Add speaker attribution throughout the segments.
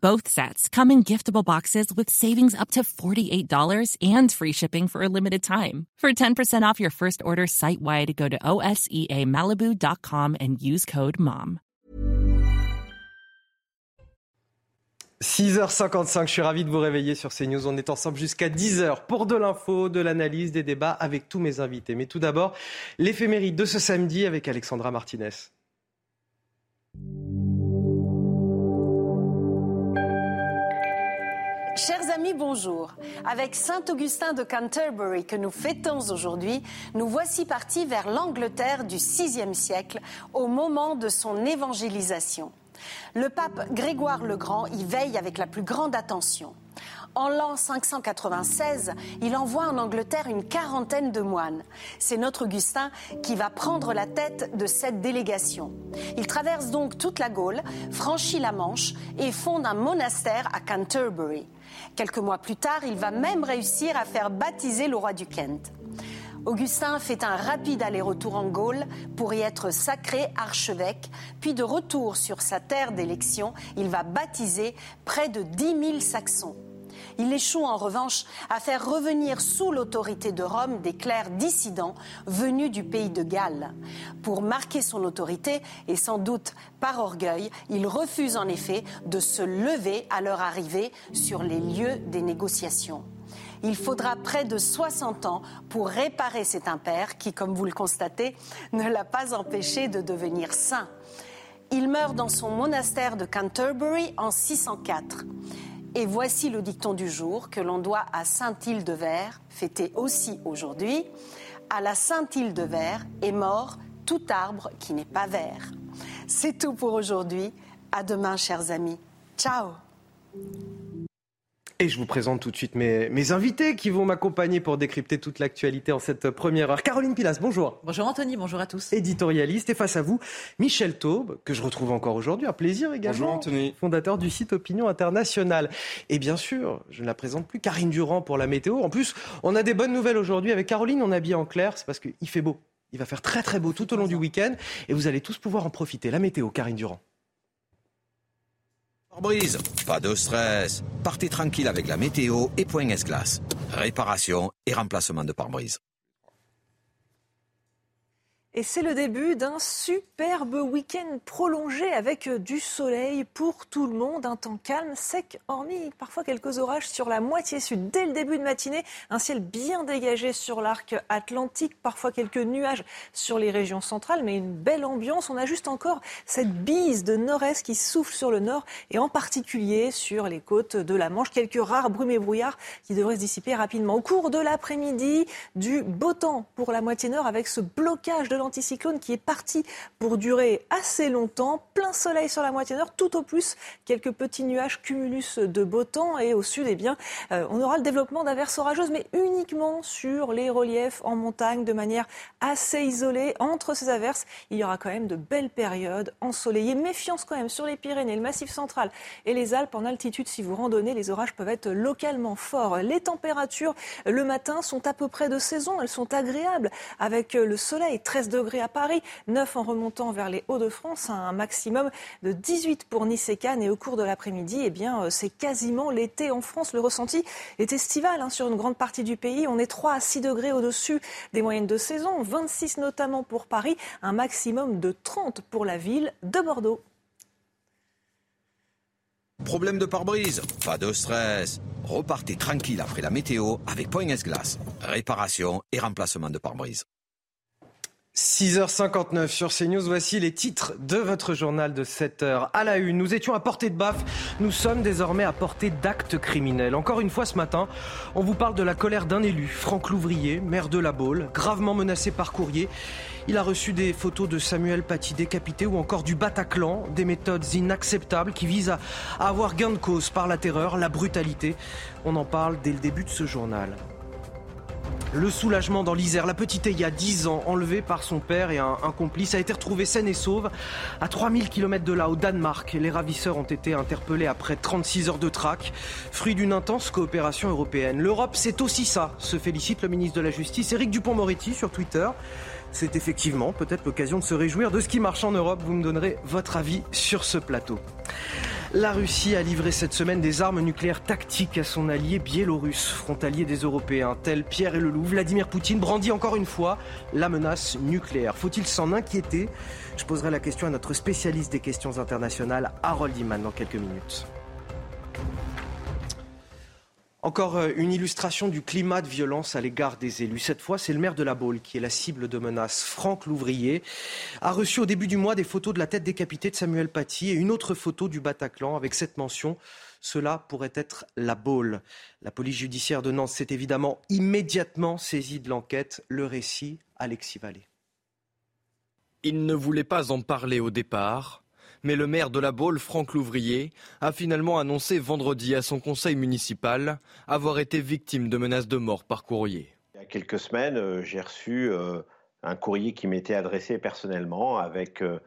Speaker 1: Both sets come in giftable boxes with savings up to $48 and free shipping for a limited time. For 10% off your first order site wide, go to OSEAMalibu.com and use code MOM.
Speaker 2: 6h55, je suis ravi de vous réveiller sur CNews. On est ensemble jusqu'à 10h pour de l'info, de l'analyse, des débats avec tous mes invités. Mais tout d'abord, l'éphéméride de ce samedi avec Alexandra Martinez.
Speaker 3: Chers amis, bonjour. Avec Saint Augustin de Canterbury que nous fêtons aujourd'hui, nous voici partis vers l'Angleterre du VIe siècle au moment de son évangélisation. Le pape Grégoire le Grand y veille avec la plus grande attention. En l'an 596, il envoie en Angleterre une quarantaine de moines. C'est notre Augustin qui va prendre la tête de cette délégation. Il traverse donc toute la Gaule, franchit la Manche et fonde un monastère à Canterbury. Quelques mois plus tard, il va même réussir à faire baptiser le roi du Kent. Augustin fait un rapide aller-retour en Gaule pour y être sacré archevêque, puis de retour sur sa terre d'élection, il va baptiser près de 10 000 Saxons. Il échoue en revanche à faire revenir sous l'autorité de Rome des clercs dissidents venus du pays de Galles. Pour marquer son autorité, et sans doute par orgueil, il refuse en effet de se lever à leur arrivée sur les lieux des négociations. Il faudra près de 60 ans pour réparer cet impair qui, comme vous le constatez, ne l'a pas empêché de devenir saint. Il meurt dans son monastère de Canterbury en 604. Et voici le dicton du jour que l'on doit à Saint-Île-de-Vert, fêté aussi aujourd'hui. À la Saint-Île-de-Vert est mort tout arbre qui n'est pas vert. C'est tout pour aujourd'hui. À demain, chers amis. Ciao
Speaker 2: et je vous présente tout de suite mes, mes invités qui vont m'accompagner pour décrypter toute l'actualité en cette première heure. Caroline Pilas, bonjour.
Speaker 4: Bonjour Anthony, bonjour à tous.
Speaker 2: Éditorialiste et face à vous, Michel Taube, que je retrouve encore aujourd'hui. Un plaisir également.
Speaker 5: Bonjour Anthony.
Speaker 2: Fondateur du site Opinion Internationale. Et bien sûr, je ne la présente plus, Karine Durand pour la météo. En plus, on a des bonnes nouvelles aujourd'hui avec Caroline. On habille en clair, c'est parce qu'il fait beau. Il va faire très très beau tout au long du week-end et vous allez tous pouvoir en profiter. La météo, Karine Durand.
Speaker 6: Brise, pas de stress. Partez tranquille avec la météo et point S-Glace. Réparation et remplacement de pare-brise.
Speaker 7: Et c'est le début d'un superbe week-end prolongé avec du soleil pour tout le monde, un temps calme, sec, hormis parfois quelques orages sur la moitié sud dès le début de matinée, un ciel bien dégagé sur l'arc atlantique, parfois quelques nuages sur les régions centrales, mais une belle ambiance. On a juste encore cette bise de nord-est qui souffle sur le nord et en particulier sur les côtes de la Manche, quelques rares brumes et brouillards qui devraient se dissiper rapidement. Au cours de l'après-midi, du beau temps pour la moitié nord avec ce blocage de anticyclone qui est parti pour durer assez longtemps. Plein soleil sur la moitié nord, tout au plus quelques petits nuages cumulus de beau temps. Et au sud, eh bien, euh, on aura le développement d'averses orageuses, mais uniquement sur les reliefs en montagne, de manière assez isolée. Entre ces averses, il y aura quand même de belles périodes ensoleillées. Méfiance quand même sur les Pyrénées, le Massif central et les Alpes en altitude. Si vous randonnez, les orages peuvent être localement forts. Les températures le matin sont à peu près de saison. Elles sont agréables avec le soleil, 13 degrés à Paris, 9 en remontant vers les Hauts-de-France, un maximum de 18 pour Nice et Cannes. Et au cours de l'après-midi, eh bien, euh, c'est quasiment l'été en France. Le ressenti est estival hein, sur une grande partie du pays. On est 3 à 6 degrés au-dessus des moyennes de saison, 26 notamment pour Paris, un maximum de 30 pour la ville de Bordeaux.
Speaker 6: Problème de pare-brise Pas de stress. Repartez tranquille après la météo avec Point S-Glace. Réparation et remplacement de pare-brise.
Speaker 2: 6h59 sur CNews, voici les titres de votre journal de 7 h à la une. Nous étions à portée de baffe, nous sommes désormais à portée d'actes criminels. Encore une fois ce matin, on vous parle de la colère d'un élu, Franck Louvrier, maire de La Baule, gravement menacé par courrier. Il a reçu des photos de Samuel Paty décapité ou encore du Bataclan, des méthodes inacceptables qui visent à avoir gain de cause par la terreur, la brutalité. On en parle dès le début de ce journal. Le soulagement dans l'Isère. La petite il y a 10 ans, enlevée par son père et un, complice, a été retrouvée saine et sauve à 3000 km de là, au Danemark. Les ravisseurs ont été interpellés après 36 heures de traque, fruit d'une intense coopération européenne. L'Europe, c'est aussi ça, se félicite le ministre de la Justice, Éric Dupont-Moretti, sur Twitter. C'est effectivement peut-être l'occasion de se réjouir de ce qui marche en Europe. Vous me donnerez votre avis sur ce plateau. La Russie a livré cette semaine des armes nucléaires tactiques à son allié biélorusse, frontalier des Européens, tel Pierre et le Loup. Vladimir Poutine brandit encore une fois la menace nucléaire. Faut-il s'en inquiéter? Je poserai la question à notre spécialiste des questions internationales, Harold Iman, dans quelques minutes. Encore euh, une illustration du climat de violence à l'égard des élus. Cette fois, c'est le maire de la Baule qui est la cible de menaces. Franck Louvrier a reçu au début du mois des photos de la tête décapitée de Samuel Paty et une autre photo du Bataclan avec cette mention. Cela pourrait être la Baule. La police judiciaire de Nantes s'est évidemment immédiatement saisie de l'enquête. Le récit, Alexis Vallée.
Speaker 8: Il ne voulait pas en parler au départ mais le maire de la Baule, Franck Louvrier, a finalement annoncé vendredi à son conseil municipal avoir été victime de menaces de mort par courrier.
Speaker 9: Il y a quelques semaines, euh, j'ai reçu euh, un courrier qui m'était adressé personnellement avec euh,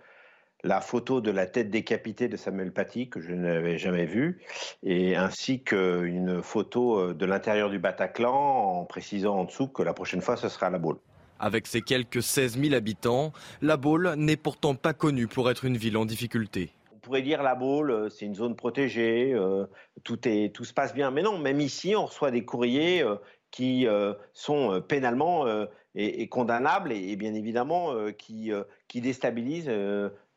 Speaker 9: la photo de la tête décapitée de Samuel Paty que je n'avais jamais vue, et ainsi qu'une photo de l'intérieur du Bataclan en précisant en dessous que la prochaine fois ce sera à la Baule.
Speaker 8: Avec ses quelques 16 000 habitants, La Baule n'est pourtant pas connue pour être une ville en difficulté.
Speaker 9: On pourrait dire La Baule, euh, c'est une zone protégée, euh, tout, est, tout se passe bien. Mais non, même ici, on reçoit des courriers euh, qui sont pénalement et, condamnables et, bien évidemment qui, qui déstabilisent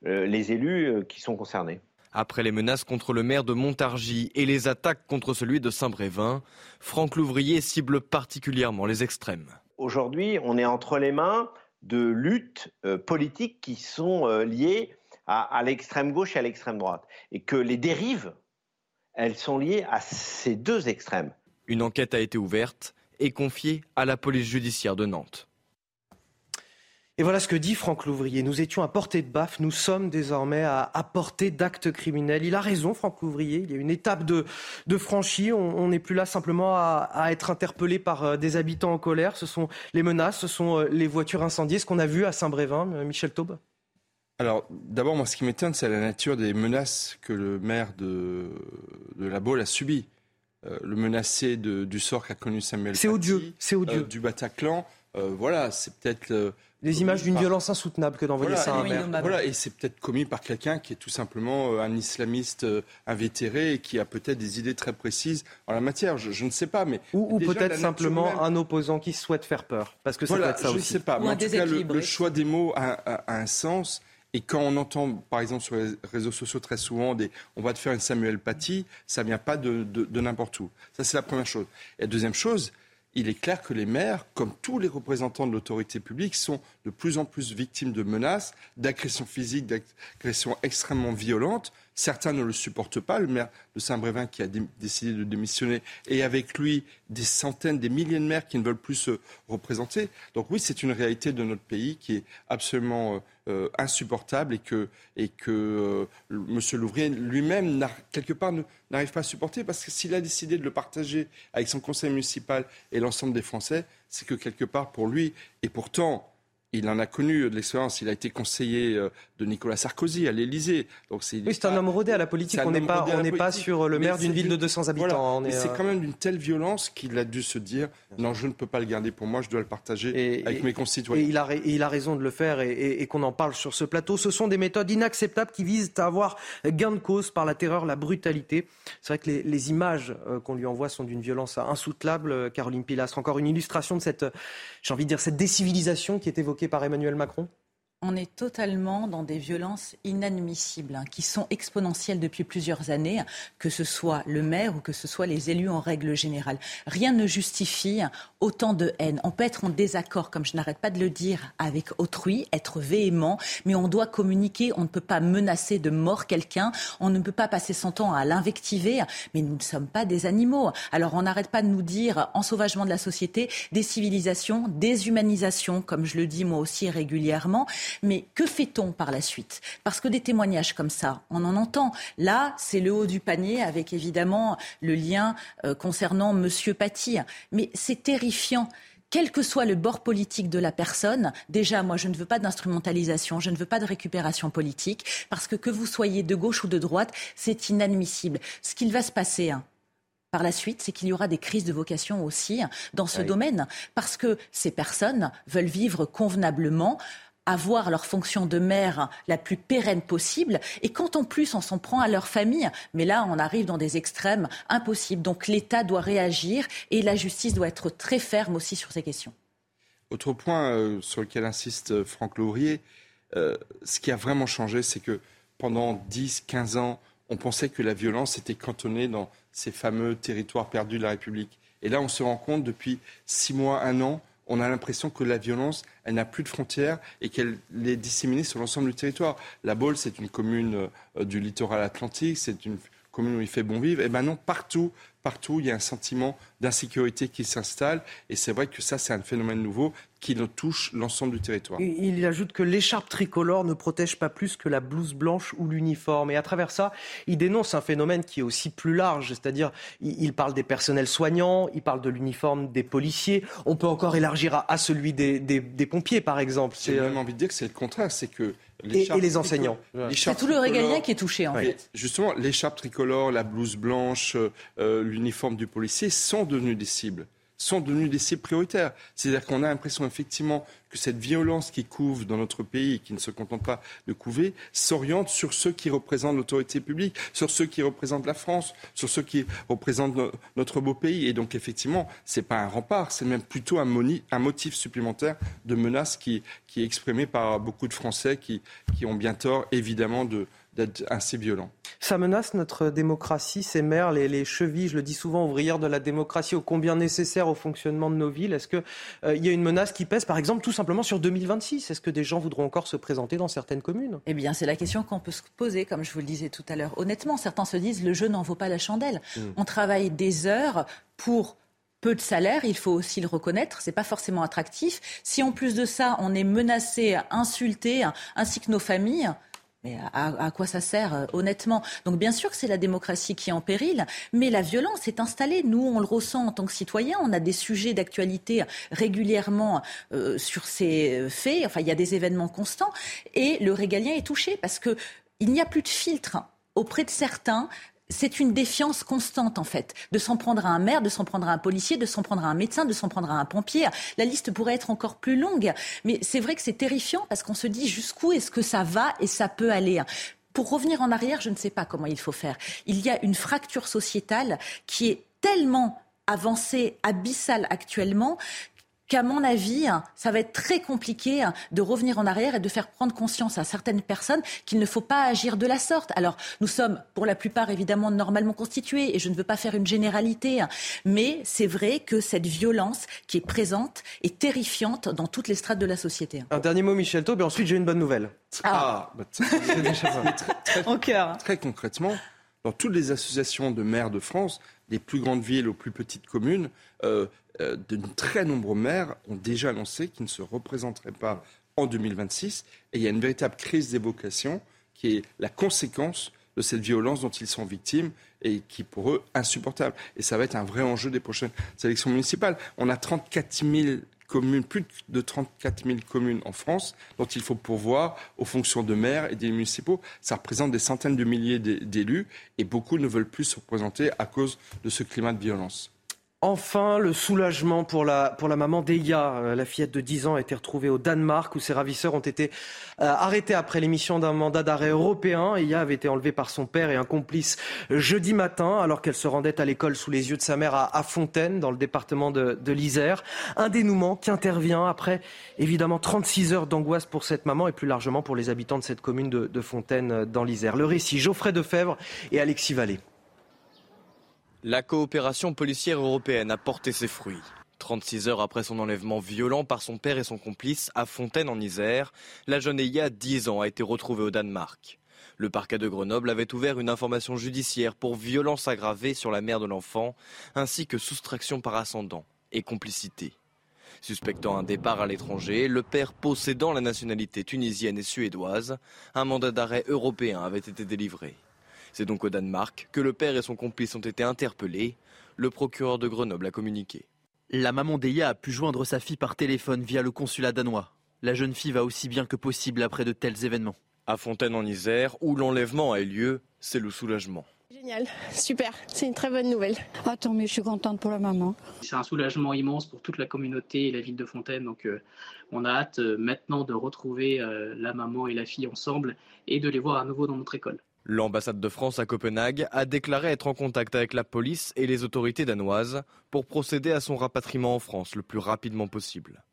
Speaker 9: les élus qui sont concernés.
Speaker 8: Après les menaces contre le maire de Montargis et les attaques contre celui de Saint-Brévin, Franck Louvrier cible particulièrement les extrêmes
Speaker 9: aujourd'hui, on est entre les mains de luttes euh, politiques qui sont euh, liées à, l'extrême gauche et à l'extrême droite. Et que les dérives, elles sont liées à ces deux extrêmes.
Speaker 8: Une enquête a été ouverte et confiée à la police judiciaire de Nantes.
Speaker 2: Et voilà ce que dit Franck Louvrier. Nous étions à portée de baffe, nous sommes désormais à, portée d'actes criminels. Il a raison, Franck Louvrier. Il y a une étape de, de franchie. On n'est plus là simplement à, être interpellé par euh, des habitants en colère. Ce sont les menaces, ce sont euh, les voitures incendiées, ce qu'on a vu à Saint-Brévin, euh, Michel Taube.
Speaker 10: Alors, d'abord, moi, ce qui m'étonne, c'est la nature des menaces que le maire de, de La Baule a subies. le menacé du sort qu'a connu Samuel
Speaker 2: C'est odieux, c'est odieux.
Speaker 10: du Bataclan. voilà, c'est peut-être
Speaker 2: des images d'une violence insoutenable que d'envoyer ça à un maire.
Speaker 10: Voilà, et c'est peut-être commis par quelqu'un qui est tout simplement euh, un islamiste euh, invétéré et qui a peut-être des idées très précises en la matière. Je, ne sais pas, mais
Speaker 2: ou, peut-être simplement un opposant qui souhaite faire peur, parce que ça peut être ça
Speaker 10: je
Speaker 2: aussi.
Speaker 10: Je ne sais pas, mais en tout cas, le, choix des mots a, un sens. Et quand on entend, par exemple, sur les réseaux sociaux très souvent, des, on va te faire une Samuel Paty, ça vient pas de, de n'importe où. Ça, c'est la première chose. Et la deuxième chose, il est clair que les maires, comme tous les représentants de l'autorité publique, sont de plus en plus victimes de menaces, d'agressions physiques, d'agressions extrêmement violentes. Certains ne le supportent pas. Le maire de Saint-Brévin qui a décidé de démissionner et avec lui des centaines, des milliers de maires qui ne veulent plus se représenter. Donc oui, c'est une réalité de notre pays qui est absolument euh, insupportable et que, et que euh, M. Louvrier lui-même, quelque part, n'arrive pas à supporter parce que s'il a décidé de le partager avec son conseil municipal et l'ensemble des Français, c'est que quelque part, pour lui, et pourtant, il en a connu de l'expérience. Il a été conseiller euh, de Nicolas Sarkozy à l'Élysée.
Speaker 2: Donc c'est oui, c'est un homme rodé à la politique. On n'est pas, on n'est pas sur le maire d'une ville de 200 habitants.
Speaker 10: Mais c'est euh, quand même d'une telle violence qu'il a dû se dire non, je ne peux pas le garder pour moi, je dois le partager avec mes concitoyens.
Speaker 2: Et il, a, il a raison de le faire et, qu'on en parle sur ce plateau. Ce sont des méthodes inacceptables qui visent à avoir gain de cause par la terreur, la brutalité. C'est vrai que les, images euh, qu'on lui envoie sont d'une violence insoutenable. Caroline Pilastre, encore une illustration de cette, j'ai envie de dire, cette décivilisation qui est évoquée par Emmanuel Macron?
Speaker 11: On est totalement dans des violences inadmissibles hein, qui sont exponentielles depuis plusieurs années, que ce soit le maire ou que ce soit les élus en règle générale. Rien ne justifie autant de haine. On peut être en désaccord, comme je n'arrête pas de le dire, avec autrui, être véhément, mais on doit communiquer. On ne peut pas menacer de mort quelqu'un. On ne peut pas passer son temps à l'invectiver. Mais nous ne sommes pas des animaux. Alors on n'arrête pas de nous dire, en sauvagement de la société, des civilisations, déshumanisation, comme je le dis moi aussi régulièrement. Mais que fait-on par la suite? Parce que des témoignages comme ça, on en entend. Là, c'est le haut du panier avec évidemment le lien euh, concernant Monsieur Paty. Mais c'est terrifiant quel que soit le bord politique de la personne, déjà, moi, je ne veux pas d'instrumentalisation, je ne veux pas de récupération politique, parce que que vous soyez de gauche ou de droite, c'est inadmissible. Ce qu'il va se passer, hein, par la suite, c'est qu'il y aura des crises de vocation aussi dans ce domaine, parce que ces personnes veulent vivre convenablement avoir leur fonction de mère la plus pérenne possible. Et quand en plus on s'en prend à leur famille, mais là on arrive dans des extrêmes impossibles. Donc l'État doit réagir et la justice doit être très ferme aussi sur ces questions.
Speaker 10: Autre point euh, sur lequel insiste euh, Franck Laurier, euh, ce qui a vraiment changé, c'est que pendant 10, 15 ans, on pensait que la violence était cantonnée dans ces fameux territoires perdus de la République. Et là, on se rend compte depuis six mois, un an, on a l'impression que la violence, elle n'a plus de frontières et qu'elle est disséminée sur l'ensemble du territoire. La Baule, c'est une commune euh, du littoral atlantique, c'est une commune où il fait bon vivre. Et maintenant, partout, partout, il y a un sentiment d'insécurité qui s'installe. Et c'est vrai que ça, c'est un phénomène nouveau qui touche l'ensemble du territoire.
Speaker 2: Il ajoute que l'écharpe tricolore ne protège pas plus que la blouse blanche ou l'uniforme. Et à travers ça, il dénonce un phénomène qui est aussi plus large, c'est-à-dire il parle des personnels soignants, il parle de l'uniforme des policiers. On peut encore élargir à, celui des, pompiers, par exemple.
Speaker 10: J'ai même envie de dire que c'est le contraire, c'est que
Speaker 2: et, les enseignants.
Speaker 11: C'est tout le régalien qui est touché, en fait.
Speaker 10: Justement, l'écharpe tricolore, la blouse blanche, euh, l'uniforme du policier sont devenus des cibles sont devenus des cibles prioritaires. C'est-à-dire qu'on a l'impression effectivement que cette violence qui couve dans notre pays qui ne se contente pas de couver s'oriente sur ceux qui représentent l'autorité publique, sur ceux qui représentent la France, sur ceux qui représentent notre beau pays. Et donc effectivement, ce n'est pas un rempart, c'est même plutôt un, motif supplémentaire de menace qui, est exprimé par beaucoup de Français qui ont bien tort évidemment de d'être assez violent.
Speaker 2: Ça menace notre démocratie, ces maires, les, chevilles, je le dis souvent, ouvrières de la démocratie, au combien nécessaire au fonctionnement de nos villes. Est-ce qu'il euh, y a une menace qui pèse, par exemple, tout simplement sur 2026 Est-ce que des gens voudront encore se présenter dans certaines communes?
Speaker 11: Eh bien, c'est la question qu'on peut se poser, comme je vous le disais tout à l'heure. Honnêtement, certains se disent, le jeu n'en vaut pas la chandelle. Hmm. On travaille des heures pour peu de salaire, il faut aussi le reconnaître, c'est pas forcément attractif. Si en plus de ça, on est menacé, insulté, ainsi que nos familles, mais à, quoi ça sert, euh, honnêtement? Donc bien sûr que c'est la démocratie qui est en péril, mais la violence est installée. Nous, on le ressent en tant que citoyens. On a des sujets d'actualité régulièrement euh, sur ces faits. Enfin, il y a des événements constants. Et le régalien est touché parce que il n'y a plus de filtre auprès de certains c'est une défiance constante, en fait, de s'en prendre à un maire, de s'en prendre à un policier, de s'en prendre à un médecin, de s'en prendre à un pompier. La liste pourrait être encore plus longue. Mais c'est vrai que c'est terrifiant parce qu'on se dit jusqu'où est-ce que ça va et ça peut aller. Pour revenir en arrière, je ne sais pas comment il faut faire. Il y a une fracture sociétale qui est tellement avancée, abyssale actuellement, qu'à mon avis, ça va être très compliqué de revenir en arrière et de faire prendre conscience à certaines personnes qu'il ne faut pas agir de la sorte. Alors, nous sommes pour la plupart évidemment normalement constitués et je ne veux pas faire une généralité, mais c'est vrai que cette violence qui est présente est terrifiante dans toutes les strates de la société.
Speaker 2: Un dernier mot, Michel Taube, et ensuite j'ai une bonne nouvelle.
Speaker 10: Ah, ah bah, très, très concrètement, dans toutes les associations de maires de France, des plus grandes villes aux plus petites communes, euh, euh, de très nombreux maires ont déjà annoncé qu'ils ne se représenteraient pas en 2026. Et il y a une véritable crise des vocations qui est la conséquence de cette violence dont ils sont victimes et qui pour eux insupportable. Et ça va être un vrai enjeu des prochaines élections municipales. On a 34 000 communes, plus de 34 000 communes en France dont il faut pourvoir aux fonctions de maire et des municipaux. Ça représente des centaines de milliers d'élus et beaucoup ne veulent plus se représenter à cause de ce climat de violence.
Speaker 2: Enfin, le soulagement pour la, pour la maman d'Eya. Euh, la fillette de 10 ans a été retrouvée au Danemark où ses ravisseurs ont été euh, arrêtés après l'émission d'un mandat d'arrêt européen. Eya avait été enlevée par son père et un complice jeudi matin alors qu'elle se rendait à l'école sous les yeux de sa mère à, Fontaine dans le département de, l'Isère. Un dénouement qui intervient après évidemment 36 heures d'angoisse pour cette maman et plus largement pour les habitants de cette commune de, Fontaine euh, dans l'Isère. Le récit Geoffrey Defebvre et Alexis Vallée.
Speaker 4: La coopération policière européenne a porté ses fruits. 36 heures après son enlèvement violent par son père et son complice à Fontaine en Isère, la jeune Eya, 10 ans, a été retrouvée au Danemark. Le parquet de Grenoble avait ouvert une information judiciaire pour violence aggravée sur la mère de l'enfant, ainsi que soustraction par ascendant et complicité. Suspectant un départ à l'étranger, le père possédant la nationalité tunisienne et suédoise, un mandat d'arrêt européen avait été délivré. C'est donc au Danemark que le père et son complice ont été interpellés. Le procureur de Grenoble a communiqué.
Speaker 12: La maman d'Eya a pu joindre sa fille par téléphone via le consulat danois. La jeune fille va aussi bien que possible après de tels événements.
Speaker 4: À Fontaine en Isère, où l'enlèvement a eu lieu, c'est le soulagement.
Speaker 13: Génial, super, c'est une très bonne nouvelle.
Speaker 14: Attends, mais je suis contente pour la maman.
Speaker 15: C'est un soulagement immense pour toute la communauté et la ville de Fontaine. Donc, euh, on a hâte euh, maintenant de retrouver euh, la maman et la fille ensemble et de les voir à nouveau dans notre école.
Speaker 4: L'ambassade de France à Copenhague a déclaré être en contact avec la police et les autorités danoises pour procéder à son rapatriement en France le plus rapidement possible.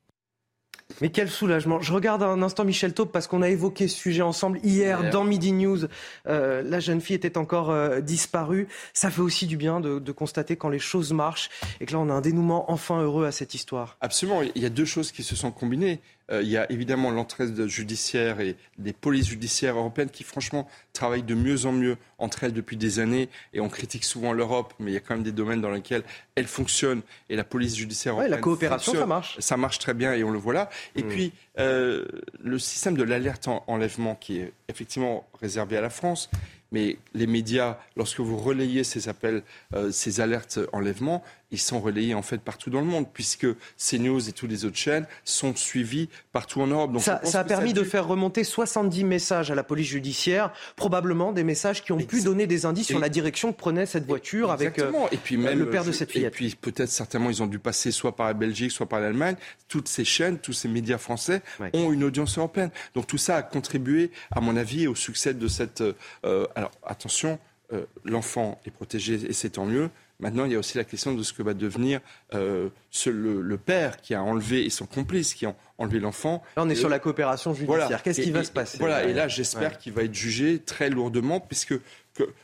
Speaker 2: Mais quel soulagement. Je regarde un instant Michel Taupe parce qu'on a évoqué ce sujet ensemble hier dans Midi News. Euh, la jeune fille était encore euh, disparue. Ça fait aussi du bien de, de, constater quand les choses marchent et que là on a un dénouement enfin heureux à cette histoire.
Speaker 10: Absolument. Il y a deux choses qui se sont combinées. Euh, il y a évidemment l'entraide judiciaire et des polices judiciaires européennes qui, franchement, travaillent de mieux en mieux entre elles depuis des années. Et on critique souvent l'Europe, mais il y a quand même des domaines dans lesquels elle fonctionne. Et la police judiciaire européenne.
Speaker 2: Ouais, la coopération, ça marche.
Speaker 10: Ça marche très bien et on le voit là. Et mm. puis, euh, le système de l'alerte en enlèvement qui est effectivement réservé à la France mais les médias, lorsque vous relayez ces appels, euh, ces alertes enlèvement, ils sont relayés en fait partout dans le monde, puisque CNews et toutes les autres chaînes sont suivis partout en Europe.
Speaker 2: Donc ça, a permis de faire remonter 70 messages à la police judiciaire, probablement des messages qui ont pu donner des indices sur la direction que prenait cette voiture avec euh, et puis même, le père de cette fille.
Speaker 10: Et puis peut-être certainement ils ont dû passer soit par la Belgique, soit par l'Allemagne. Toutes ces chaînes, tous ces médias français ont une audience européenne. Donc tout ça a contribué, à mon avis, au succès de cette. Euh, alors attention, euh, l'enfant est protégé et c'est tant mieux. Maintenant, il y a aussi la question de ce que va devenir euh, le, père qui a enlevé et son complice qui ont enlevé l'enfant.
Speaker 2: Là, on est sur la coopération judiciaire. Qu'est-ce qui va se passer?
Speaker 10: Voilà, et là, j'espère qu'il va être jugé très lourdement, puisque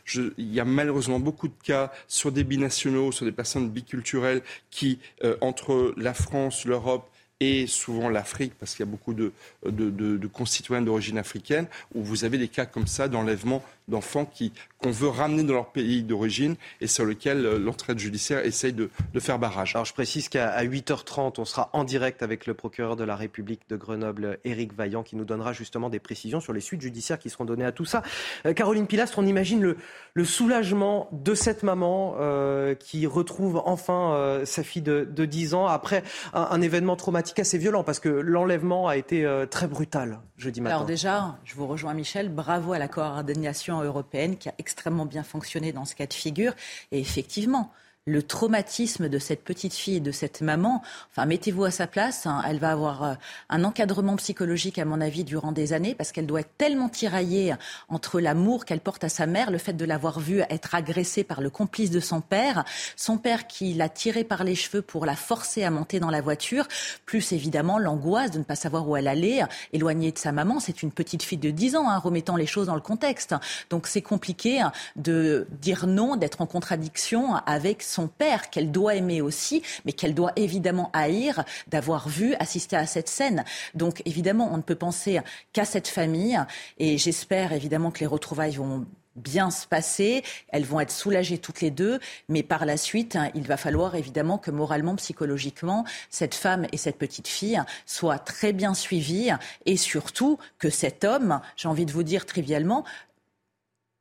Speaker 10: il y a malheureusement beaucoup de cas sur des binationaux, sur des personnes biculturelles qui, euh, entre la France, l'Europe et souvent l'Afrique, parce qu'il y a beaucoup de, de, de concitoyens d'origine africaine, où vous avez des cas comme ça d'enlèvement d'enfants qui, qu'on veut ramener dans leur pays d'origine et sur lequel euh, l'entraide judiciaire essaye de, de, faire barrage.
Speaker 2: Alors je précise qu'à 8h30, on sera en direct avec le procureur de la République de Grenoble, Éric Vaillant, qui nous donnera justement des précisions sur les suites judiciaires qui seront données à tout ça. Euh, Caroline Pilastre, on imagine le, le soulagement de cette maman euh, qui retrouve enfin euh, sa fille de, de, 10 ans après un, un, événement traumatique assez violent, parce que l'enlèvement a été euh, très brutal jeudi matin.
Speaker 11: Alors déjà, je vous rejoins Michel, bravo à la coordination européenne qui a extrêmement bien fonctionné dans ce cas de figure. Et effectivement, le traumatisme de cette petite fille et de cette maman, enfin, mettez-vous à sa place, hein, elle va avoir euh, un encadrement psychologique, à mon avis, durant des années, parce qu'elle doit être tellement tiraillée entre l'amour qu'elle porte à sa mère, le fait de l'avoir vue être agressée par le complice de son père, son père qui l'a tirée par les cheveux pour la forcer à monter dans la voiture, plus évidemment l'angoisse de ne pas savoir où elle allait, éloignée de sa maman. C'est une petite fille de 10 ans, hein, remettant les choses dans le contexte. Donc c'est compliqué de dire non, d'être en contradiction avec père, qu'elle doit aimer aussi, mais qu'elle doit évidemment haïr d'avoir vu, assister à cette scène. Donc évidemment, on ne peut penser qu'à cette famille, et j'espère évidemment que les retrouvailles vont bien se passer, elles vont être soulagées toutes les deux, mais par la suite, hein, il va falloir évidemment que moralement, psychologiquement, cette femme et cette petite fille soient très bien suivies et surtout que cet homme, j'ai envie de vous dire trivialement,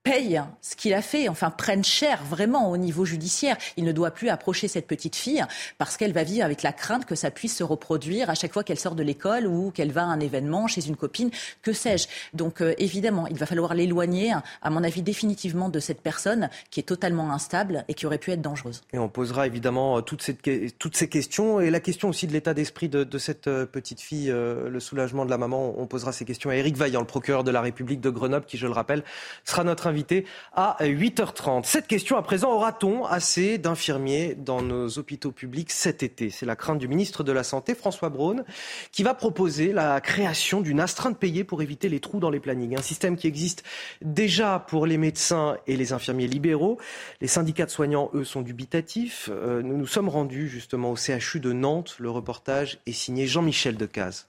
Speaker 11: paye ce qu'il a fait, enfin prenne cher vraiment au niveau judiciaire. Il ne doit plus approcher cette petite fille parce qu'elle va vivre avec la crainte que ça puisse se reproduire à chaque fois qu'elle sort de l'école ou qu'elle va à un événement chez une copine, que sais-je. Donc euh, évidemment, il va falloir l'éloigner, à mon avis, définitivement de cette personne qui est totalement instable et qui aurait pu être dangereuse.
Speaker 2: Et on posera évidemment euh, toutes, ces, questions et la question aussi de l'état d'esprit de, de, cette euh, petite fille, le soulagement de la maman. On posera ces questions à Éric Vaillant, le procureur de la République de Grenoble, qui, je le rappelle, sera notre invité à 8h30. Cette question à présent, aura-t-on assez d'infirmiers dans nos hôpitaux publics cet été? C'est la crainte du ministre de la Santé, François Braun, qui va proposer la création d'une astreinte payée pour éviter les trous dans les plannings. Un système qui existe déjà pour les médecins et les infirmiers libéraux. Les syndicats de soignants, eux, sont dubitatifs. Euh, nous nous sommes rendus justement au CHU de Nantes. Le reportage est signé Jean-Michel Decaze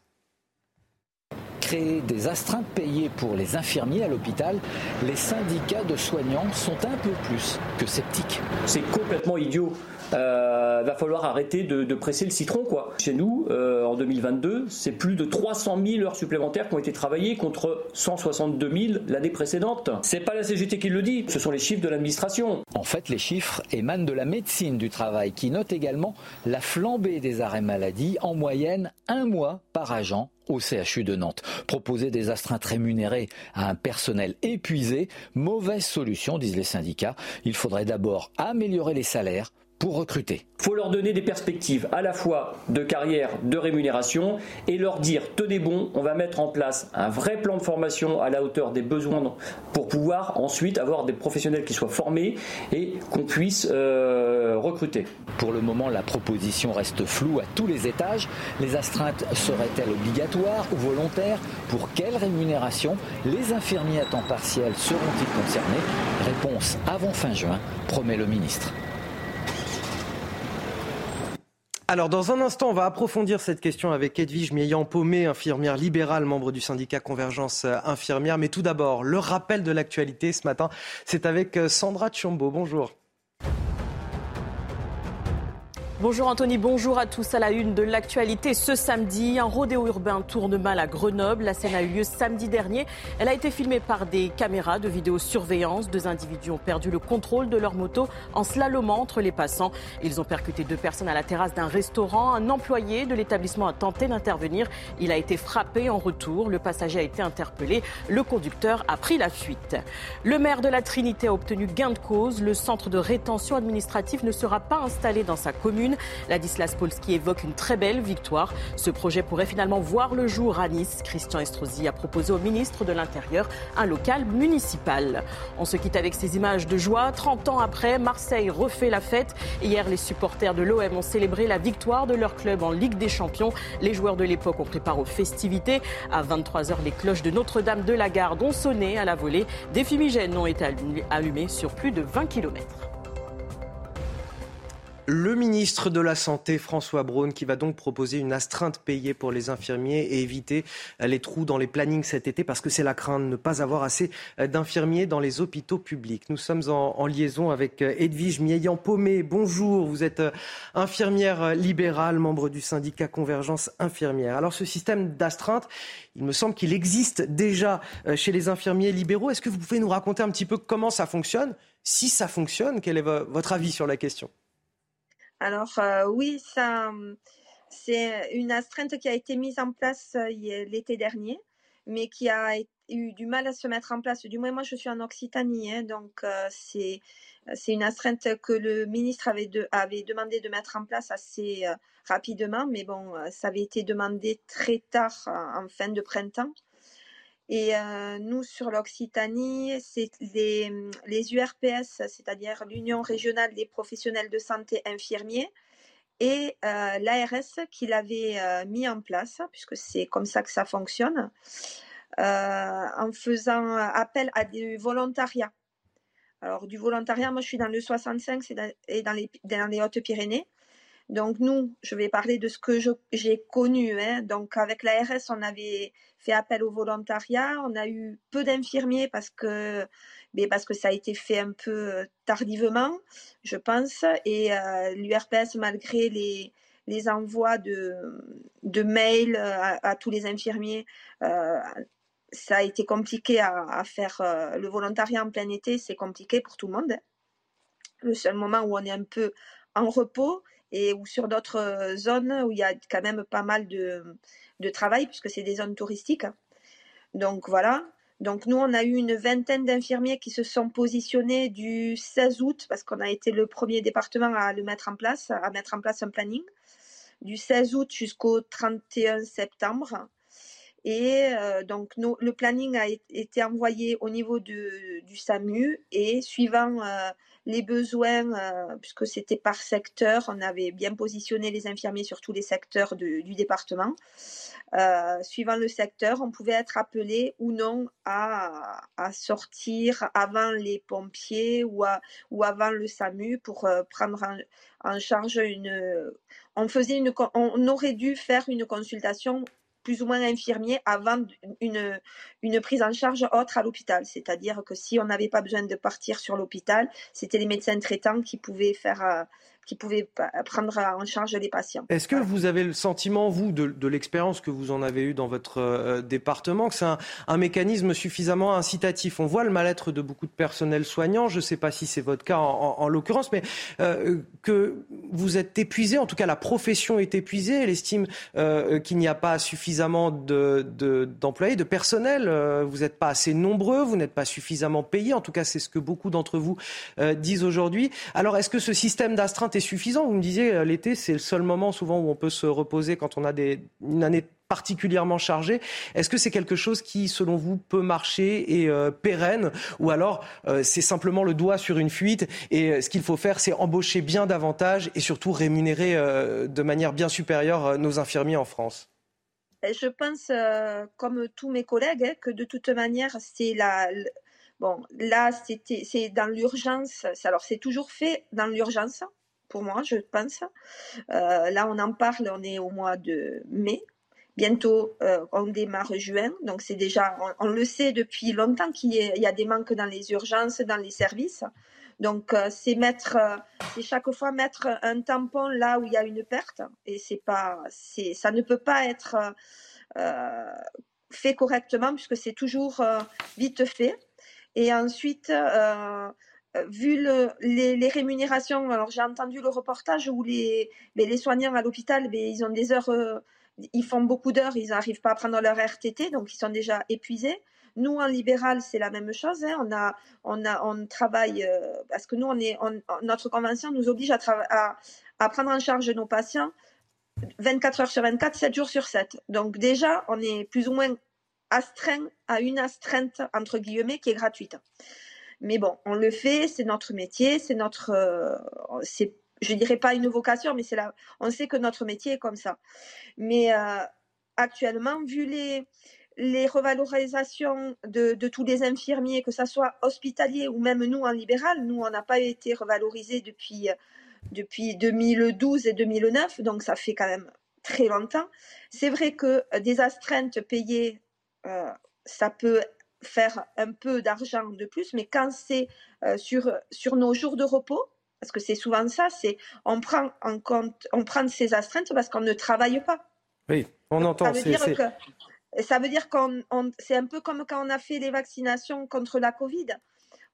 Speaker 16: créer des astreintes payées pour les infirmiers à l'hôpital, les syndicats de soignants sont un peu plus que sceptiques.
Speaker 17: C'est complètement idiot
Speaker 18: euh, va falloir arrêter de, presser le citron. Quoi. Chez nous, euh, en 2022, c'est plus de 300 000 heures supplémentaires qui ont été travaillées contre 162 000 l'année précédente. C'est pas la CGT qui le dit, ce sont les chiffres de l'administration.
Speaker 19: En fait, les chiffres émanent de la médecine du travail qui note également la flambée des arrêts maladie, en moyenne un mois par agent au CHU de Nantes. Proposer des astreintes rémunérées à un personnel épuisé, mauvaise solution, disent les syndicats. Il faudrait d'abord améliorer les salaires pour recruter.
Speaker 18: Il faut leur donner des perspectives à la fois de carrière, de rémunération et leur dire tenez bon, on va mettre en place un vrai plan de formation à la hauteur des besoins pour pouvoir ensuite avoir des professionnels qui soient formés et qu'on puisse euh, recruter.
Speaker 19: Pour le moment, la proposition reste floue à tous les étages. Les astreintes seraient-elles obligatoires ou volontaires? Pour quelle rémunération? Les infirmiers à temps partiel seront-ils concernés? Réponse avant fin juin, promet le ministre.
Speaker 2: Alors, dans un instant, on va approfondir cette question avec Edwige Mieyant-Paumé, infirmière libérale, membre du syndicat Convergence Infirmière. Mais tout d'abord, le rappel de l'actualité ce matin, c'est avec euh, Sandra Tchombo. Bonjour.
Speaker 20: Bonjour Anthony, bonjour à tous à la une de l'actualité. Ce samedi, un rodéo urbain tourne mal à Grenoble. La scène a eu lieu samedi dernier. Elle a été filmée par des caméras de vidéosurveillance. Deux individus ont perdu le contrôle de leur moto en slalomant entre les passants. Ils ont percuté deux personnes à la terrasse d'un restaurant. Un employé de l'établissement a tenté d'intervenir. Il a été frappé en retour. Le passager a été interpellé. Le conducteur a pris la fuite. Le maire de la Trinité a obtenu gain de cause. Le centre de rétention administrative ne sera pas installé dans sa commune. Ladislas Polski évoque une très belle victoire. Ce projet pourrait finalement voir le jour à Nice. Christian Estrosi a proposé au ministre de l'Intérieur un local municipal. On se quitte avec ces images de joie. 30 ans après, Marseille refait la fête. Hier, les supporters de l'OM ont célébré la victoire de leur club en Ligue des Champions. Les joueurs de l'époque ont préparé aux festivités. À 23h, les cloches de Notre-Dame de la Garde ont sonné à la volée. Des fumigènes ont été allumés sur plus de 20 km.
Speaker 2: Le ministre de la Santé, François Braun, qui va donc proposer une astreinte payée pour les infirmiers et éviter les trous dans les plannings cet été, parce que c'est la crainte de ne pas avoir assez d'infirmiers dans les hôpitaux publics. Nous sommes en, liaison avec Edwige Mieyant-Paumé. Bonjour, vous êtes infirmière libérale, membre du syndicat Convergence Infirmière. Alors ce système d'astreinte, il me semble qu'il existe déjà chez les infirmiers libéraux. Est-ce que vous pouvez nous raconter un petit peu comment ça fonctionne? Si ça fonctionne, quel est votre avis sur la question?
Speaker 21: Alors euh, oui, ça, c'est une astreinte qui a été mise en place euh, l'été dernier, mais qui a eu du mal à se mettre en place. Du moins, moi, je suis en Occitanie, hein, donc euh, c'est une astreinte que le ministre avait demandé de mettre en place assez rapidement, mais bon, ça avait été demandé très tard, en fin de printemps. Et nous, sur l'Occitanie, c'est les, URPS, c'est-à-dire l'Union régionale des professionnels de santé infirmiers, et l'ARS qui l'avait mis en place, puisque c'est comme ça que ça fonctionne, en faisant appel à du volontariat. Alors, du volontariat, moi je suis dans le 65 et dans les Hautes-Pyrénées. Donc nous, je vais parler de ce que j'ai connu. Hein. Donc avec l'ARS, on avait fait appel au volontariat. On a eu peu d'infirmiers parce que, mais parce que ça a été fait un peu euh, tardivement, je pense. Et euh, l'URPS, malgré les, les envois de, de mails euh, à, tous les infirmiers, ça a été compliqué à, à faire le volontariat en plein été. C'est compliqué pour tout le monde. Le seul moment où on est un peu en repos, et ou sur d'autres euh, zones où il y a quand même pas mal de, de travail puisque c'est des zones touristiques. Donc voilà. Donc nous, on a eu une vingtaine d'infirmiers qui se sont positionnés du 16 août parce qu'on a été le premier département à le mettre en place, à mettre en place un planning, du 16 août jusqu'au 31 septembre. Et euh, donc le planning a été envoyé au niveau de, du SAMU et suivant euh, les besoins, euh, puisque c'était par secteur, on avait bien positionné les infirmiers sur tous les secteurs du département. Suivant le secteur, on pouvait être appelé ou non à, sortir avant les pompiers ou, ou avant le SAMU pour prendre en, charge une. On faisait une, on aurait dû faire une consultation plus ou moins infirmiers avant une, une prise en charge autre à l'hôpital. C'est-à-dire que si on n'avait pas besoin de partir sur l'hôpital, c'était les médecins traitants qui pouvaient faire, euh, qui pouvaient prendre en charge les patients.
Speaker 2: Est-ce que vous avez le sentiment, vous, de, l'expérience que vous en avez eue dans votre euh, département, que c'est un, mécanisme suffisamment incitatif? On voit le mal-être de beaucoup de personnel soignant, je ne sais pas si c'est votre cas en, l'occurrence, mais euh, que vous êtes épuisé, en tout cas la profession est épuisée, elle estime euh, qu'il n'y a pas suffisamment d'employés, de, de, personnel, vous n'êtes pas assez nombreux, vous n'êtes pas suffisamment payés, en tout cas c'est ce que beaucoup d'entre vous disent aujourd'hui. Alors est-ce que ce système d'astreinte suffisant Vous me disiez, l'été, c'est le seul moment souvent où on peut se reposer quand on a des, une année particulièrement chargée. Est-ce que c'est quelque chose qui, selon vous, peut marcher et euh, pérenne Ou alors, euh, c'est simplement le doigt sur une fuite et euh, ce qu'il faut faire, c'est embaucher bien davantage et surtout rémunérer de manière bien supérieure nos infirmiers en France?
Speaker 21: Je pense, comme tous mes collègues, hein, que de toute manière, c'est la... Bon, là, c'est dans l'urgence. Alors, c'est toujours fait dans l'urgence pour moi, je pense. Euh, là, on en parle, on est au mois de mai. Bientôt, euh, on démarre juin. Donc, c'est déjà, on, le sait depuis longtemps qu'il y, a des manques dans les urgences, dans les services. Donc, euh, c'est mettre, c'est chaque fois mettre un tampon là où il y a une perte. Et c'est pas, c'est, ça ne peut pas être fait correctement puisque c'est toujours vite fait. Et ensuite, euh, vu les, rémunérations, alors j'ai entendu le reportage où les, ben, les soignants à l'hôpital, ils ont des heures, euh, ils font beaucoup d'heures, ils n'arrivent pas à prendre leur RTT, donc ils sont déjà épuisés. Nous, en libéral, c'est la même chose. Hein. On, a, on, a, on travaille, euh, parce que nous, on est, notre convention nous oblige à, à, à, prendre en charge nos patients 24 heures sur 24, 7 jours sur 7. Donc déjà, on est plus ou moins astreint à une astreinte, entre guillemets, qui est gratuite. Mais bon, on le fait, c'est notre métier, c'est notre, euh, c'est, je dirais pas une vocation, mais c'est on sait que notre métier est comme ça. Mais euh, actuellement, vu les les revalorisations de, de, tous les infirmiers, que ce soit hospitaliers ou même nous en libéral, nous on n'a pas été revalorisés depuis depuis 2012 et 2009, donc ça fait quand même très longtemps. C'est vrai que des astreintes payées, euh, ça peut faire un peu d'argent de plus, mais quand c'est euh, sur, sur nos jours de repos, parce que c'est souvent ça, c'est on prend en compte, on prend ces astreintes parce qu'on ne travaille pas.
Speaker 2: Oui, on entend.
Speaker 21: Ça veut dire que ça veut dire qu'on, c'est un peu comme quand on a fait les vaccinations contre la Covid.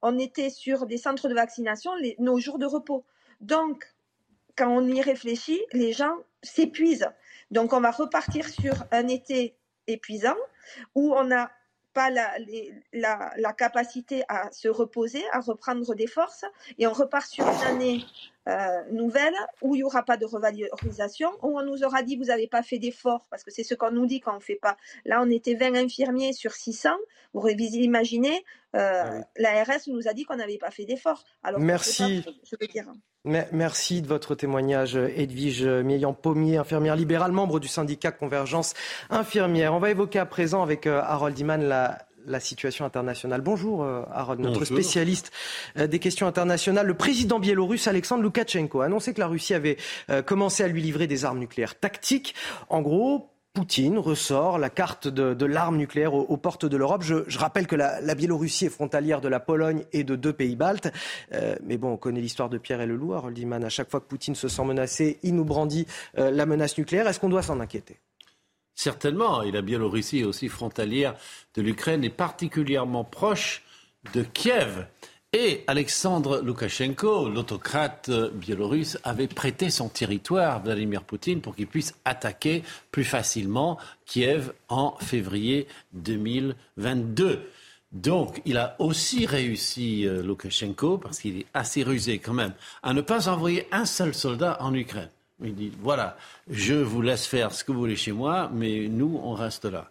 Speaker 21: On était sur des centres de vaccination les, nos jours de repos. Donc, quand on y réfléchit, les gens s'épuisent. Donc, on va repartir sur un été épuisant où on a pas la, la, capacité à se reposer, à reprendre des forces, et on repart sur une année euh, nouvelle où il n'y aura pas de revalorisation, où on nous aura dit vous n'avez pas fait d'efforts, parce que c'est ce qu'on nous dit quand on ne fait pas. Là, on était 20 infirmiers sur 600. Vous imaginez, euh, ah l'ARS nous a dit qu'on n'avait pas fait d'efforts.
Speaker 2: Alors, Merci. je veux dire. Merci de votre témoignage, Edwige Meillan-Pommier, infirmière libérale, membre du syndicat Convergence Infirmière. On va évoquer à présent avec euh, Harold Iman la, situation internationale. Bonjour euh, Harold, notre spécialiste euh, des questions internationales. Le président biélorusse Alexandre Loukachenko a annoncé que la Russie avait commencé à lui livrer des armes nucléaires tactiques. En gros, Poutine ressort la carte de, l'arme nucléaire aux, portes de l'Europe. Je, rappelle que la, Biélorussie est frontalière de la Pologne et de deux pays baltes. Euh, mais bon, on connaît l'histoire de Pierre et le loup, Harold. À chaque fois que Poutine se sent menacé, il nous brandit euh, la menace nucléaire. Est-ce qu'on doit s'en inquiéter?
Speaker 22: Certainement. Et la Biélorussie est aussi frontalière de l'Ukraine et particulièrement proche de Kiev. Et Alexandre Loukachenko, l'autocrate biélorusse, avait prêté son territoire à Vladimir Poutine pour qu'il puisse attaquer plus facilement Kiev en février 2022. Donc, il a aussi réussi, euh, Loukachenko, parce qu'il est assez rusé quand même, à ne pas envoyer un seul soldat en Ukraine. Il dit, voilà, je vous laisse faire ce que vous voulez chez moi, mais nous, on reste là.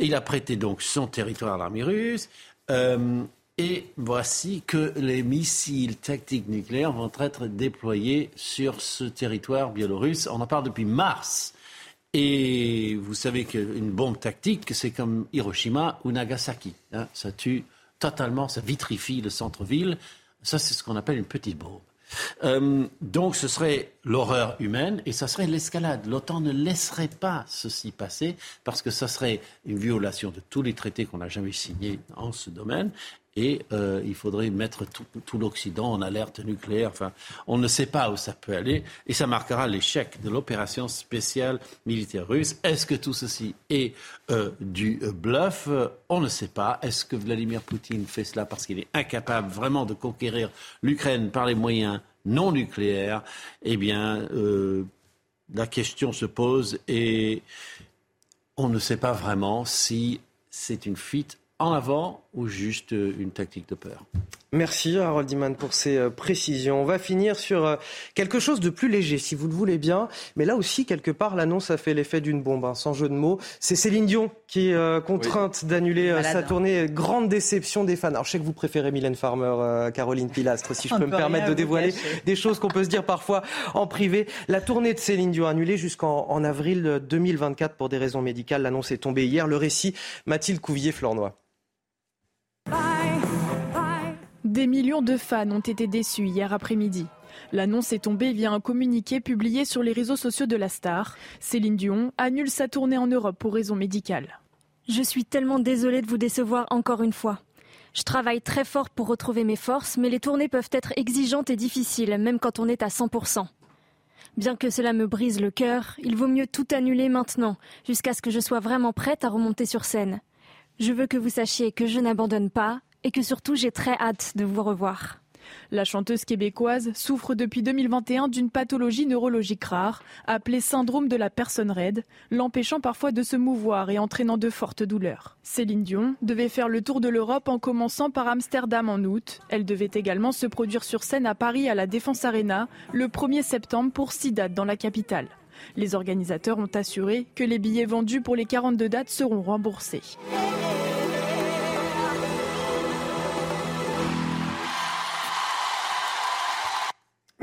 Speaker 22: il a prêté donc son territoire à l'armée russe. Euh, et voici que les missiles tactiques nucléaires vont être déployés sur ce territoire biélorusse. On en parle depuis mars. Et vous savez qu'une bombe tactique, c'est comme Hiroshima ou Nagasaki. Hein. ça tue totalement, ça vitrifie le centre-ville. Ça, c'est ce qu'on appelle une petite bombe. Euh, donc ce serait l'horreur humaine et ça serait l'escalade. L'OTAN ne laisserait pas ceci passer parce que ça serait une violation de tous les traités qu'on n'a jamais signés en ce domaine et euh, il faudrait mettre tout, l'Occident en alerte nucléaire. Enfin, on ne sait pas où ça peut aller et ça marquera l'échec de l'opération spéciale militaire russe. Est-ce que tout ceci est euh, du bluff? On ne sait pas. Est-ce que Vladimir Poutine fait cela parce qu'il est incapable vraiment de conquérir l'Ukraine par les moyens non nucléaires? Eh bien, euh, la question se pose et on ne sait pas vraiment si c'est une fuite en avant ou juste une tactique de peur
Speaker 2: Merci Harold Iman pour ces euh, précisions. On va finir sur euh, quelque chose de plus léger, si vous le voulez bien. Mais là aussi, quelque part, l'annonce a fait l'effet d'une bombe, hein, sans jeu de mots. C'est Céline Dion qui est euh, contrainte d'annuler sa tournée. Grande déception des fans. Alors, je sais que vous préférez Mylène Farmer, Caroline Pilastre, si je peux me permettre de dévoiler des choses qu'on peut se dire parfois en privé. La tournée de Céline Dion annulée jusqu'en avril 2024 pour des raisons médicales. L'annonce est tombée hier. Le récit, Mathilde Couvillier-Flornois.
Speaker 23: Des millions de fans ont été déçus hier après-midi. L'annonce est tombée via un communiqué publié sur les réseaux sociaux de la star. Céline Dion annule sa tournée en Europe pour raisons médicales.
Speaker 24: Je suis tellement désolée de vous décevoir encore une fois. Je travaille très fort pour retrouver mes forces, mais les tournées peuvent être exigeantes et difficiles, même quand on est à 100%. Bien que cela me brise le cœur, il vaut mieux tout annuler maintenant, jusqu'à ce que je sois vraiment prête à remonter sur scène. Je veux que vous sachiez que je n'abandonne pas et que surtout j'ai très hâte de vous revoir.
Speaker 23: La chanteuse québécoise souffre depuis 2021 d'une pathologie neurologique rare, appelée syndrome de la personne raide, l'empêchant parfois de se mouvoir et entraînant de fortes douleurs. Céline Dion devait faire le tour de l'Europe en commençant par Amsterdam en août. Elle devait également se produire sur scène à Paris à la Défense Arena le 1er septembre pour six dates dans la capitale. Les organisateurs ont assuré que les billets vendus pour les 42 dates seront remboursés.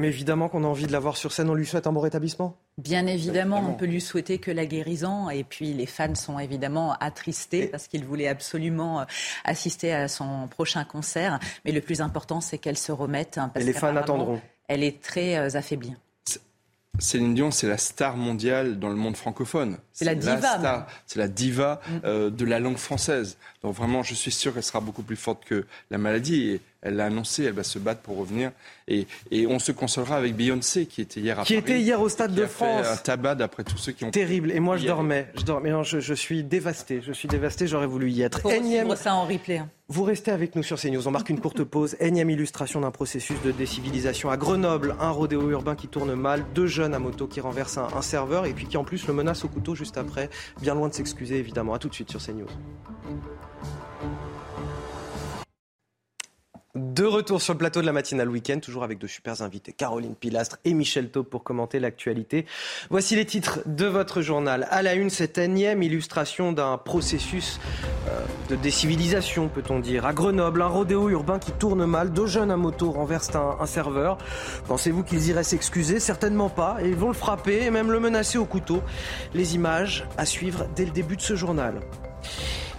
Speaker 2: Mais évidemment qu'on a envie de la voir sur scène, on lui souhaite un bon rétablissement
Speaker 11: Bien évidemment, on peut lui souhaiter que la guérison. Et puis les fans sont évidemment attristés parce qu'ils voulaient absolument euh, assister à son prochain concert. Mais le plus important, c'est qu'elle se remette. Hein,
Speaker 2: et les fans attendront.
Speaker 11: Elle est très euh, affaiblie.
Speaker 10: Céline Dion, c'est la star mondiale dans le monde francophone.
Speaker 11: C'est la diva.
Speaker 10: C'est la diva euh, de la langue française. Donc vraiment, je suis sûr qu'elle sera beaucoup plus forte que la maladie. Et elle l'a annoncé, elle va se battre pour revenir. Et, on se consolera avec Beyoncé, qui était hier à
Speaker 2: Qui était hier au Stade de France.
Speaker 10: Fait un tabac d'après tous ceux qui ont.
Speaker 2: Terrible. Et moi, je dormais. Je dormais. Non, je, suis dévasté. Je suis dévasté. J'aurais voulu y être.
Speaker 11: Énième... ça en replay. Hein.
Speaker 2: Vous restez avec nous sur CNews. On marque une courte pause. Énième illustration d'un processus de décivilisation à Grenoble. Un rodéo urbain qui tourne mal. Deux jeunes à moto qui renversent un, un serveur. Et puis qui en plus le menace au couteau juste après. Bien loin de s'excuser, évidemment. À tout de suite sur CNews. De retour sur le plateau de la matinale week-end, toujours avec de super invités, Caroline Pilastre et Michel Taub pour commenter l'actualité. Voici les titres de votre journal. À la une, cette énième illustration d'un processus euh, de décivilisation, peut-on dire. À Grenoble, un rodéo urbain qui tourne mal, deux jeunes à moto renversent un, un serveur. Pensez-vous qu'ils iraient s'excuser? Certainement pas. Ils vont le frapper et même le menacer au couteau. Les images à suivre dès le début de ce journal.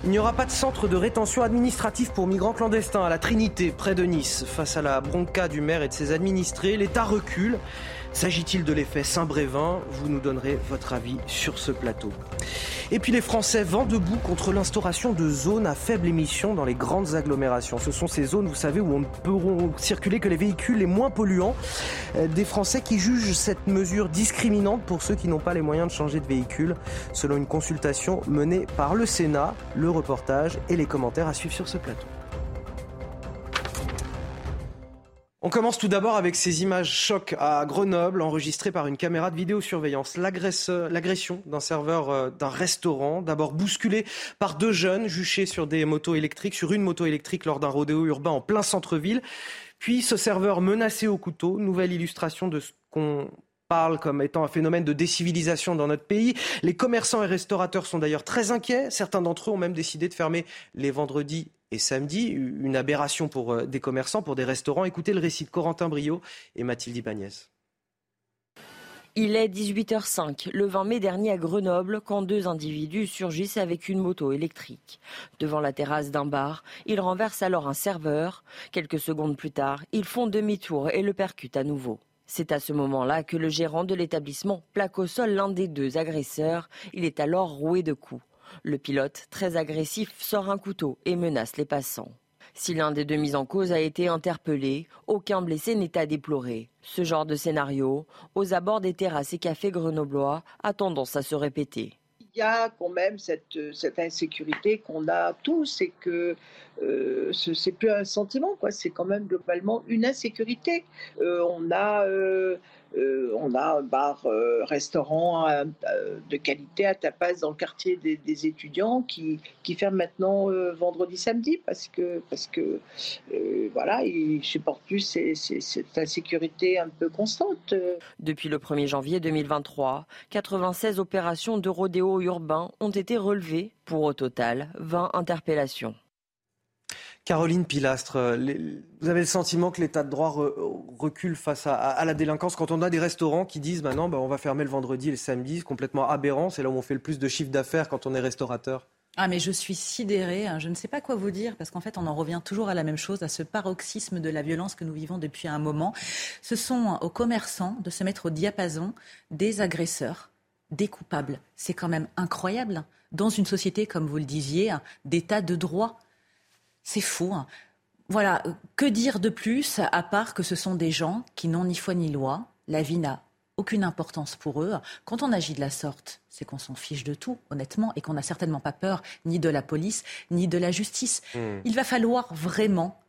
Speaker 2: Il n'y aura pas de centre de rétention administratif pour migrants clandestins à la Trinité, près de Nice. Face à la bronca du maire et de ses administrés, l'État recule. S'agit-il de l'effet Saint-Brévin? Vous nous donnerez votre avis sur ce plateau. Et puis les Français vont debout contre l'instauration de zones à faible émission dans les grandes agglomérations. Ce sont ces zones, vous savez, où on ne pourront circuler que les véhicules les moins polluants. Euh, des Français qui jugent cette mesure discriminante pour ceux qui n'ont pas les moyens de changer de véhicule, selon une consultation menée par le Sénat. Le reportage et les commentaires à suivre sur ce plateau. On commence tout d'abord avec ces images choc à Grenoble, enregistrées par une caméra de vidéosurveillance. L'agression d'un serveur euh, d'un restaurant, d'abord bousculé par deux jeunes juchés sur des motos électriques, sur une moto électrique lors d'un rodéo urbain en plein centre-ville. Puis ce serveur menacé au couteau, nouvelle illustration de ce qu'on parle comme étant un phénomène de décivilisation dans notre pays. Les commerçants et restaurateurs sont d'ailleurs très inquiets. Certains d'entre eux ont même décidé de fermer les vendredis et samedi, une aberration pour euh, des commerçants, pour des restaurants. Écoutez le récit de Corentin Brio et Mathilde Ibanez.
Speaker 25: Il est 18h05, le 20 mai dernier à Grenoble, quand deux individus surgissent avec une moto électrique. Devant la terrasse d'un bar, ils renversent alors un serveur. Quelques secondes plus tard, ils font demi-tour et le percutent à nouveau. C'est à ce moment-là que le gérant de l'établissement plaque au sol l'un des deux agresseurs. Il est alors roué de coups. Le pilote, très agressif, sort un couteau et menace les passants.
Speaker 26: Si l'un des deux mis en cause a été interpellé, aucun blessé n'est à déplorer. Ce genre de scénario, aux abords des terrasses et cafés grenoblois, a tendance à se répéter
Speaker 27: il y a quand même cette, insécurité qu'on a tous et que euh, ce c'est plus un sentiment, quoi. C'est quand même globalement une insécurité. Euh, on a euh, euh, on a un bar restaurant de qualité à tapas dans le quartier des, étudiants qui, qui ferme maintenant vendredi samedi parce que parce que voilà ils supportent plus cette insécurité un peu constante.
Speaker 26: Depuis le 1er janvier 2023, 96 opérations de rodéo urbain ont été relevées pour au total 20 interpellations.
Speaker 2: Caroline Pilastre, vous avez le sentiment que l'état de droit recule face à, la délinquance quand on a des restaurants qui disent maintenant bah, on va fermer le vendredi et le samedi, c'est complètement aberrant, c'est là où on fait le plus de chiffre d'affaires quand on est restaurateur
Speaker 11: ah mais je suis sidérée, hein. je ne sais pas quoi vous dire parce qu'en fait on en revient toujours à la même chose, à ce paroxysme de la violence que nous vivons depuis un moment. Ce sont aux commerçants de se mettre au diapason des agresseurs, des coupables. C'est quand même incroyable dans une société, comme vous le disiez, d'état de droit. C'est fou. Hein. Voilà, que dire de plus à part que ce sont des gens qui n'ont ni foi ni loi. La vie n'a aucune importance pour eux. Quand on agit de la sorte, c'est qu'on s'en fiche de tout, honnêtement, et qu'on n'a certainement pas peur ni de la police, ni de la justice. Hmm. Il va falloir vraiment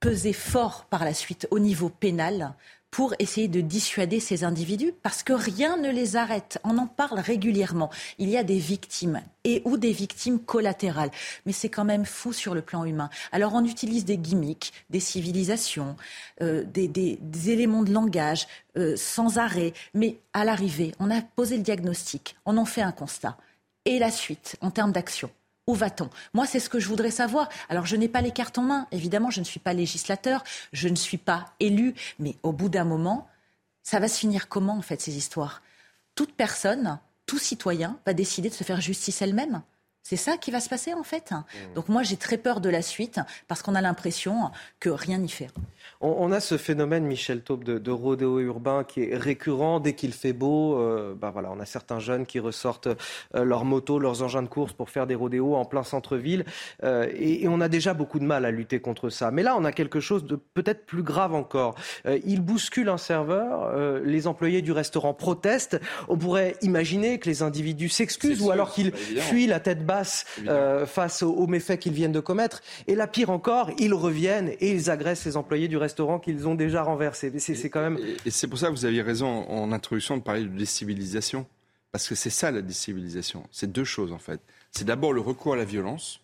Speaker 11: peser fort par la suite au niveau pénal pour essayer de dissuader ces individus parce que rien ne les arrête. On en parle régulièrement. Il y a des victimes et ou des victimes collatérales. Mais c'est quand même fou sur le plan humain. Alors on utilise des gimmicks, des civilisations, euh, des, éléments de langage euh, sans arrêt. Mais à l'arrivée, on a posé le diagnostic, on en fait un constat. Et la suite en termes d'action où va-t-on? Moi, c'est ce que je voudrais savoir. Alors, je n'ai pas les cartes en main. Évidemment, je ne suis pas législateur, je ne suis pas élu. Mais au bout d'un moment, ça va se finir comment, en fait, ces histoires? Toute personne, tout citoyen va décider de se faire justice elle-même. C'est ça qui va se passer en fait. Mmh. Donc moi j'ai très peur de la suite parce qu'on a l'impression que rien n'y fait.
Speaker 2: On, a ce phénomène, Michel Taube, de, rodéo urbain qui est récurrent dès qu'il fait beau. Euh, bah voilà, on a certains jeunes qui ressortent euh, leurs motos, leurs engins de course pour faire des rodéos en plein centre-ville. Euh, et, on a déjà beaucoup de mal à lutter contre ça. Mais là, on a quelque chose de peut-être plus grave encore. il bouscule un serveur, les employés du restaurant protestent. On pourrait imaginer que les individus s'excusent ou alors qu'ils fuient la tête basse face aux, aux méfaits qu'ils viennent de commettre. Et là, pire encore, ils reviennent et ils agressent les employés du restaurant qu'ils ont déjà renversés. C'est quand même.
Speaker 10: Et, c'est pour ça que vous aviez raison en introduction de parler de décivilisation. Parce que c'est ça la décivilisation. C'est deux choses en fait. C'est d'abord le recours à la violence.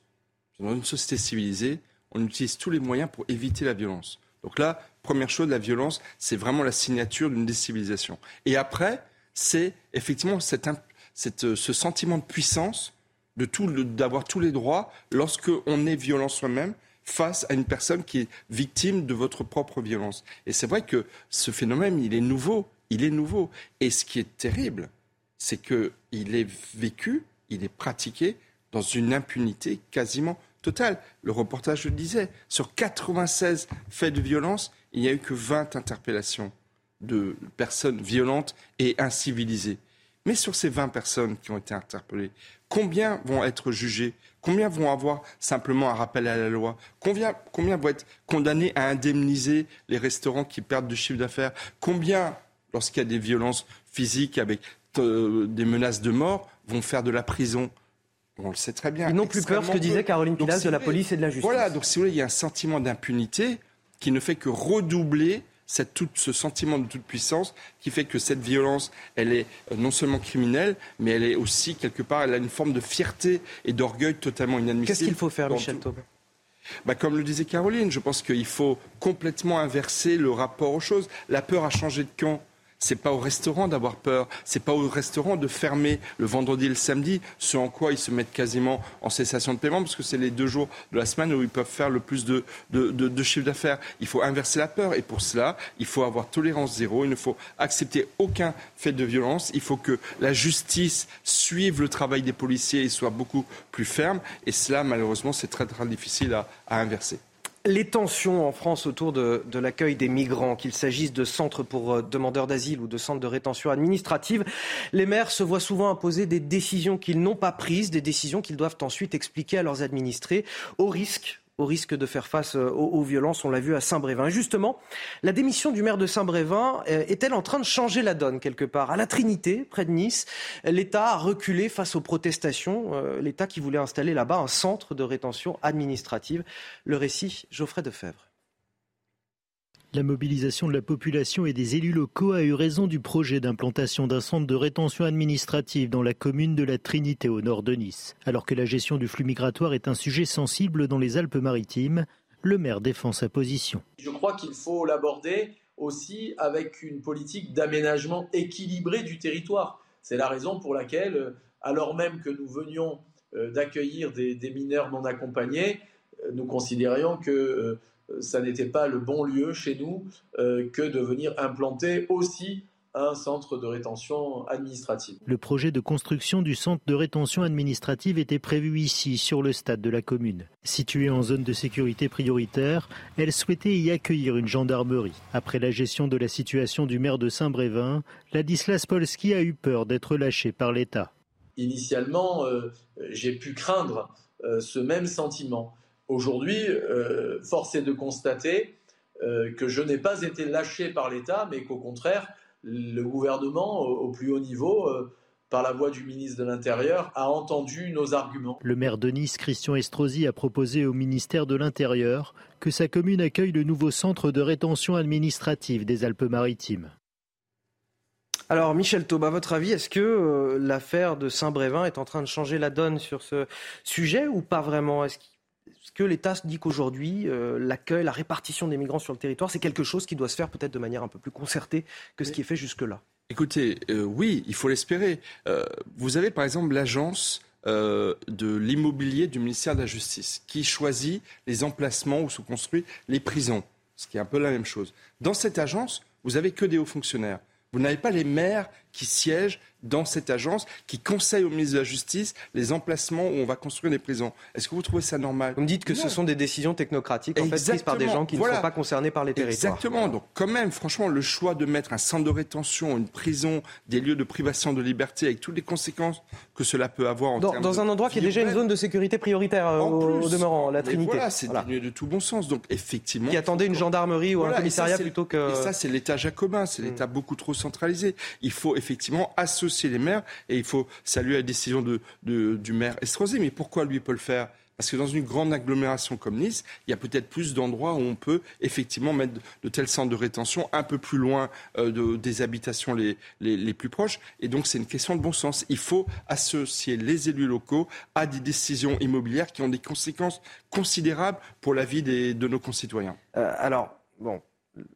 Speaker 10: Dans une société civilisée, on utilise tous les moyens pour éviter la violence. Donc là, première chose, la violence, c'est vraiment la signature d'une décivilisation. Et après, c'est effectivement cette, cette, ce sentiment de puissance, d'avoir tous les droits lorsque on est violent soi-même face à une personne qui est victime de votre propre violence. Et c'est vrai que ce phénomène, il est nouveau. Il est nouveau. Et ce qui est terrible, c'est qu'il est vécu, il est pratiqué dans une impunité quasiment totale. Le reportage le disait. Sur 96 faits de violence, il n'y a eu que 20 interpellations de personnes violentes et incivilisées. Mais sur ces 20 personnes qui ont été interpellées, combien vont être jugées Combien vont avoir simplement un rappel à la loi? Combien, combien vont être condamnés à indemniser les restaurants qui perdent du chiffre d'affaires? Combien, lorsqu'il y a des violences physiques avec euh, des menaces de mort, vont faire de la prison? On le sait très bien.
Speaker 2: Ils n'ont plus peur, ce que disait Caroline Pilas, de la police et de la justice.
Speaker 10: Voilà, donc si vous voulez, il y a un sentiment d'impunité qui ne fait que redoubler tout ce sentiment de toute puissance qui fait que cette violence, elle est euh, non seulement criminelle, mais elle est aussi, quelque part, elle a une forme de fierté et d'orgueil totalement inadmissible.
Speaker 2: Qu'est-ce qu'il faut faire, Michel Taube
Speaker 10: bah, comme le disait Caroline, je pense qu'il faut complètement inverser le rapport aux choses. La peur a changé de camp. C'est pas au restaurant d'avoir peur, c'est pas au restaurant de fermer le vendredi et le samedi, ce en quoi ils se mettent quasiment en cessation de paiement, parce que c'est les deux jours de la semaine où ils peuvent faire le plus de, de, chiffre d'affaires. Il faut inverser la peur, et pour cela, il faut avoir tolérance zéro, il ne faut accepter aucun fait de violence, il faut que la justice suive le travail des policiers et soit beaucoup plus ferme, et cela, malheureusement, c'est très très difficile à inverser
Speaker 2: les tensions en France autour de, l'accueil des migrants, qu'il s'agisse de centres pour euh, demandeurs d'asile ou de centres de rétention administrative, les maires se voient souvent imposer des décisions qu'ils n'ont pas prises, des décisions qu'ils doivent ensuite expliquer à leurs administrés, au risque au risque de faire face aux, aux violences. On l'a vu à Saint-Brévin. Justement, la démission du maire de Saint-Brévin est-elle en train de changer la donne quelque part? À la Trinité, près de Nice, l'État a reculé face aux protestations. L'État qui voulait installer là-bas un centre de rétention administrative. Le récit, Geoffrey Defebvre.
Speaker 28: La mobilisation de la population et des élus locaux a eu raison du projet d'implantation d'un centre de rétention administrative dans la commune de la Trinité au nord de Nice. Alors que la gestion du flux migratoire est un sujet sensible dans les Alpes-Maritimes, le maire défend sa position.
Speaker 29: Je crois qu'il faut l'aborder aussi avec une politique d'aménagement équilibré du territoire. C'est la raison pour laquelle, alors même que nous venions euh, d'accueillir des, mineurs non accompagnés, euh, nous considérions que euh, ça n'était pas le bon lieu chez nous euh, que de venir implanter aussi un centre de rétention administrative.
Speaker 28: Le projet de construction du centre de rétention administrative était prévu ici, sur le stade de la commune. Située en zone de sécurité prioritaire, elle souhaitait y accueillir une gendarmerie. Après la gestion de la situation du maire de Saint-Brévin, Ladislas Polski a eu peur d'être lâché par l'État.
Speaker 29: Initialement, euh, j'ai pu craindre euh, ce même sentiment. Aujourd'hui, euh, force est de constater euh, que je n'ai pas été lâché par l'État, mais qu'au contraire, le gouvernement, au, plus haut niveau, euh, par la voix du ministre de l'Intérieur, a entendu nos arguments.
Speaker 28: Le maire de Nice, Christian Estrosi, a proposé au ministère de l'Intérieur que sa commune accueille le nouveau centre de rétention administrative des Alpes-Maritimes.
Speaker 2: Alors, Michel Taube, à votre avis, est-ce que l'affaire de Saint-Brévin est en train de changer la donne sur ce sujet ou pas vraiment? Est-ce que l'État dit qu'aujourd'hui, euh, l'accueil, la répartition des migrants sur le territoire, c'est quelque chose qui doit se faire peut-être de manière un peu plus concertée que ce qui est fait jusque-là
Speaker 10: Écoutez, euh, oui, il faut l'espérer. Euh, vous avez par exemple l'agence de l'immobilier du ministère de la Justice qui choisit les emplacements où sont construits les prisons, ce qui est un peu la même chose. Dans cette agence, vous n'avez que des hauts fonctionnaires. Vous n'avez pas les maires qui siègent dans cette agence, qui conseille au ministre de la Justice les emplacements où on va construire des prisons. Est-ce que vous trouvez ça normal?
Speaker 2: Vous me dites que ce sont des décisions technocratiques en fait, prises par des gens qui ne sont pas concernés par les territoires.
Speaker 10: Exactement. Donc quand même, franchement, le choix de mettre un centre de rétention, une prison, des lieux de privation de liberté, avec toutes les conséquences que cela peut avoir en
Speaker 2: dans, dans un endroit qui est déjà une zone de sécurité prioritaire euh, au, demeurant, la Trinité.
Speaker 10: Voilà, c'est voilà. de tout bon sens. Donc effectivement,
Speaker 2: qui attendait une gendarmerie ou un commissariat plutôt que.
Speaker 10: Et ça, c'est l'État jacobin, c'est l'État mm. beaucoup trop centralisé. Il faut effectivement associer les maires et il faut saluer la décision du maire Estrosi. Mais pourquoi lui peut le faire? Parce que dans une grande agglomération comme Nice, il y a peut-être plus d'endroits où on peut effectivement mettre de tels centres de rétention un peu plus loin euh, de, des habitations les, plus proches. Et donc c'est une question de bon sens. Il faut associer les élus locaux à des décisions immobilières qui ont des conséquences considérables pour la vie de nos concitoyens.
Speaker 2: Euh, alors, bon,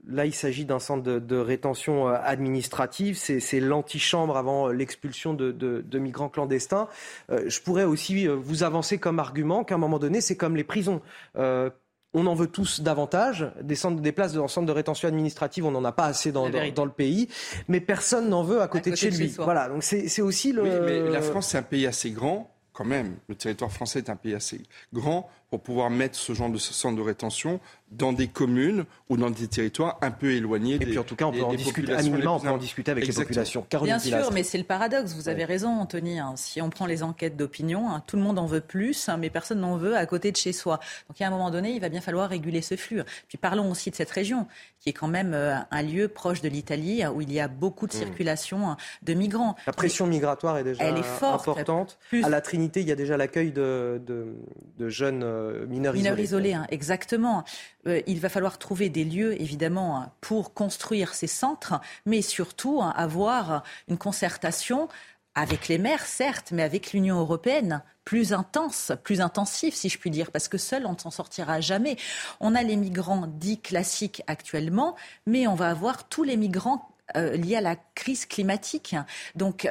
Speaker 2: Là, il s'agit d'un centre de, rétention euh, administrative. C'est l'antichambre avant euh, l'expulsion de, migrants clandestins. Euh, je pourrais aussi vous avancer comme argument qu'à un moment donné, c'est comme les prisons. on en veut tous davantage. Des, centres, des places dans centres de rétention administrative, on n'en a pas assez dans, le pays. Mais personne n'en veut à côté, de chez lui. voilà, donc c'est aussi le.
Speaker 10: Oui, mais la France, c'est un pays assez grand quand même, le territoire français est un pays assez grand pour pouvoir mettre ce genre de centre de rétention dans des communes ou dans des territoires un peu éloignés.
Speaker 2: Et puis en tout cas, on peut en discuter, à minima, on peut en discuter avec les populations.
Speaker 11: Bien sûr, mais c'est le paradoxe. Vous avez raison, Anthony. Hein. Si on prend les enquêtes d'opinion, hein, tout le monde en veut plus, hein, mais personne n'en veut à côté de chez soi. Donc à un moment donné, il va bien falloir réguler ce flux. Puis parlons aussi de cette région, qui est quand même euh, un lieu proche de l'Italie, où il y a beaucoup de mmh. circulation de migrants.
Speaker 2: La pression migratoire est déjà importante. À la Trinité, il y a déjà l'accueil de, de, jeunes euh, mineurs,
Speaker 11: mineurs
Speaker 2: isolés.
Speaker 11: isolés exactement. Euh, il va falloir trouver des lieux, évidemment, pour construire ces centres, mais surtout avoir une concertation avec les maires, certes, mais avec l'Union européenne, plus intense, plus intensive, si je puis dire, parce que seul, on ne s'en sortira jamais. On a les migrants dits classiques actuellement, mais on va avoir tous les migrants euh, liés à la crise climatique. Donc,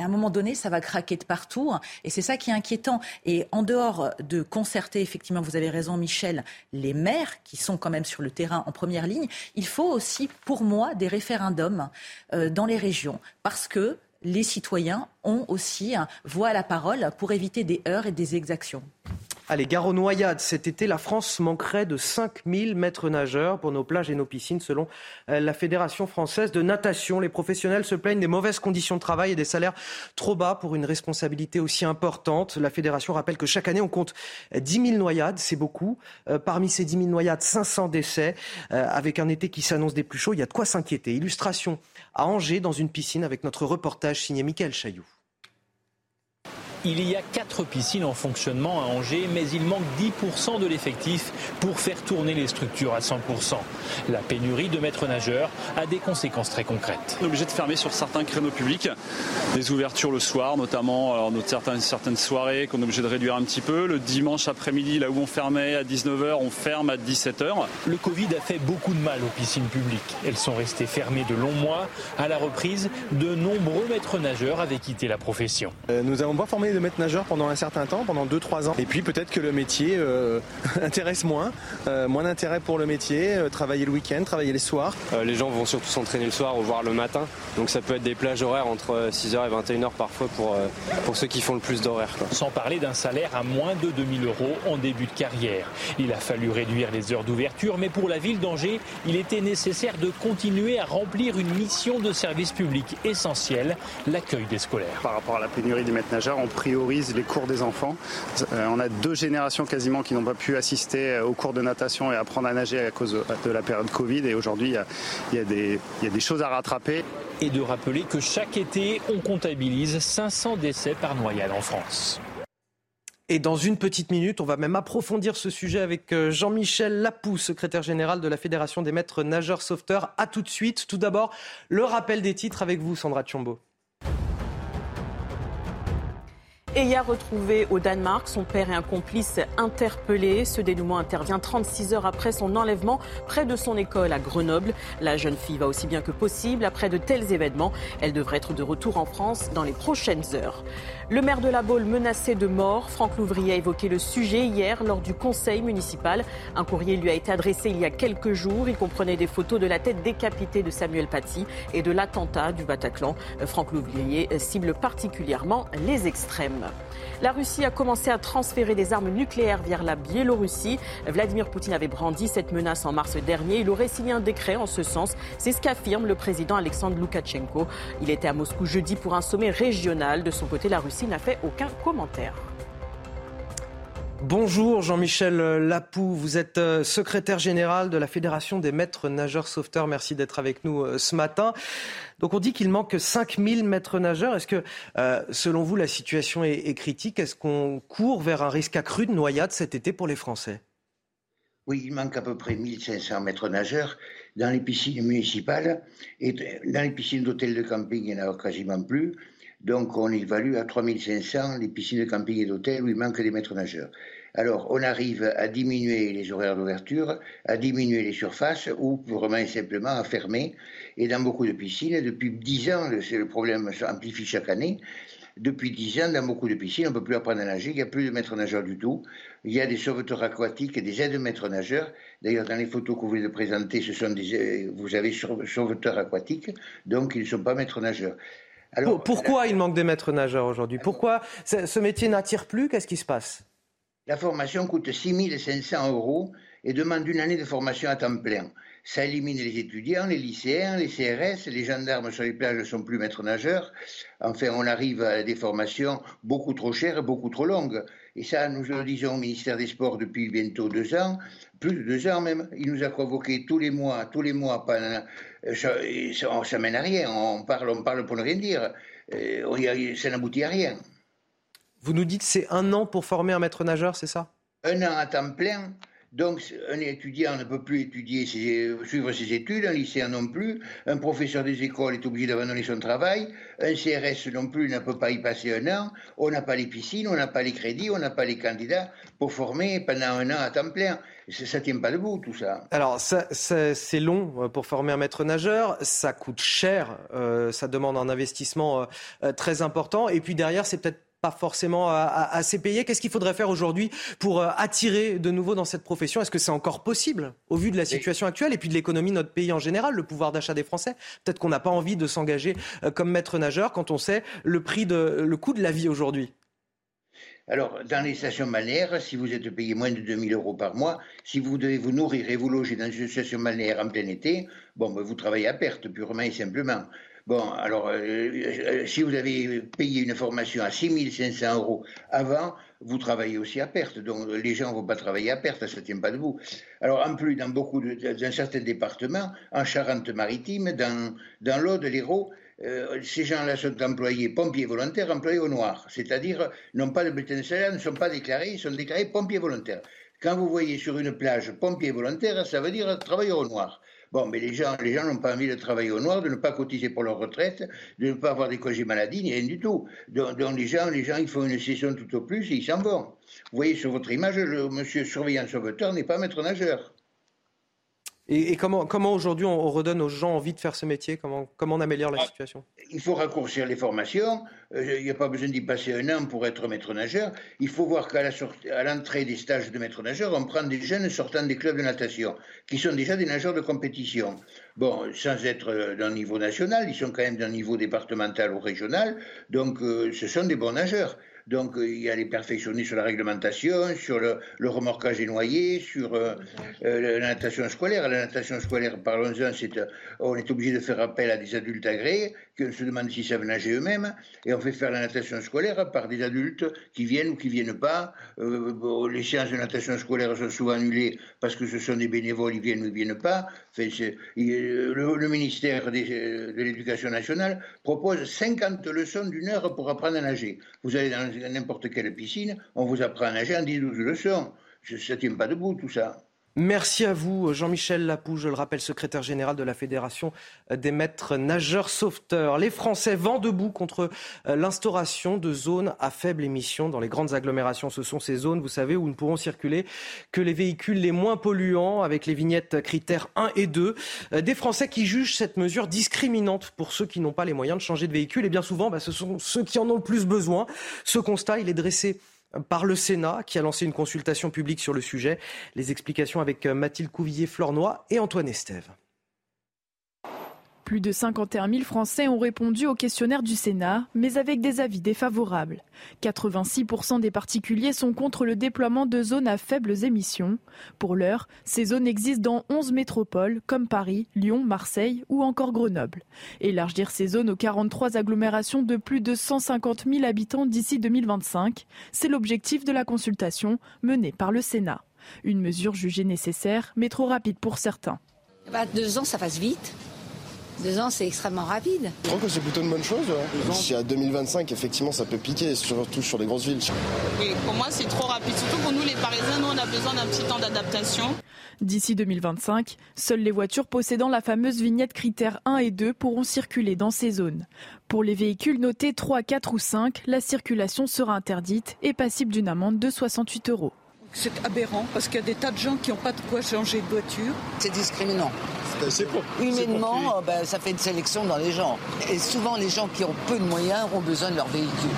Speaker 11: à un moment donné, ça va craquer de partout. Et c'est ça qui est inquiétant. Et en dehors de concerter, effectivement, vous avez raison, Michel, les maires qui sont quand même sur le terrain en première ligne, il faut aussi, pour moi, des référendums euh, dans les régions. Parce que les citoyens ont aussi voix à la parole pour éviter des heurts et des exactions.
Speaker 2: Allez, gare noyades. Cet été, la France manquerait de 5000 maîtres nageurs pour nos plages et nos piscines, selon euh, la Fédération française de natation. Les professionnels se plaignent des mauvaises conditions de travail et des salaires trop bas pour une responsabilité aussi importante. La Fédération rappelle que chaque année, on compte 10 000 noyades. C'est beaucoup. Euh, parmi ces 10 000 noyades, 500 décès. Euh, avec un été qui s'annonce des plus chauds, il y a de quoi s'inquiéter. Illustration à Angers, dans une piscine, avec notre reportage signé Michael Chailloux.
Speaker 30: Il y a quatre piscines en fonctionnement à Angers, mais il manque 10% de l'effectif pour faire tourner les structures à 100%. La pénurie de maîtres nageurs a des conséquences très concrètes.
Speaker 31: On est obligé de fermer sur certains créneaux publics, des ouvertures le soir notamment, alors certaines, certaines soirées qu'on est obligé de réduire un petit peu. Le dimanche après-midi, là où on fermait à 19h, on ferme à 17h.
Speaker 30: Le Covid a fait beaucoup de mal aux piscines publiques. Elles sont restées fermées de longs mois. À la reprise, de nombreux maîtres nageurs avaient quitté la profession.
Speaker 32: Euh, nous n'avons pas formé de maître nageur pendant un certain temps, pendant 2-3 ans. Et puis peut-être que le métier euh, intéresse moins, euh, moins d'intérêt pour le métier, euh, travailler le week-end, travailler les soirs.
Speaker 33: les gens vont surtout s'entraîner le soir ou voir le matin. Donc ça peut être des plages horaires entre 6h et 21h parfois pour, pour ceux qui font le plus d'horaires.
Speaker 30: Sans parler d'un salaire à moins de 2000 euros en début de carrière. Il a fallu réduire les heures d'ouverture, mais pour la ville d'Angers, il était nécessaire de continuer à remplir une mission de service public essentielle, l'accueil des scolaires.
Speaker 34: Par rapport à la pénurie des maîtres nageurs, on priorise les cours des enfants. Euh, on a deux générations quasiment qui n'ont pas pu assister euh, aux cours de natation et apprendre à nager à cause de la période Covid. Et aujourd'hui, il y, a, des, choses à rattraper.
Speaker 30: Et de rappeler que chaque été, on comptabilise 500 décès par noyade en France.
Speaker 2: Et dans une petite minute, on va même approfondir ce sujet avec euh, Jean-Michel Lapou, secrétaire général de la Fédération des maîtres nageurs sauveteurs. A tout de suite. Tout d'abord, le rappel des titres avec vous, Sandra Tchombo.
Speaker 20: Et a retrouvé au Danemark, son père et un complice interpellés. Ce dénouement intervient 36 heures après son enlèvement près de son école à Grenoble. La jeune fille va aussi bien que possible. Après de tels événements, elle devrait être de retour en France dans les prochaines heures. Le maire de la Baule menacé de mort, Franck Louvrier a évoqué le sujet hier lors du conseil municipal. Un courrier lui a été adressé il y a quelques jours. Il comprenait des photos de la tête décapitée de Samuel Paty et de l'attentat du Bataclan. Franck Louvrier cible particulièrement les extrêmes. La Russie a commencé à transférer des armes nucléaires vers la Biélorussie. Vladimir Poutine avait brandi cette menace en mars dernier. Il aurait signé un décret en ce sens. C'est ce qu'affirme le président Alexandre Loukachenko. Il était à Moscou jeudi pour un sommet régional. De son côté, la Russie n'a fait aucun commentaire.
Speaker 2: Bonjour Jean-Michel Lapou, vous êtes euh, secrétaire général de la Fédération des maîtres nageurs sauveteurs. Merci d'être avec nous euh, ce matin. Donc on dit qu'il manque 5000 maîtres nageurs. Est-ce que, euh, selon vous, la situation est, critique? Est-ce qu'on court vers un risque accru de noyade cet été pour les Français?
Speaker 35: Oui, il manque à peu près 1500 maîtres nageurs dans les piscines municipales. Et dans les piscines d'hôtels de camping, il n'y en a quasiment plus. Donc on évalue à 3500 les piscines de camping et d'hôtel où il manque des maîtres nageurs. Alors on arrive à diminuer les horaires d'ouverture, à diminuer les surfaces ou vraiment simplement à fermer. Et dans beaucoup de piscines, depuis 10 ans, le problème s'amplifie chaque année. Depuis 10 ans, dans beaucoup de piscines, on ne peut plus apprendre à nager, il n'y a plus de maîtres nageurs du tout. Il y a des sauveteurs aquatiques et des aides-maîtres nageurs. D'ailleurs, dans les photos que vous voulez présenter, ce sont des, vous avez sauveteurs aquatiques, donc ils ne sont pas maîtres nageurs
Speaker 2: pourquoi il manque des maîtres nageurs aujourd'hui? Pourquoi ce métier n'attire plus? Qu'est-ce qui se passe?
Speaker 35: La formation coûte 6 500 euros et demande une année de formation à temps plein. Ça élimine les étudiants, les lycéens, les CRS, les gendarmes sur les plages ne sont plus maîtres nageurs. Enfin, on arrive à des formations beaucoup trop chères et beaucoup trop longues. Et ça, nous le disons au ministère des Sports depuis bientôt deux ans, plus de deux ans même. Il nous a convoqués tous les mois, tous les mois pendant ça, mène à rien. On parle, on parle pour ne rien dire. Euh, ça n'aboutit à rien.
Speaker 2: Vous nous dites c'est un an pour former un maître nageur, c'est ça?
Speaker 35: Un an à temps plein. Donc, un étudiant ne peut plus étudier, suivre ses études, un lycéen non plus, un professeur des écoles est obligé d'abandonner son travail, un CRS non plus ne peut pas y passer un an, on n'a pas les piscines, on n'a pas les crédits, on n'a pas les candidats pour former pendant un an à temps plein. Ça ne tient pas debout, tout ça.
Speaker 2: Alors, c'est long euh, pour former un maître nageur, ça coûte cher, euh, ça demande un investissement euh, très important, et puis derrière, c'est peut-être pas forcément assez payé. Qu'est-ce qu'il faudrait faire aujourd'hui pour euh, attirer de nouveau dans cette profession? Est-ce que c'est encore possible au vu de la situation actuelle et puis de l'économie de notre pays en général, le pouvoir d'achat des Français? Peut-être qu'on n'a pas envie de s'engager euh, comme maître nageur quand on sait le prix de le coût de la vie aujourd'hui.
Speaker 35: Alors, dans les stations balnéaires, si vous êtes payé moins de 2000 euros par mois, si vous devez vous nourrir et vous loger dans une station balnéaire en plein été, bon, ben, vous travaillez à perte, purement et simplement. Bon, alors, euh, euh, si vous avez payé une formation à 6500 euros avant, vous travaillez aussi à perte. Donc, les gens ne vont pas travailler à perte, ça ne tient pas debout. Alors, en plus, dans beaucoup de, dans certains départements, en Charente-Maritime, dans, dans l'Aude, l'Hérault, euh, ces gens-là sont employés pompiers volontaires, employés au noir. C'est-à-dire, n'ont pas de bulletin de salaire, ne sont pas déclarés, ils sont déclarés pompiers volontaires. Quand vous voyez sur une plage pompiers volontaires, ça veut dire travailleurs au noir. Bon, mais les gens, les gens n'ont pas envie de travailler au noir, de ne pas cotiser pour leur retraite, de ne pas avoir des congés maladie, ni rien du tout. Donc, les gens, les gens, ils font une session tout au plus et ils s'en vont. Vous voyez sur votre image, le monsieur surveillant sauveteur n'est pas maître nageur.
Speaker 2: Et, comment, comment aujourd'hui on, redonne aux gens envie de faire ce métier? Comment, comment on améliore la ah, situation?
Speaker 35: Il faut raccourcir les formations. Euh, il n'y a pas besoin d'y passer un an pour être maître nageur. Il faut voir qu'à l'entrée des stages de maître nageur, on prend des jeunes sortant des clubs de natation, qui sont déjà des nageurs de compétition. Bon, sans être d'un niveau national, ils sont quand même d'un niveau départemental ou régional. Donc, euh, ce sont des bons nageurs. Donc euh, il y a les perfectionner sur la réglementation, sur le, remorquage des noyés, sur euh, euh, la natation scolaire. La natation scolaire, parlons-en, c'est, on est obligé de faire appel à des adultes agréés, qu'on se demande s'ils savent nager eux-mêmes, et on fait faire la natation scolaire par des adultes qui viennent ou qui viennent pas. les séances de natation scolaire sont souvent annulées parce que ce sont des bénévoles, ils viennent ou ils viennent pas. Le, ministère de l'Éducation nationale propose 50 leçons d'une heure pour apprendre à nager. Vous allez dans n'importe quelle piscine, on vous apprend à nager en 10-12 leçons. Ça ne tient pas debout tout ça.
Speaker 2: Merci à vous, Jean-Michel Lapou, je le rappelle, secrétaire général de la Fédération des maîtres nageurs sauveteurs. Les Français vont debout contre euh, l'instauration de zones à faible émission dans les grandes agglomérations. Ce sont ces zones, vous savez, où ne pourront circuler que les véhicules les moins polluants avec les vignettes critères 1 et 2. Euh, des Français qui jugent cette mesure discriminante pour ceux qui n'ont pas les moyens de changer de véhicule. Et bien souvent, bah, ce sont ceux qui en ont le plus besoin. Ce constat, il est dressé par le Sénat qui a lancé une consultation publique sur le sujet. Les explications avec euh, Mathilde Couvillier-Flornois et Antoine Estève.
Speaker 23: Plus de 51 000 Français ont répondu au questionnaire du Sénat, mais avec des avis défavorables. 86% des particuliers sont contre le déploiement de zones à faibles émissions. Pour l'heure, ces zones existent dans 11 métropoles comme Paris, Lyon, Marseille ou encore Grenoble. Élargir ces zones aux 43 agglomérations de plus de 150 000 habitants d'ici 2025, c'est l'objectif de la consultation menée par le Sénat. Une mesure jugée nécessaire, mais trop rapide pour certains.
Speaker 36: Bah, deux ans, ça passe vite. Deux ans, c'est extrêmement rapide.
Speaker 37: Je trouve que c'est plutôt une bonne chose. Si à 2025, effectivement, ça peut piquer, surtout sur les grosses villes.
Speaker 38: Oui, pour moi, c'est trop rapide. Surtout pour nous, les Parisiens, nous, on a besoin d'un petit temps d'adaptation.
Speaker 23: D'ici 2025, seules les voitures possédant la fameuse vignette critère 1 et 2 pourront circuler dans ces zones. Pour les véhicules notés 3, 4 ou 5, la circulation sera interdite et passible d'une amende de 68 euros.
Speaker 39: C'est aberrant parce qu'il y a des tas de gens qui n'ont pas de quoi changer de voiture.
Speaker 40: C'est discriminant. Humainement, euh, ben, ça fait une sélection dans les gens. Et souvent, les gens qui ont peu de moyens ont besoin de leur véhicule.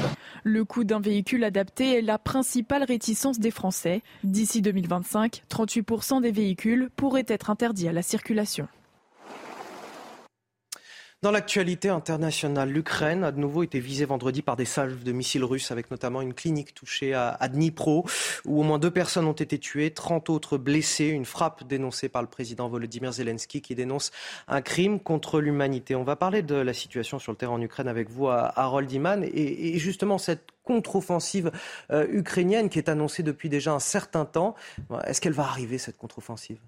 Speaker 23: Le coût d'un véhicule adapté est la principale réticence des Français. D'ici 2025, 38% des véhicules pourraient être interdits à la circulation.
Speaker 2: Dans l'actualité internationale, l'Ukraine a de nouveau été visée vendredi par des salves de missiles russes, avec notamment une clinique touchée à, Dnipro, où au moins deux personnes ont été tuées, 30 autres blessées. Une frappe dénoncée par le président Volodymyr Zelensky, qui dénonce un crime contre l'humanité. On va parler de la situation sur le terrain en Ukraine avec vous, Harold Iman, et, justement cette contre-offensive euh, ukrainienne qui est annoncée depuis déjà un certain temps. Est-ce qu'elle va arriver, cette contre-offensive?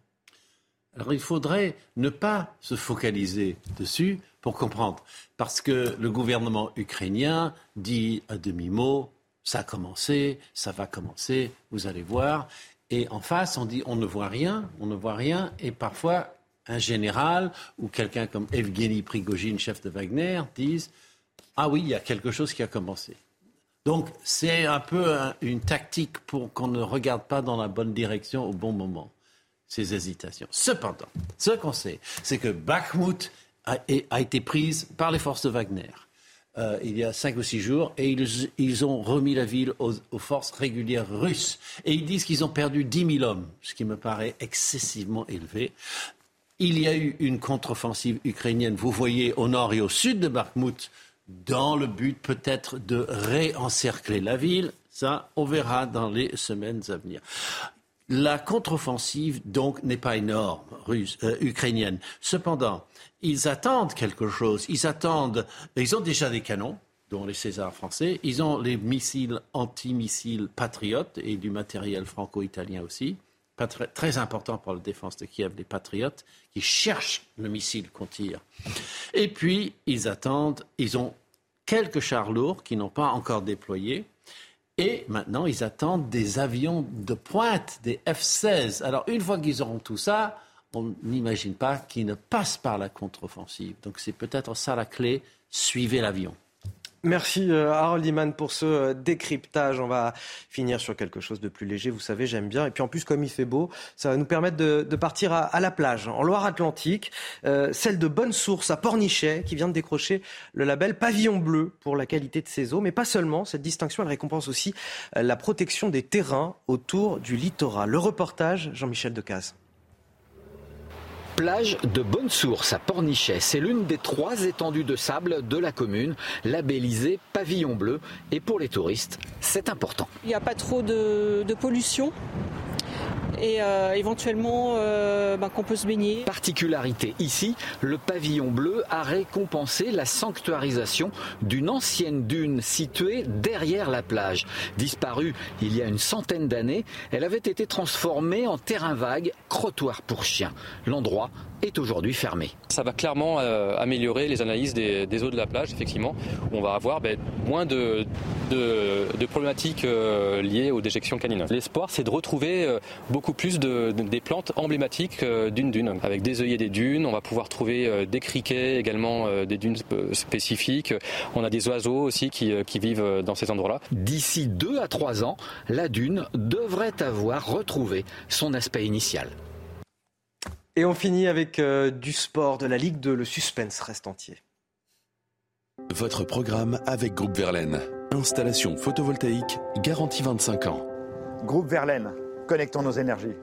Speaker 22: Alors il faudrait ne pas se focaliser dessus pour comprendre. Parce que le gouvernement ukrainien dit à demi-mot, ça a commencé, ça va commencer, vous allez voir. Et en face, on dit, on ne voit rien, on ne voit rien. Et parfois, un général ou quelqu'un comme Evgeny Prigogine, chef de Wagner, disent, ah oui, il y a quelque chose qui a commencé. Donc c'est un peu une tactique pour qu'on ne regarde pas dans la bonne direction au bon moment ces hésitations. Cependant, ce qu'on sait, c'est que Bakhmut a, été prise par les forces de Wagner. Euh, il y a cinq ou six jours, et ils, ont remis la ville aux, forces régulières russes. Et ils disent qu'ils ont perdu 10 000 hommes, ce qui me paraît excessivement élevé. Il y a eu une contre-offensive ukrainienne, vous voyez, au nord et au sud de Bakhmut, dans le but peut-être de réencercler la ville. Ça, on verra dans les semaines à venir. La contre-offensive, donc, n'est pas énorme, euh, ukrainienne. Cependant, ils attendent quelque chose. Ils attendent. Ils ont déjà des canons, dont les Césars français. Ils ont les missiles anti-missiles patriotes et du matériel franco-italien aussi. très important pour la défense de Kiev, les patriotes, qui cherchent le missile qu'on tire. Et puis, ils attendent. Ils ont quelques chars lourds qui n'ont pas encore déployés. Et maintenant, ils attendent des avions de pointe, des F-16. Alors, une fois qu'ils auront tout ça, on n'imagine pas qu'ils ne passent par la contre-offensive. Donc, c'est peut-être ça la clé. Suivez l'avion.
Speaker 2: Merci euh, Harold Iman pour ce euh, décryptage. On va finir sur quelque chose de plus léger. Vous savez, j'aime bien. Et puis en plus, comme il fait beau, ça va nous permettre de, partir à, la plage, en Loire-Atlantique. Euh, celle de Bonne Source à Pornichet, qui vient de décrocher le label Pavillon Bleu pour la qualité de ses eaux. Mais pas seulement. Cette distinction, elle récompense aussi la protection des terrains autour du littoral. Le reportage, Jean-Michel Decaze.
Speaker 19: Plage de Bonne Source à Pornichet, c'est l'une des trois étendues de sable de la commune, labellisée pavillon bleu. Et pour les touristes, c'est important.
Speaker 41: Il n'y a pas trop de, pollution et euh, éventuellement euh, ben, qu'on peut se baigner.
Speaker 19: Particularité ici, le pavillon bleu a récompensé la sanctuarisation d'une ancienne dune située derrière la plage. Disparue il y a une centaine d'années, elle avait été transformée en terrain vague, crottoir pour chiens. L'endroit est aujourd'hui fermé.
Speaker 42: Ça va clairement euh, améliorer les analyses des, eaux de la plage, effectivement, où on va avoir ben, moins de, de, problématiques euh, liées aux déjections canines. L'espoir, c'est de retrouver euh, beaucoup plus de, des plantes emblématiques d'une dune. Avec des œillets des dunes, on va pouvoir trouver des criquets, également des dunes spécifiques. On a des oiseaux aussi qui, qui vivent dans ces endroits-là.
Speaker 19: D'ici deux à trois ans, la dune devrait avoir retrouvé son aspect initial.
Speaker 2: Et on finit avec euh, du sport, de la Ligue 2. Le suspense reste entier.
Speaker 43: Votre programme avec Groupe Verlaine. Installation photovoltaïque garantie 25 ans.
Speaker 9: Groupe Verlaine, connectons nos énergies.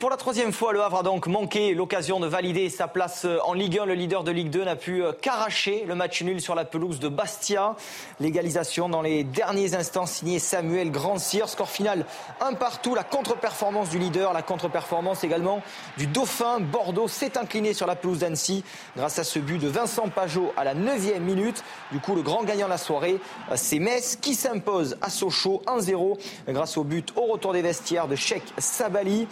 Speaker 44: Pour la troisième fois, le Havre a donc manqué l'occasion de valider sa place euh, en Ligue 1. Le leader de Ligue 2 n'a pu euh, qu'arracher le match nul sur la pelouse de Bastia. L'égalisation dans les derniers instants signé Samuel Grandcir. Score final un partout. La contre-performance du leader, la contre-performance également du Dauphin. Bordeaux s'est incliné sur la pelouse d'Annecy grâce à ce but de Vincent Pajot à la 9 minute. Du coup, le grand gagnant de la soirée, euh, c'est Metz qui s'impose à Sochaux 1-0 grâce au but au retour des vestiaires de Sheikh Sabali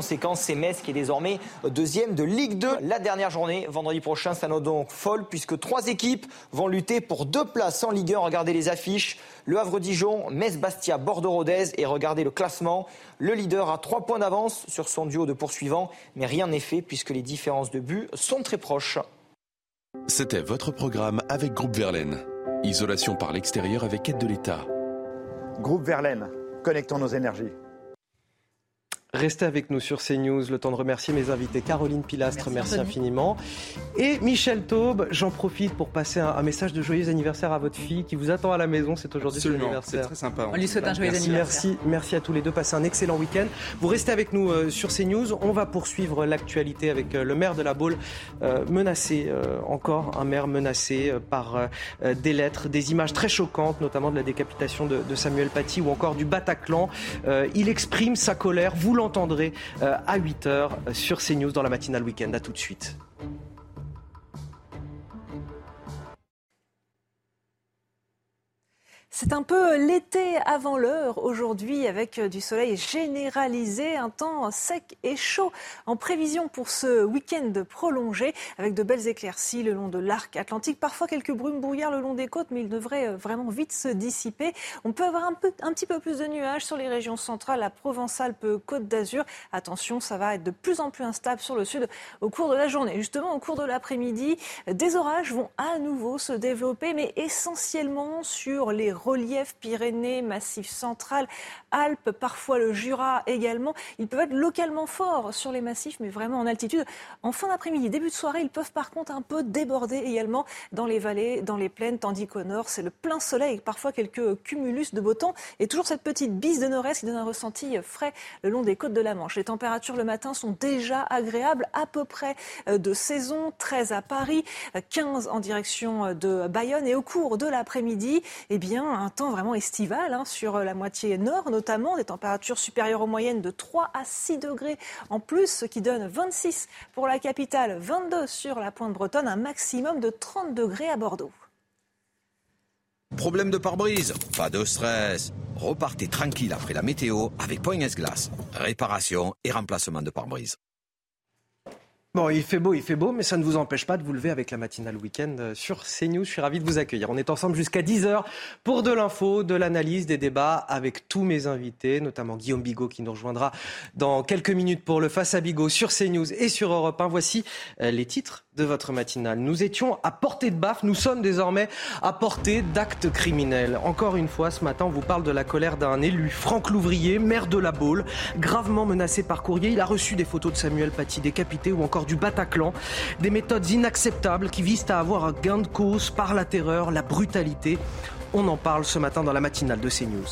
Speaker 44: conséquence, c'est Metz qui est désormais deuxième de Ligue 2. La dernière journée, vendredi prochain, ça nous donc folle puisque trois équipes vont lutter pour deux places en Ligue 1. Regardez les affiches. Le Havre-Dijon, Metz-Bastia, Bordeaux-Rodez et regardez le classement. Le leader a trois points d'avance sur son duo de poursuivants, mais rien n'est fait puisque les différences de but sont très proches.
Speaker 43: C'était votre programme avec Groupe Verlaine. Isolation par l'extérieur avec aide de l'État.
Speaker 9: Groupe Verlaine, connectons nos énergies.
Speaker 2: Restez avec nous sur CNews. Le temps de remercier mes invités. Caroline Pilastre, merci, infiniment. Et Michel Taube, j'en profite pour passer un, message de joyeux anniversaire à votre fille qui vous attend à la maison. C'est aujourd'hui son anniversaire.
Speaker 10: C'est très sympa.
Speaker 11: On lui souhaite un joyeux anniversaire.
Speaker 2: Merci, merci à tous les deux. Passez un excellent week-end. Vous restez avec nous euh, sur CNews. On va poursuivre l'actualité avec euh, le maire de la Baule euh, menacé, encore un maire menacé par des lettres, des images très choquantes, notamment de la décapitation de, de Samuel Paty ou encore du Bataclan. il exprime sa colère. Vous l'entendrez euh, à 8h sur CNews dans la matinale week-end. A tout de suite.
Speaker 7: C'est un peu l'été avant l'heure aujourd'hui avec du soleil généralisé, un temps sec et chaud en prévision pour ce week-end prolongé avec de belles éclaircies le long de l'arc atlantique, parfois quelques brumes brouillards le long des côtes mais il devrait euh, vraiment vite se dissiper. On peut avoir un, un petit peu plus de nuages sur les régions centrales, la Provence-Alpes-Côte d'Azur. Attention, ça va être de plus en plus instable sur le sud au cours de la journée. Justement, au cours de l'après-midi, des orages vont à nouveau se développer mais essentiellement sur les relief Pyrénées, Massif central, Alpes, parfois le Jura également. Ils peuvent être localement forts sur les massifs, mais vraiment en altitude. En fin d'après-midi, début de soirée, ils peuvent par contre un peu déborder également dans les vallées, dans les plaines, tandis qu'au nord, c'est le plein soleil, parfois quelques cumulus de beau temps, et toujours cette petite bise de nord-est qui donne un ressenti frais le long des côtes de la Manche. Les températures le matin sont déjà agréables, à peu près euh, de saison, 13 à Paris, 15 en direction de Bayonne, et au cours de l'après-midi, eh bien,
Speaker 45: un temps vraiment estival hein, sur la moitié nord, notamment des températures supérieures aux moyennes de 3 à 6 degrés en plus, ce qui donne 26 pour la capitale, 22 sur la pointe bretonne, un maximum de 30 degrés à Bordeaux.
Speaker 46: Problème de pare-brise Pas de stress. Repartez tranquille après la météo avec Point Glace. Réparation et remplacement de pare-brise.
Speaker 2: Bon, il fait beau, il fait beau, mais ça ne vous empêche pas de vous lever avec la matinale week-end euh, sur CNews. Je suis ravi de vous accueillir. On est ensemble jusqu'à 10h pour de l'info, de l'analyse, des débats avec tous mes invités, notamment Guillaume Bigot qui nous rejoindra dans quelques minutes pour le Face à Bigot sur CNews et sur Europe 1. Voici euh, les titres de votre matinale. Nous étions à portée de baffe, nous sommes désormais à portée d'actes criminels. Encore une fois, ce matin, on vous parle de la colère d'un élu, Franck Louvrier, maire de la Baule, gravement menacé par courrier. Il a reçu des photos de Samuel Paty décapité ou encore du Bataclan. Des méthodes inacceptables qui visent à avoir un gain de cause par la terreur, la brutalité. On en parle ce matin dans la matinale de CNews.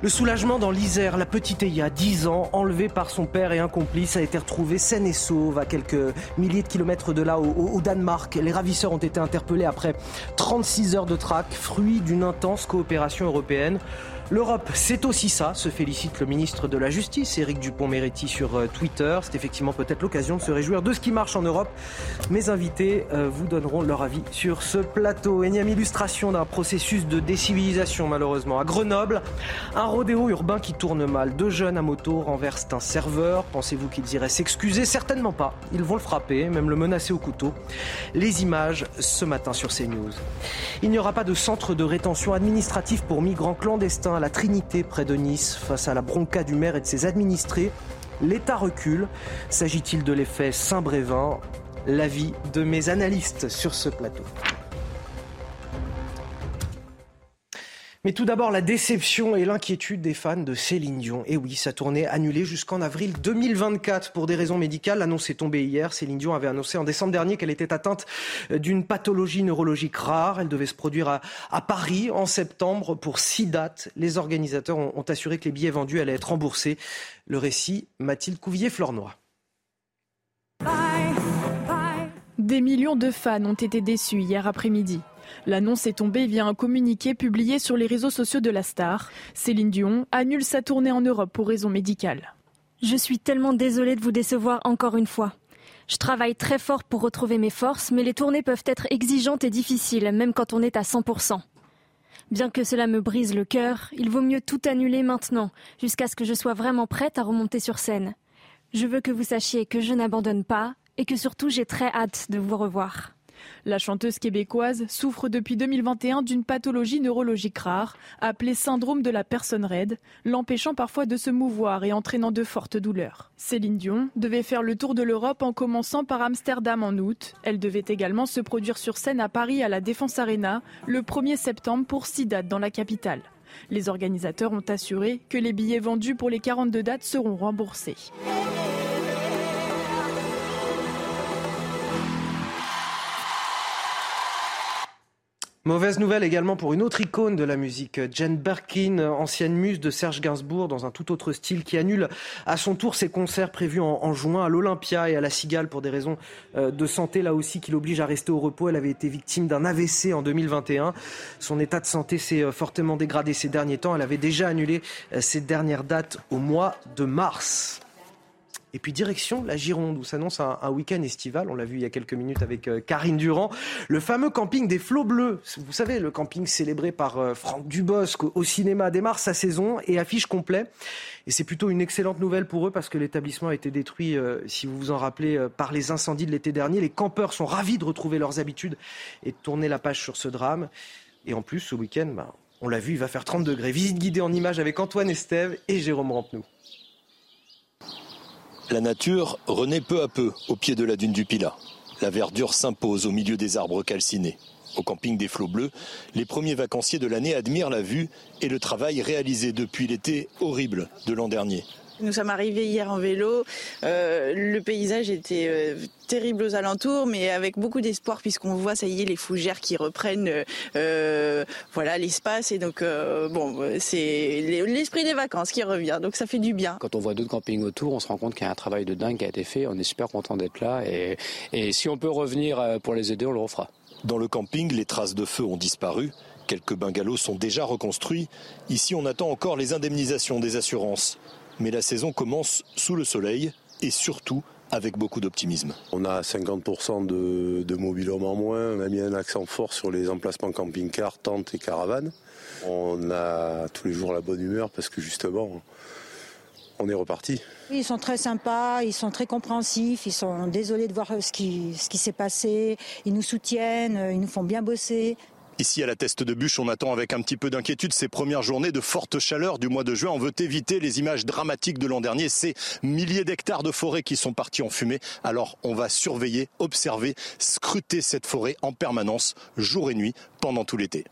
Speaker 2: Le soulagement dans l'Isère, la petite Eya, 10 ans, enlevée par son père et un complice, a été retrouvée saine et sauve à quelques milliers de kilomètres de là, au, Danemark. Les ravisseurs ont été interpellés après 36 heures de traque, fruit d'une intense coopération européenne. L'Europe, c'est aussi ça, se félicite le ministre de la Justice, Éric Dupont-Moretti, sur euh, Twitter. C'est effectivement peut-être l'occasion de se réjouir de ce qui marche en Europe. Mes invités euh, vous donneront leur avis sur ce plateau. Énième illustration d'un processus de décivilisation, malheureusement. À Grenoble, un rodéo urbain qui tourne mal. Deux jeunes à moto renversent un serveur. Pensez-vous qu'ils iraient s'excuser? Certainement pas. Ils vont le frapper, même le menacer au couteau. Les images ce matin sur CNews. Il n'y aura pas de centre de rétention administratif pour migrants clandestins à la Trinité près de Nice face à la bronca du maire et de ses administrés. L'État recule. S'agit-il de l'effet Saint-Brévin? L'avis de mes analystes sur ce plateau. Mais tout d'abord, la déception et l'inquiétude des fans de Céline Dion. Et oui, sa tournée annulée jusqu'en avril 2024 pour des raisons médicales. L'annonce est tombée hier. Céline Dion avait annoncé en décembre dernier qu'elle était atteinte d'une pathologie neurologique rare. Elle devait se produire à, Paris en septembre pour six dates. Les organisateurs ont, ont, assuré que les billets vendus allaient être remboursés. Le récit, Mathilde Couvier-Flornois.
Speaker 23: Des millions de fans ont été déçus hier après-midi. L'annonce est tombée via un communiqué publié sur les réseaux sociaux de la star. Céline Dion annule sa tournée en Europe pour raisons médicales.
Speaker 47: Je suis tellement désolée de vous décevoir encore une fois. Je travaille très fort pour retrouver mes forces, mais les tournées peuvent être exigeantes et difficiles, même quand on est à 100%. Bien que cela me brise le cœur, il vaut mieux tout annuler maintenant, jusqu'à ce que je sois vraiment prête à remonter sur scène. Je veux que vous sachiez que je n'abandonne pas et que surtout j'ai très hâte de vous revoir.
Speaker 23: La chanteuse québécoise souffre depuis 2021 d'une pathologie neurologique rare, appelée syndrome de la personne raide, l'empêchant parfois de se mouvoir et entraînant de fortes douleurs. Céline Dion devait faire le tour de l'Europe en commençant par Amsterdam en août. Elle devait également se produire sur scène à Paris à la Défense Arena le 1er septembre pour six dates dans la capitale. Les organisateurs ont assuré que les billets vendus pour les 42 dates seront remboursés.
Speaker 2: Mauvaise nouvelle également pour une autre icône de la musique, Jane Birkin, ancienne muse de Serge Gainsbourg dans un tout autre style, qui annule à son tour ses concerts prévus en, en juin à l'Olympia et à la Cigale pour des raisons euh, de santé là aussi qui l'obligent à rester au repos. Elle avait été victime d'un AVC en 2021. Son état de santé s'est fortement dégradé ces derniers temps. Elle avait déjà annulé euh, ses dernières dates au mois de mars. Et puis direction la Gironde où s'annonce un, week-end estival. On l'a vu il y a quelques minutes avec euh, Karine Durand. Le fameux camping des Flots Bleus. Vous savez, le camping célébré par euh, Franck Dubosc au cinéma démarre sa saison et affiche complet. Et c'est plutôt une excellente nouvelle pour eux parce que l'établissement a été détruit, euh, si vous vous en rappelez, par les incendies de l'été dernier. Les campeurs sont ravis de retrouver leurs habitudes et de tourner la page sur ce drame. Et en plus, ce week-end, bah, on l'a vu, il va faire 30 degrés. Visite guidée en images avec Antoine Estève et Jérôme Rampenou.
Speaker 48: La nature renaît peu à peu au pied de la dune du Pilat. La verdure s'impose au milieu des arbres calcinés. Au camping des Flots Bleus, les premiers vacanciers de l'année admirent la vue et le travail réalisé depuis l'été horrible de l'an dernier.
Speaker 49: Nous sommes arrivés hier en vélo. Euh, le paysage était euh, terrible aux alentours, mais avec beaucoup d'espoir puisqu'on voit, ça y est, les fougères qui reprennent euh, voilà l'espace. Et donc, euh, bon, c'est l'esprit des vacances qui revient. Donc, ça fait du bien.
Speaker 50: Quand on voit d'autres campings autour, on se rend compte qu'il y a un travail de dingue qui a été fait. On est super content d'être là. Et, et si on peut revenir pour les aider, on le refera.
Speaker 48: Dans le camping, les traces de feu ont disparu Quelques bungalows sont déjà reconstruits. Ici, on attend encore les indemnisations des assurances. Mais la saison commence sous le soleil et surtout avec beaucoup d'optimisme.
Speaker 51: On a 50% de, de en moins. On a mis un accent fort sur les emplacements camping-cars, tentes et caravanes. On a tous les jours la bonne humeur parce que justement, on est reparti.
Speaker 52: Ils sont très sympas, ils sont très compréhensifs, ils sont désolés de voir ce qui, ce qui s'est passé, ils nous soutiennent, ils nous font bien bosser.
Speaker 48: Ici, à la Teste de Bûche, on attend avec un petit peu d'inquiétude ces premières journées de forte chaleur du mois de juin. On veut éviter les images dramatiques de l'an dernier, ces milliers d'hectares de forêt qui sont partis en fumée. Alors, on va surveiller, observer, scruter cette forêt en permanence, jour et nuit, pendant tout l'été.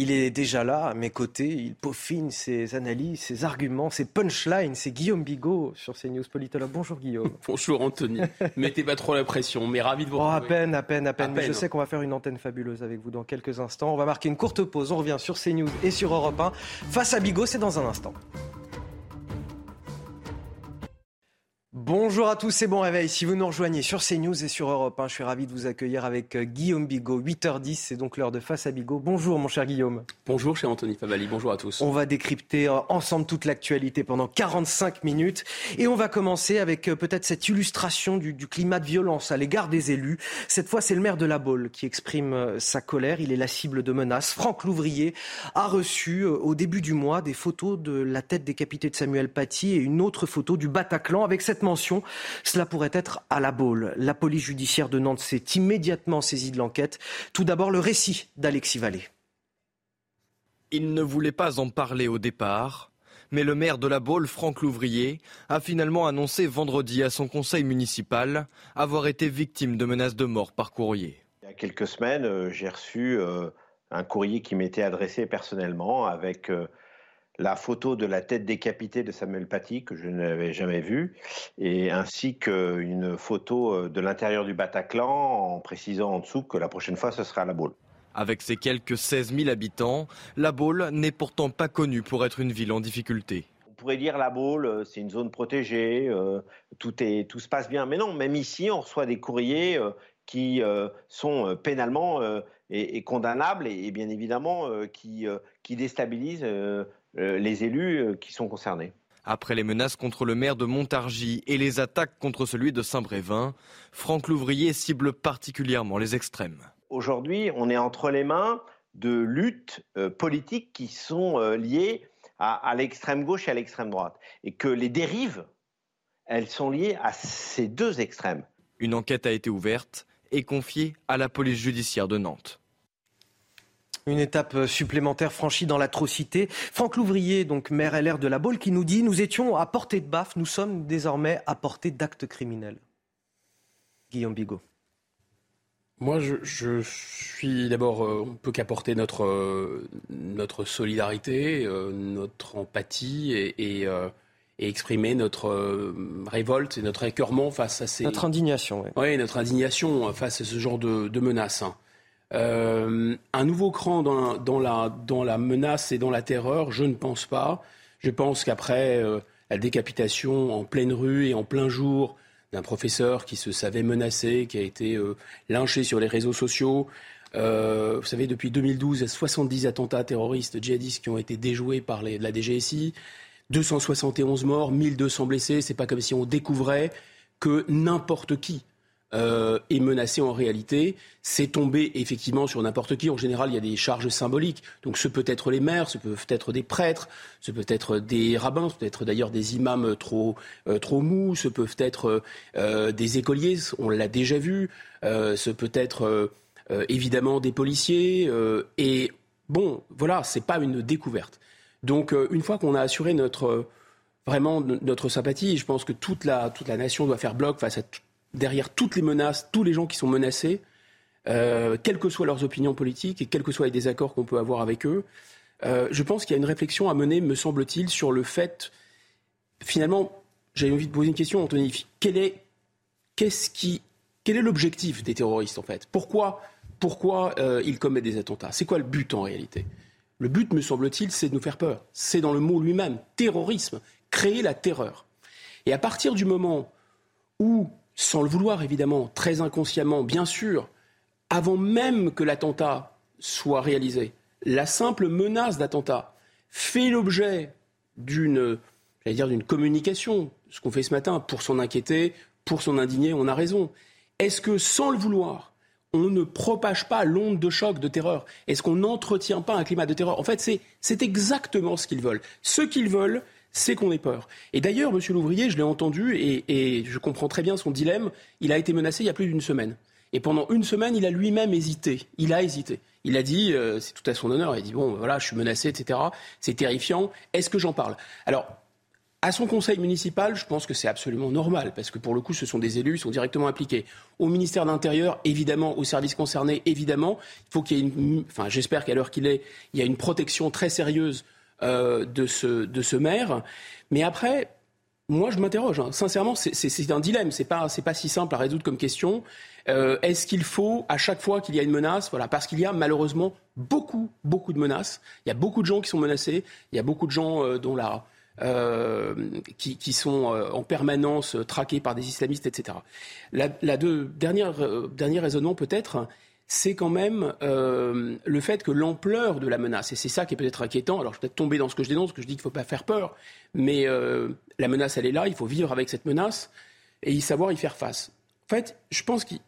Speaker 2: Il est déjà là, à mes côtés. Il peaufine ses analyses, ses arguments, ses punchlines. C'est Guillaume Bigot sur CNews Politologue. Bonjour Guillaume.
Speaker 53: Bonjour Anthony. Mettez pas trop la pression, mais ravi de vous
Speaker 2: oh,
Speaker 53: retrouver.
Speaker 2: À peine, à peine, à peine. mais je sais qu'on va faire une antenne fabuleuse avec vous dans quelques instants. On va marquer une courte pause. On revient sur CNews et sur Europe 1. Face à Bigot, c'est dans un instant. Bonjour à tous, c'est bon réveil. Si vous nous rejoignez sur CNews et sur Europe 1, je suis ravi de vous accueillir avec euh, Guillaume Bigot. 8h10, c'est donc l'heure de Face à Bigot. Bonjour mon cher Guillaume.
Speaker 53: Bonjour cher Anthony Favali, bonjour à tous.
Speaker 2: On va décrypter euh, ensemble toute l'actualité pendant 45 minutes et on va commencer avec euh, peut-être cette illustration du, du, climat de violence à l'égard des élus. Cette fois, c'est le maire de La Baule qui exprime sa colère. Il est la cible de menaces. Franck Louvrier a reçu au début du mois des photos de la tête décapitée de Samuel Paty et une autre photo du Bataclan avec cette mention. Cela pourrait être à la Baule. La police judiciaire de Nantes s'est immédiatement saisie de l'enquête. Tout d'abord, le récit d'Alexis Vallée.
Speaker 8: Il ne voulait pas en parler au départ, mais le maire de la Baule, Franck Louvrier, a finalement annoncé vendredi à son conseil municipal avoir été victime de menaces de mort par courrier.
Speaker 9: Il y a quelques semaines, euh, j'ai reçu euh, un courrier qui m'était adressé personnellement avec euh, la photo de la tête décapitée de Samuel Paty, que je n'avais jamais vue, et ainsi qu'une photo de l'intérieur du Bataclan, en précisant en dessous que la prochaine fois, ce sera à La Baule.
Speaker 8: Avec ses quelques 16 000 habitants, La Baule n'est pourtant pas connue pour être une ville en difficulté.
Speaker 9: On pourrait dire La Baule, c'est une zone protégée, euh, tout, est, tout se passe bien. Mais non, même ici, on reçoit des courriers euh, qui euh, sont pénalement et, et, condamnables et, et bien évidemment qui, qui déstabilisent les élus qui sont concernés.
Speaker 8: Après les menaces contre le maire de Montargis et les attaques contre celui de Saint-Brévin, Franck Louvrier cible particulièrement les extrêmes.
Speaker 9: Aujourd'hui, on est entre les mains de luttes euh, politiques qui sont euh, liées à, à l'extrême gauche et à l'extrême droite. Et que les dérives, elles sont liées à ces deux extrêmes.
Speaker 8: Une enquête a été ouverte et confiée à la police judiciaire de Nantes.
Speaker 2: Une étape supplémentaire franchie dans l'atrocité. Franck Louvrier, donc maire LR de la Baule, qui nous dit Nous étions à portée de baffe, nous sommes désormais à portée d'actes criminels. Guillaume Bigot.
Speaker 53: Moi, je, je suis d'abord, euh, on peut qu'apporter notre, euh, notre solidarité, euh, notre empathie et, et, et exprimer notre révolte et notre écœurement face à ces.
Speaker 2: Notre indignation, oui.
Speaker 53: Oui, notre indignation face à ce genre de, de menaces. Hein. Euh, un nouveau cran dans la, menace et dans la terreur, je ne pense pas. Je pense qu'après euh, la décapitation en pleine rue et en plein jour d'un professeur qui se savait menacé, qui a été euh, lynché sur les réseaux sociaux, vous savez, depuis 2012, il y a 70 attentats terroristes djihadistes qui ont été déjoués par la DGSI, 271 morts, 1200 blessés. C'est pas comme si on découvrait que n'importe qui euh, est menacé en réalité, c'est tombé effectivement sur n'importe qui. En général, il y a des charges symboliques. Donc ce peut être les maires, ce peuvent être des prêtres, ce peut être des rabbins, ce peut être d'ailleurs des imams trop, euh, trop mous, ce peuvent être euh, des écoliers, on l'a déjà vu, ce peut être évidemment des policiers. et bon, voilà, c'est pas une découverte. Donc une fois qu'on a assuré notre vraiment notre sympathie, je pense que toute la, toute la nation doit faire bloc face à derrière toutes les menaces, tous les gens qui sont menacés, euh, quelles que soient leurs opinions politiques et quels que soient les désaccords qu'on peut avoir avec eux, euh, je pense qu'il y a une réflexion à mener, me semble-t-il, sur le fait, finalement, j'avais envie de poser une question, Anthony, quel est, qu'est-ce qui, quel est l'objectif des terroristes en fait? Pourquoi, pourquoi euh, ils commettent des attentats? C'est quoi le but en réalité? Le but, me semble-t-il, c'est de nous faire peur. C'est dans le mot lui-même, terrorisme, créer la terreur. Et à partir du moment où sans le vouloir évidemment, très inconsciemment, bien sûr, avant même que l'attentat soit réalisé, la simple menace d'attentat fait l'objet d'une, dire, d'une communication, ce qu'on fait ce matin, pour s'en inquiéter, pour s'en indigner, on a raison. Est-ce que sans le vouloir, on ne propage pas l'onde de choc, de terreur? Est-ce qu'on n'entretient pas un climat de terreur? En fait, c'est exactement ce qu'ils veulent. Ce qu'ils veulent, c'est qu'on ait peur. Et d'ailleurs, M. Louvrier, je l'ai entendu et, je comprends très bien son dilemme, il a été menacé il y a plus d'une semaine. Et pendant une semaine, il a lui-même hésité. Il a hésité. Il a dit, euh, c'est tout à son honneur, il a dit, bon, voilà, je suis menacé, etc. C'est terrifiant. Est-ce que j'en parle? Alors, à son conseil municipal, je pense que c'est absolument normal, parce que pour le coup, ce sont des élus, ils sont directement impliqués. Au ministère de l'Intérieur, évidemment, aux services concernés, évidemment, il faut qu'il y ait une. Enfin, j'espère qu'à l'heure qu'il est, il y a une protection très sérieuse euh, de, ce, de ce maire. Mais après, moi, je m'interroge. Hein. Sincèrement, c'est un dilemme. C'est pas, pas si simple à résoudre comme question. Euh, est-ce qu'il faut, à chaque fois qu'il y a une menace, voilà, parce qu'il y a malheureusement beaucoup, beaucoup de menaces. Il y a beaucoup de gens qui sont menacés. Il y a beaucoup de gens euh, dont la, qui, qui, sont en permanence traqués par des islamistes, etc. La, la deux, dernière, dernier raisonnement peut-être, c'est quand même euh, le fait que l'ampleur de la menace, et c'est ça qui est peut-être inquiétant, alors je vais peut-être tomber dans ce que je dénonce, que je dis qu'il ne faut pas faire peur, mais euh, la menace, elle est là, il faut vivre avec cette menace et y savoir y faire face. En fait, je pense qu'il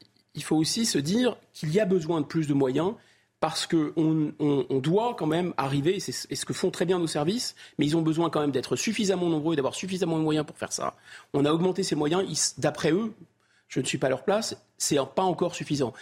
Speaker 53: faut aussi se dire qu'il y a besoin de plus de moyens parce qu'on on, doit quand même arriver, et c'est ce que font très bien nos services, mais ils ont besoin quand même d'être suffisamment nombreux et d'avoir suffisamment de moyens pour faire ça. On a augmenté ces moyens, d'après eux, je ne suis pas à leur place, c'est pas encore suffisant.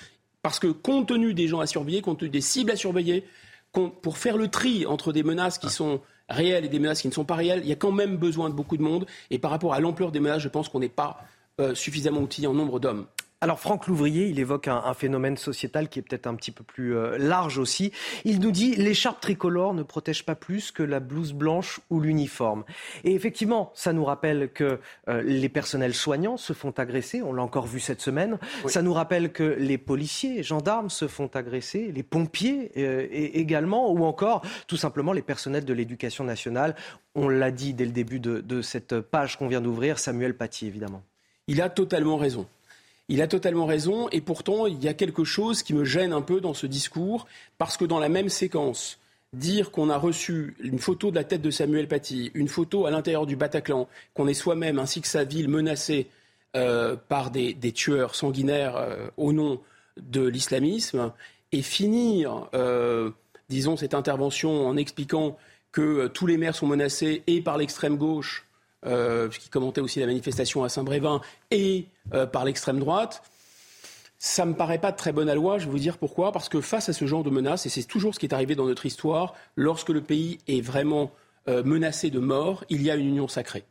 Speaker 53: Parce que compte tenu des gens à surveiller, compte tenu des cibles à surveiller, pour faire le tri entre des menaces qui sont réelles et des menaces qui ne sont pas réelles, il y a quand même besoin de beaucoup de monde. Et par rapport à l'ampleur des menaces, je pense qu'on n'est pas euh, suffisamment outillé en nombre d'hommes.
Speaker 2: Alors Franck Louvrier, il évoque un, phénomène sociétal qui est peut-être un petit peu plus euh, large aussi. Il nous dit l'écharpe tricolore ne protège pas plus que la blouse blanche ou l'uniforme. Et effectivement, ça nous rappelle que euh, les personnels soignants se font agresser, on l'a encore vu cette semaine. Ça nous rappelle que les policiers, gendarmes se font agresser, les pompiers euh, également, ou encore tout simplement les personnels de l'éducation nationale. On l'a dit dès le début de, de cette page qu'on vient d'ouvrir, Samuel Paty évidemment.
Speaker 53: Il a totalement raison. Il a totalement raison, et pourtant, il y a quelque chose qui me gêne un peu dans ce discours, parce que dans la même séquence, dire qu'on a reçu une photo de la tête de Samuel Paty, une photo à l'intérieur du Bataclan, qu'on est soi-même ainsi que sa ville menacée euh, par des, tueurs sanguinaires euh, au nom de l'islamisme, et finir, euh, disons, cette intervention en expliquant que tous les maires sont menacés et par l'extrême gauche qui commentait aussi la manifestation à Saint-Brévin, et euh, par l'extrême droite. Ça me paraît pas de très bonne loi, je vais vous dire pourquoi. Parce que face à ce genre de menaces, et c'est toujours ce qui est arrivé dans notre histoire, lorsque le pays est vraiment euh, menacé de mort, il y a une union sacrée.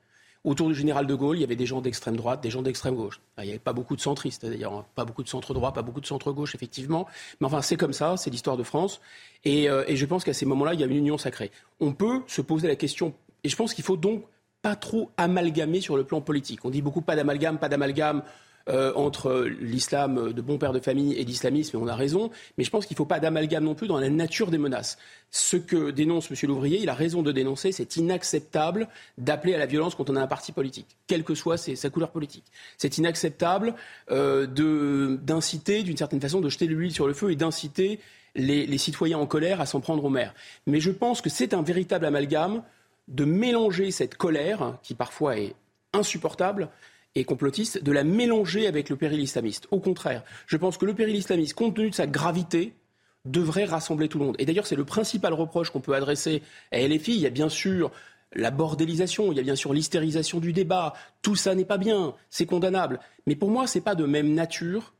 Speaker 53: Autour du général de Gaulle, il y avait des gens d'extrême droite, des gens d'extrême gauche. il n'y avait pas beaucoup de centristes, d'ailleurs, hein. pas beaucoup de centre droit, pas beaucoup de centre gauche, effectivement. Mais enfin, c'est comme ça, c'est l'histoire de France. Et je pense qu'à ces moments-là, il y a une union sacrée. On peut se poser la question, et je pense qu'il faut donc pas trop amalgamé sur le plan politique. On dit beaucoup pas d'amalgame, pas d'amalgame euh, entre l'islam de bon père de famille et l'islamisme, et on a raison, mais je pense qu'il ne faut pas d'amalgame non plus dans la nature des menaces. Ce que dénonce M. Louvrier, il a raison de dénoncer, c'est inacceptable d'appeler à la violence quand on a un parti politique, quelle que soit sa couleur politique. C'est inacceptable euh, d'inciter, d'une certaine façon, de jeter de l'huile sur le feu et d'inciter les, les citoyens en colère à s'en prendre aux maires. Mais je pense que c'est un véritable amalgame de mélanger cette colère, qui parfois est insupportable et complotiste, de la mélanger avec le péril islamiste. Au contraire, je pense que le péril islamiste, compte tenu de sa gravité, devrait rassembler tout le monde. Et d'ailleurs, c'est le principal reproche qu'on peut adresser à LFI. Il y a bien sûr la bordélisation, il y a bien sûr l'hystérisation du débat. Tout ça n'est pas bien, c'est condamnable. Mais pour moi, ce n'est pas de même nature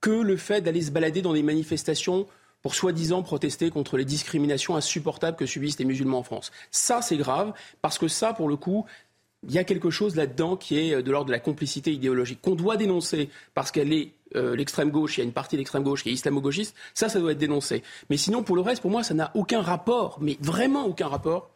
Speaker 53: que le fait d'aller se balader dans des manifestations pour soi-disant protester contre les discriminations insupportables que subissent les musulmans en France. Ça, c'est grave, parce que ça, pour le coup, il y a quelque chose là-dedans qui est euh, de l'ordre de la complicité idéologique qu'on doit dénoncer parce qu'elle est euh, l'extrême gauche, il y a une partie de l'extrême gauche qui est islamo-gauchiste, ça, ça doit être dénoncé. Mais sinon, pour le reste, pour moi, ça n'a aucun rapport, mais vraiment aucun rapport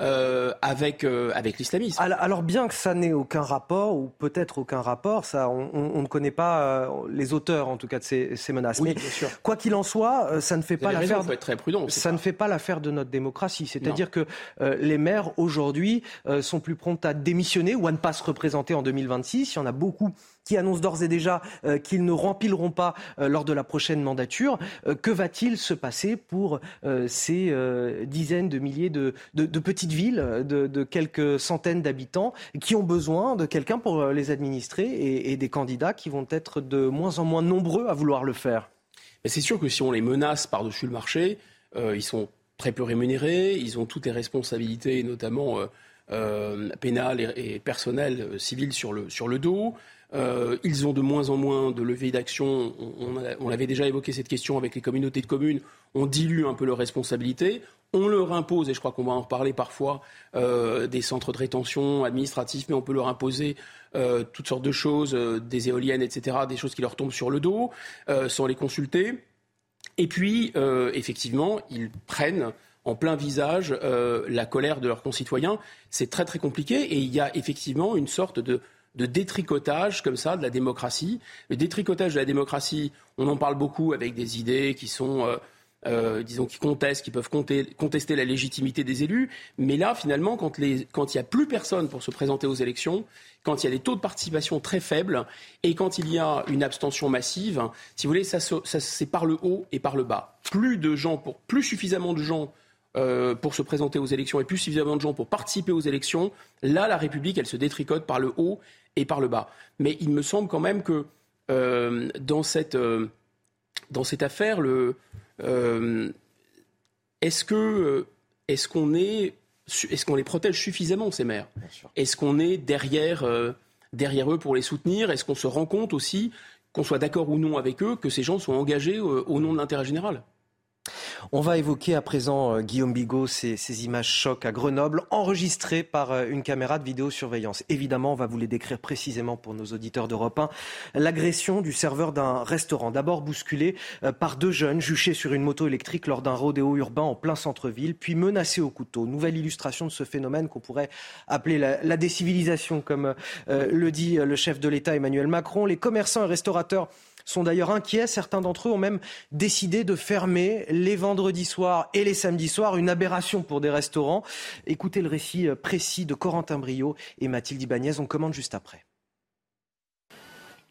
Speaker 53: euh, avec, euh, avec l'islamisme.
Speaker 2: Alors, bien que ça n'ait aucun rapport, ou peut-être aucun rapport, ça, on, ne connaît pas euh, les auteurs en tout cas de ces, menaces. Mais quoi qu'il en soit, ça ne fait pas l'affaire.
Speaker 53: très prudent.
Speaker 2: Ça ne fait pas l'affaire de notre démocratie. C'est-à-dire que les maires aujourd'hui sont plus prompts à démissionner ou à ne pas se représenter en 2026. Il y en a beaucoup qui annoncent d'ores et déjà qu'ils ne rempileront pas lors de la prochaine mandature. que va-t-il se passer pour ces dizaines de milliers de, petites villes de, quelques centaines d'habitants qui ont besoin de quelqu'un pour les administrer et, des candidats qui vont être de moins en moins nombreux à vouloir le faire?
Speaker 53: C'est sûr que si on les menace par-dessus le marché, ils sont très peu rémunérés, ils ont toutes les responsabilités, notamment euh, euh, pénales et, personnelles, euh, civiles sur le, sur le dos. Ils ont de moins en moins de levées d'action. On, on, avait déjà évoqué cette question avec les communautés de communes. On dilue un peu leurs responsabilités. On leur impose, et je crois qu'on va en reparler parfois, des centres de rétention administratifs, mais on peut leur imposer toutes sortes de choses, des éoliennes, etc., des choses qui leur tombent sur le dos, sans les consulter. Et puis, euh, effectivement, ils prennent en plein visage euh, la colère de leurs concitoyens. C'est très très compliqué et il y a effectivement une sorte de, détricotage comme ça de la démocratie. Le détricotage de la démocratie, on en parle beaucoup avec des idées qui sont euh, euh, disons, qui contestent, qui peuvent contester la légitimité des élus. Mais là, finalement, quand il n'y a plus personne pour se présenter aux élections, quand il y a des taux de participation très faibles et quand il y a une abstention massive, si vous voulez, ça, c'est par le haut et par le bas. Plus de gens, pour, plus suffisamment de gens euh, pour se présenter aux élections et plus suffisamment de gens pour participer aux élections, là, la République, elle se détricote par le haut et par le bas. Mais il me semble quand même que euh, dans, cette, dans cette affaire, le, euh, est-ce que est-ce qu'on est est-ce qu'on les protège suffisamment ces maires? Est-ce qu'on est derrière euh, derrière eux pour les soutenir? Est-ce qu'on se rend compte aussi qu'on soit d'accord ou non avec eux que ces gens sont engagés euh, au nom de l'intérêt général?
Speaker 2: On va évoquer à présent, euh, Guillaume Bigot, ces, images chocs à Grenoble, enregistrées par euh, une caméra de vidéosurveillance. Évidemment, on va vous les décrire précisément pour nos auditeurs d'Europe 1. L'agression du serveur d'un restaurant, d'abord bousculé euh, par deux jeunes juchés sur une moto électrique lors d'un rodéo urbain en plein centre-ville, puis menacés au couteau. Nouvelle illustration de ce phénomène qu'on pourrait appeler la décivilisation, comme le dit le chef de l'État Emmanuel Macron. Les commerçants et restaurateurs sont d'ailleurs inquiets. Certains d'entre eux ont même décidé de fermer les vendredis soirs et les samedis soirs, une aberration pour des restaurants. Écoutez le récit euh, précis de Corentin Brio et Mathilde Ibanez. On commande juste après.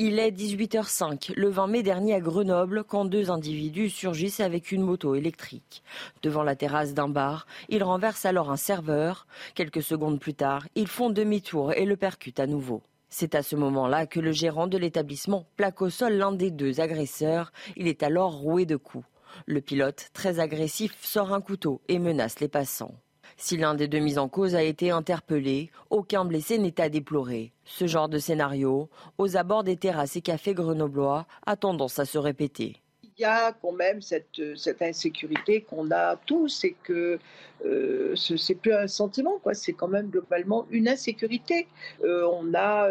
Speaker 25: Il est 18h05, le 20 mai dernier à Grenoble, quand deux individus surgissent avec une moto électrique. Devant la terrasse d'un bar, ils renversent alors un serveur. Quelques secondes plus tard, ils font demi-tour et le percutent à nouveau. C'est à ce moment-là que le gérant de l'établissement plaque au sol l'un des deux agresseurs. Il est alors roué de coups. Le pilote, très agressif, sort un couteau et menace les passants. Si l'un des deux mis en cause a été interpellé, aucun blessé n'est à déplorer. Ce genre de scénario, aux abords des terrasses et cafés grenoblois, a tendance à se répéter
Speaker 54: y a quand même cette, cette insécurité qu'on a tous et que euh, ce c'est plus un sentiment, quoi. C'est quand même globalement une insécurité. Euh, on a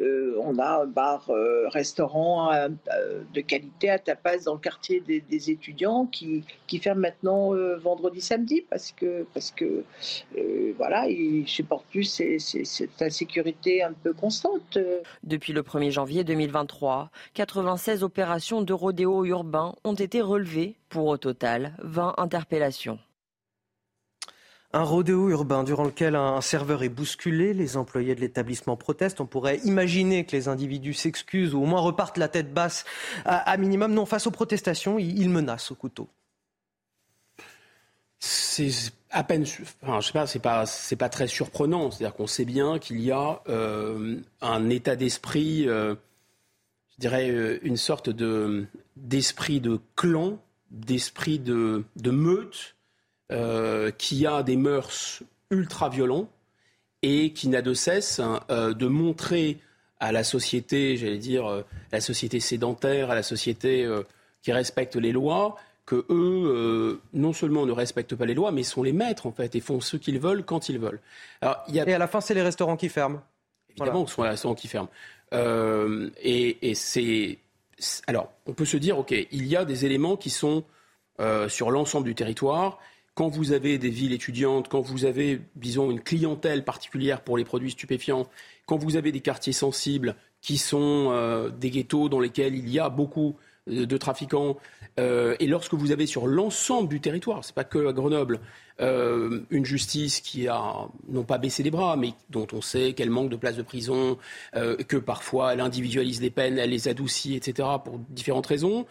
Speaker 54: euh, on a un bar, euh, restaurant euh, de qualité à tapas dans le quartier des, étudiants qui, qui ferme maintenant vendredi, samedi parce que, parce que voilà, ils supportent plus cette insécurité un peu constante.
Speaker 25: Depuis le 1er janvier 2023, 96 opérations de rodéo urbain ont été relevées pour au total 20 interpellations.
Speaker 2: Un rodéo urbain durant lequel un serveur est bousculé, les employés de l'établissement protestent. On pourrait imaginer que les individus s'excusent ou au moins repartent la tête basse à, minimum. Non, face aux protestations, ils, menacent au couteau.
Speaker 53: C'est à peine, enfin, je sais pas, c'est pas, pas très surprenant. C'est-à-dire qu'on sait bien qu'il y a euh, un état d'esprit, euh, je dirais euh, une sorte de d'esprit de clan, d'esprit de, de meute euh, qui a des mœurs ultra violents et qui n'a de cesse hein, euh, de montrer à la société, j'allais dire, euh, la société sédentaire, à la société qui respecte les lois, que eux, non seulement ne respectent pas les lois, mais sont les maîtres en fait et font ce qu'ils veulent quand ils veulent.
Speaker 2: Et à la fin, c'est les restaurants qui ferment.
Speaker 53: Évidemment, ce sont les restaurants qui ferment. et, et c'est alors, on peut se dire, ok, il y a des éléments qui sont sur l'ensemble du territoire quand vous avez des villes étudiantes, quand vous avez, disons, une clientèle particulière pour les produits stupéfiants, quand vous avez des quartiers sensibles qui sont euh, des ghettos dans lesquels il y a beaucoup de trafiquants, et lorsque vous avez sur l'ensemble du territoire, c'est pas que à Grenoble, une justice qui a non pas baissé les bras, mais dont on sait qu'elle manque de places de prison, que parfois elle individualise les peines, elle les adoucit, etc. pour différentes raisons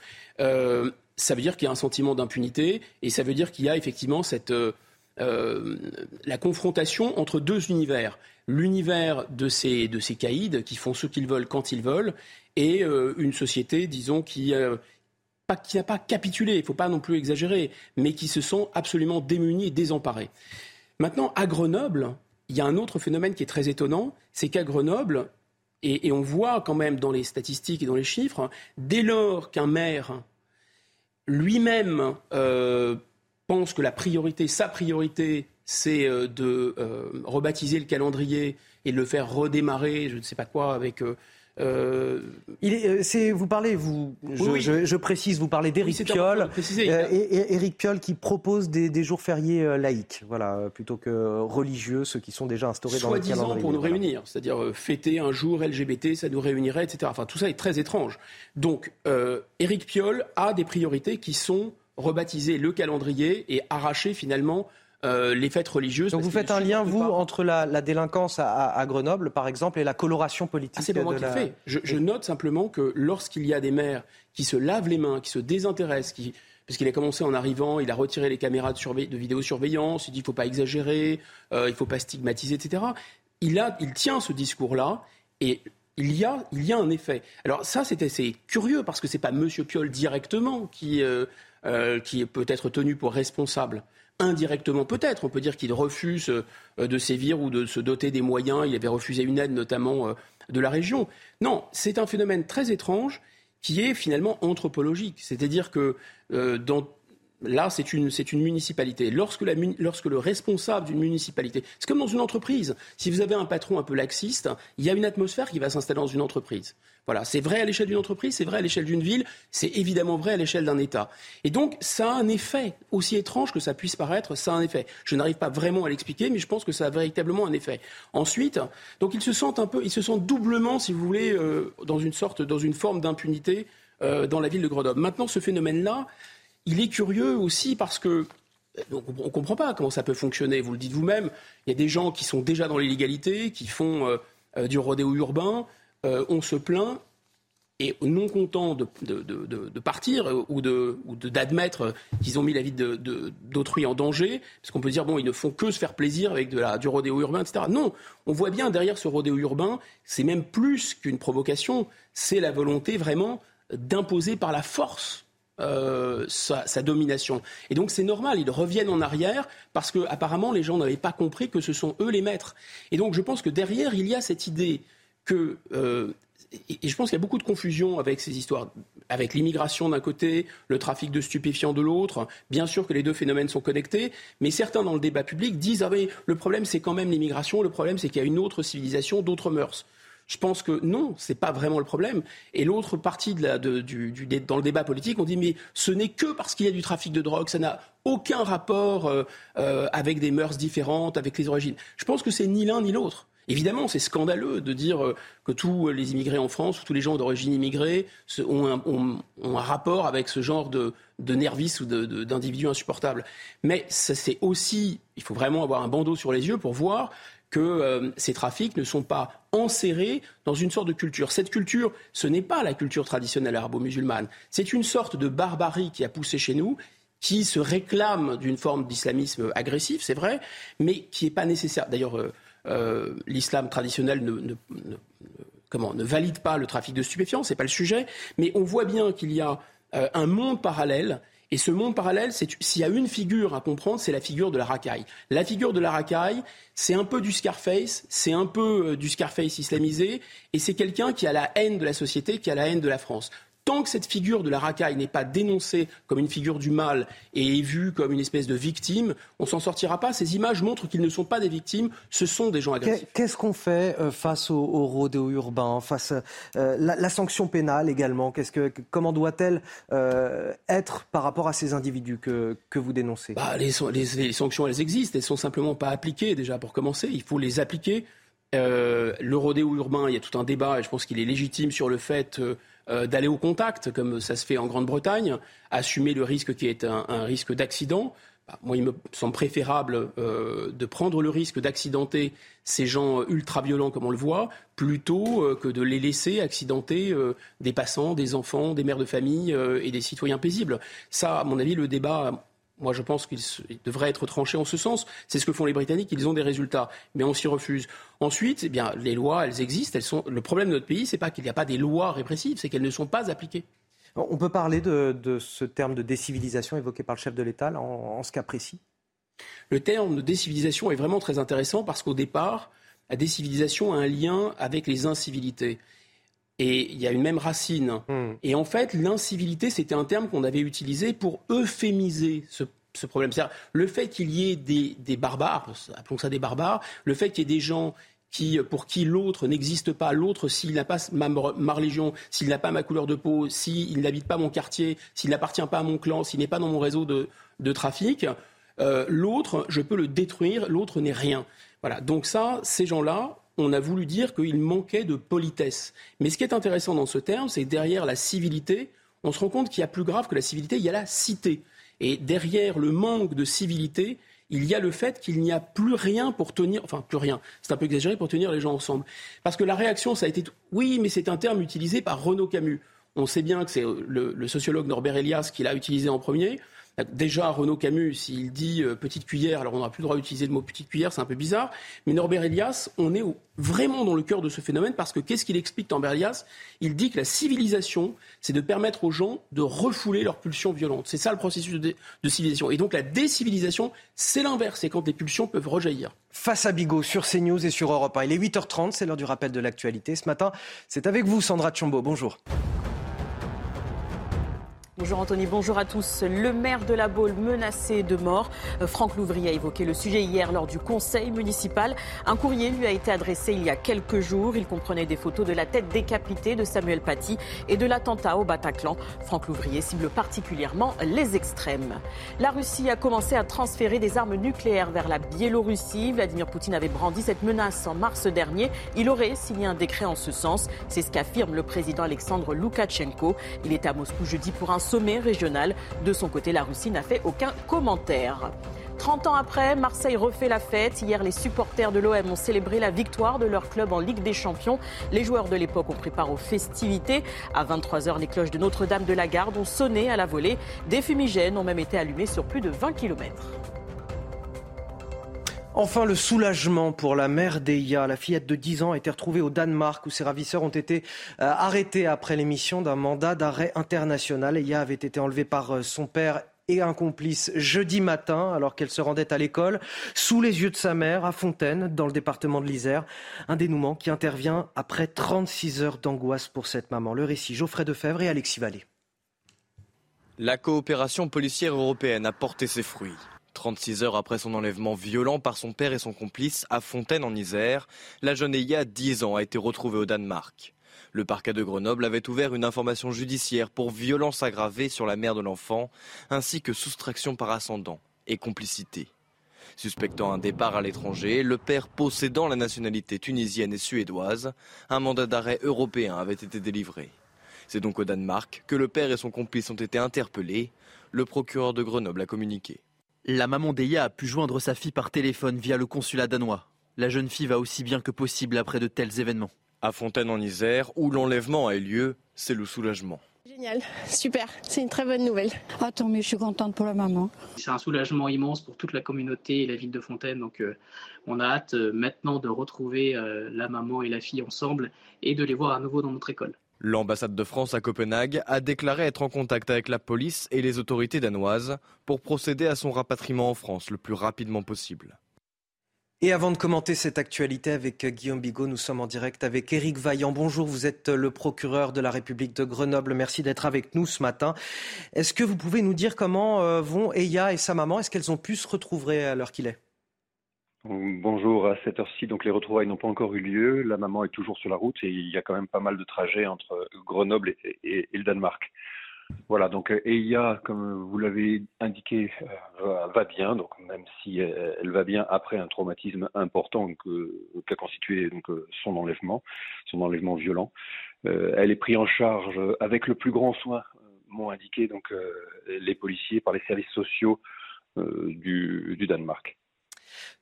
Speaker 53: ça veut dire qu'il y a un sentiment d'impunité et ça veut dire qu'il y a effectivement cette, euh, euh, la confrontation entre deux univers. L'univers de ces, de ces caïds qui font ce qu'ils veulent quand ils veulent et euh, une société, disons, qui qui n'a pas capitulé, il ne faut pas non plus exagérer, mais qui se sent absolument démunis et désemparés. Maintenant, à Grenoble, il y a un autre phénomène qui est très étonnant, c'est qu'à Grenoble, et, on voit quand même dans les statistiques et dans les chiffres, dès lors qu'un maire lui-même euh, pense que la priorité, sa priorité, c'est euh, de euh, rebaptiser le calendrier et de le faire redémarrer, je ne sais pas quoi, avec
Speaker 2: euh, il est, c'est, vous parlez, vous, je, Je, précise, vous parlez d'Éric Piolle, et, Éric Piolle qui propose des, jours fériés laïques, voilà, plutôt que religieux, ceux qui sont déjà instaurés dans le calendrier.
Speaker 53: pour nous réunir, c'est-à-dire fêter un jour LGBT, ça nous réunirait, etc. Enfin, tout ça est très étrange. Donc, Éric Piolle a des priorités qui sont rebaptiser le calendrier et arracher finalement euh, les fêtes religieuses.
Speaker 2: Donc vous faites un lien, vous, entre la, délinquance à, Grenoble, par exemple, et la coloration politique ah,
Speaker 53: C'est pas moi qui fait. Je, note simplement que lorsqu'il y a des maires qui se lavent les mains, qui se désintéressent, qui puisqu'il a commencé en arrivant, il a retiré les caméras de, de vidéosurveillance, il dit qu'il ne faut pas exagérer, euh, il ne faut pas stigmatiser, etc. Il, a, il tient ce discours-là et il y, a, il y a un effet. Alors ça, c'est assez curieux parce que ce n'est pas M. Piolle directement qui, euh, qui peut être tenu pour responsable indirectement peut-être. On peut dire qu'il refuse euh, de sévir ou de se doter des moyens. Il avait refusé une aide notamment euh, de la région. Non, c'est un phénomène très étrange qui est finalement anthropologique. C'est-à-dire que euh, dans là, c'est une, une, municipalité. Lorsque, la, lorsque le responsable d'une municipalité, c'est comme dans une entreprise. Si vous avez un patron un peu laxiste, il y a une atmosphère qui va s'installer dans une entreprise. Voilà, c'est vrai à l'échelle d'une entreprise, c'est vrai à l'échelle d'une ville, c'est évidemment vrai à l'échelle d'un État. Et donc, ça a un effet, aussi étrange que ça puisse paraître, ça a un effet. Je n'arrive pas vraiment à l'expliquer, mais je pense que ça a véritablement un effet. Ensuite, donc ils se sentent un peu, ils se sentent doublement, si vous voulez, euh, dans une sorte, dans une forme d'impunité euh, dans la ville de Grenoble. Maintenant, ce phénomène-là, il est curieux aussi parce que on ne comprend pas comment ça peut fonctionner. Vous le dites vous-même, il y a des gens qui sont déjà dans l'illégalité, qui font euh, euh, du rodéo urbain, euh, on se plaint, et non contents de, partir ou d'admettre qu'ils ont mis la vie d'autrui en danger, parce qu'on peut dire, bon, ils ne font que se faire plaisir avec du rodéo urbain, etc. Non, on voit bien derrière ce rodéo urbain, c'est même plus qu'une provocation, c'est la volonté vraiment d'imposer par la force euh, sa, domination. Et donc c'est normal, ils reviennent en arrière parce que apparemment les gens n'avaient pas compris que ce sont eux les maîtres. Et donc je pense que derrière il y a cette idée que euh, et je pense qu'il y a beaucoup de confusion avec ces histoires, avec l'immigration d'un côté, le trafic de stupéfiants de l'autre. Bien sûr que les deux phénomènes sont connectés, mais certains dans le débat public disent ah oui, le problème c'est quand même l'immigration, le problème c'est qu'il y a une autre civilisation, d'autres mœurs. Je pense que non, ce n'est pas vraiment le problème. Et l'autre partie du, dans le débat politique, on dit mais ce n'est que parce qu'il y a du trafic de drogue, ça n'a aucun rapport euh, euh, avec des mœurs différentes, avec les origines. Je pense que c'est ni l'un ni l'autre. Évidemment, c'est scandaleux de dire euh, que tous les immigrés en France, ou tous les gens d'origine immigrée, ont un, rapport avec ce genre de, de nervis ou d'individus insupportables. Mais c'est aussi, il faut vraiment avoir un bandeau sur les yeux pour voir que euh, ces trafics ne sont pas enserrés dans une sorte de culture. Cette culture, ce n'est pas la culture traditionnelle arabo-musulmane. C'est une sorte de barbarie qui a poussé chez nous, qui se réclame d'une forme d'islamisme agressif, c'est vrai, mais qui n'est pas nécessaire. D'ailleurs, euh, euh, l'islam traditionnel ne, comment, ne valide pas le trafic de stupéfiants, ce n'est pas le sujet, mais on voit bien qu'il y a un monde parallèle et ce monde parallèle, s'il y a une figure à comprendre, c'est la figure de la racaille. La figure de la racaille, c'est un peu du Scarface, c'est un peu euh, du Scarface islamisé, et c'est quelqu'un qui a la haine de la société, qui a la haine de la France. Tant que cette figure de la racaille n'est pas dénoncée comme une figure du mal et est vue comme une espèce de victime, on s'en sortira pas. Ces images montrent qu'ils ne sont pas des victimes, ce sont des gens agressifs.
Speaker 2: Qu'est-ce qu'on fait euh, face au, au rodéo urbain, face à euh, la, sanction pénale également? Que, Comment doit-elle euh, être par rapport à ces individus que, que vous dénoncez?
Speaker 53: Bah, les, sanctions, elles existent, elles sont simplement pas appliquées déjà pour commencer. Il faut les appliquer. le rodéo urbain, il y a tout un débat et je pense qu'il est légitime sur le fait euh, d'aller au contact, comme ça se fait en Grande-Bretagne, assumer le risque qui est un, risque d'accident. Bah, moi, il me semble préférable euh, de prendre le risque d'accidenter ces gens ultra violents comme on le voit, plutôt euh, que de les laisser accidenter des passants, des enfants, des mères de famille et des citoyens paisibles. Ça, à mon avis, le débat moi, je pense qu'il devrait être tranché en ce sens. C'est ce que font les Britanniques. Ils ont des résultats, mais on s'y refuse. Ensuite, eh bien, les lois, elles existent. Elles sont. Le problème de notre pays, c'est pas qu'il n'y a pas des lois répressives, c'est qu'elles ne sont pas appliquées.
Speaker 2: On peut parler de, ce terme de décivilisation évoqué par le chef de l'État en, ce cas précis?
Speaker 53: Le terme de décivilisation est vraiment très intéressant parce qu'au départ, la décivilisation a un lien avec les incivilités. Et il y a une même racine. Hmm. Et en fait, l'incivilité, c'était un terme qu'on avait utilisé pour euphémiser ce, problème. C'est-à-dire le fait qu'il y ait des, barbares, appelons ça des barbares, le fait qu'il y ait des gens qui, pour qui l'autre n'existe pas, l'autre, s'il n'a pas ma, religion, s'il n'a pas ma couleur de peau, s'il n'habite pas mon quartier, s'il n'appartient pas à mon clan, s'il n'est pas dans mon réseau de, trafic, euh, l'autre, je peux le détruire, l'autre n'est rien. Voilà. Donc ça, ces gens-là, on a voulu dire qu'il manquait de politesse. Mais ce qui est intéressant dans ce terme, c'est derrière la civilité, on se rend compte qu'il y a plus grave que la civilité, il y a la cité. Et derrière le manque de civilité, il y a le fait qu'il n'y a plus rien pour tenir, enfin plus rien, c'est un peu exagéré pour tenir les gens ensemble. Parce que la réaction, ça a été, oui, mais c'est un terme utilisé par Renaud Camus. On sait bien que c'est le, le, sociologue Norbert Elias qui l'a utilisé en premier. Déjà, Renaud Camus, s'il dit euh, petite cuillère, alors on n'aura plus le droit d'utiliser le mot petite cuillère, c'est un peu bizarre. Mais Norbert Elias, on est vraiment dans le cœur de ce phénomène parce que qu'est-ce qu'il explique, Norbert Elias? Il dit que la civilisation, c'est de permettre aux gens de refouler leurs pulsions violentes. C'est ça le processus de, civilisation. Et donc la décivilisation, c'est l'inverse, c'est quand les pulsions peuvent rejaillir.
Speaker 2: Face à Bigot sur CNews et sur Europe 1. Il est 8h30, c'est l'heure du rappel de l'actualité. Ce matin, c'est avec vous, Sandra Tchombo. Bonjour.
Speaker 20: Bonjour Anthony, bonjour à tous. Le maire de la Baule menacé de mort. Euh, Franck Louvry a évoqué le sujet hier lors du conseil municipal. Un courrier lui a été adressé il y a quelques jours. Il comprenait des photos de la tête décapitée de Samuel Paty et de l'attentat au Bataclan. Franck Louvrier cible particulièrement les extrêmes. La Russie a commencé à transférer des armes nucléaires vers la Biélorussie. Vladimir Poutine avait brandi cette menace en mars dernier. Il aurait signé un décret en ce sens. C'est ce qu'affirme le président Alexandre Loukachenko. Il était à Moscou jeudi pour un sommet régional. De son côté, la Russie n'a fait aucun commentaire. 30 ans après, Marseille refait la fête. Hier, les supporters de l'OM ont célébré la victoire de leur club en Ligue des Champions. Les joueurs de l'époque ont pris part aux festivités. À 23h, les cloches de Notre-Dame de la Garde ont sonné à la volée. Des fumigènes ont même été allumés sur plus de 20 km.
Speaker 2: Enfin, le soulagement pour la mère d'Eya. La fillette de 10 ans a été retrouvée au Danemark où ses ravisseurs ont été euh, arrêtés après l'émission d'un mandat d'arrêt international. Eya avait été enlevée par euh, son père et un complice jeudi matin alors qu'elle se rendait à l'école sous les yeux de sa mère à Fontaine dans le département de l'Isère. Un dénouement qui intervient après 36 heures d'angoisse pour cette maman. Le récit Geoffrey Defebvre et Alexis Vallée.
Speaker 8: La coopération policière européenne a porté ses fruits. 36 heures après son enlèvement violent par son père et son complice à Fontaine en Isère, la jeune Eya, 10 ans, a été retrouvée au Danemark. Le parquet de Grenoble avait ouvert une information judiciaire pour violence aggravée sur la mère de l'enfant, ainsi que soustraction par ascendant et complicité. Suspectant un départ à l'étranger, le père possédant la nationalité tunisienne et suédoise, un mandat d'arrêt européen avait été délivré. C'est donc au Danemark que le père et son complice ont été interpellés. Le procureur de Grenoble a communiqué.
Speaker 55: La maman d'Eya a pu joindre sa fille par téléphone via le consulat danois. La jeune fille va aussi bien que possible après de tels événements.
Speaker 8: À Fontaine en Isère, où l'enlèvement a eu lieu, c'est le soulagement.
Speaker 56: Génial, super, c'est une très bonne nouvelle.
Speaker 57: Ah tant mieux, je suis contente pour la maman.
Speaker 58: C'est un soulagement immense pour toute la communauté et la ville de Fontaine. Donc euh, on a hâte euh, maintenant de retrouver euh, la maman et la fille ensemble et de les voir à nouveau dans notre école.
Speaker 8: L'ambassade de France à Copenhague a déclaré être en contact avec la police et les autorités danoises pour procéder à son rapatriement en France le plus rapidement possible.
Speaker 2: Et avant de commenter cette actualité avec Guillaume Bigot, nous sommes en direct avec Éric Vaillant. Bonjour, vous êtes le procureur de la République de Grenoble. Merci d'être avec nous ce matin. Est-ce que vous pouvez nous dire comment euh, vont Eya et sa maman? Est-ce qu'elles ont pu se retrouver à l'heure qu'il est?
Speaker 59: Bonjour, à cette heure-ci, donc les retrouvailles n'ont pas encore eu lieu. La maman est toujours sur la route et il y a quand même pas mal de trajets entre Grenoble et, le Danemark. Voilà, donc EIA, comme vous l'avez indiqué, va, bien, donc même si elle, va bien après un traumatisme important qu'a constitué donc son enlèvement, son enlèvement violent. elle est prise en charge avec le plus grand soin, m'ont indiqué donc les policiers par les services sociaux du Danemark.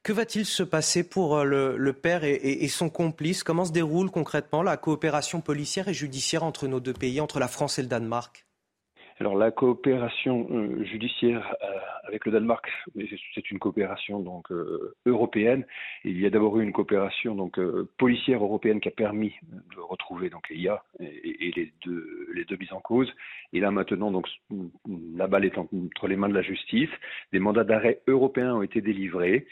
Speaker 2: Que va-t-il se passer pour euh, le, père et, son complice? Comment se déroule concrètement la coopération policière et judiciaire entre nos deux pays, entre la France et le Danemark?
Speaker 59: Alors la coopération euh, judiciaire euh, avec le Danemark, c'est une coopération donc européenne. il y a d'abord eu une coopération donc policière européenne qui a permis de retrouver donc EIA et, les deux les deux mises en cause. Et là maintenant donc la balle est entre les mains de la justice. Des mandats d'arrêt européens ont été délivrés.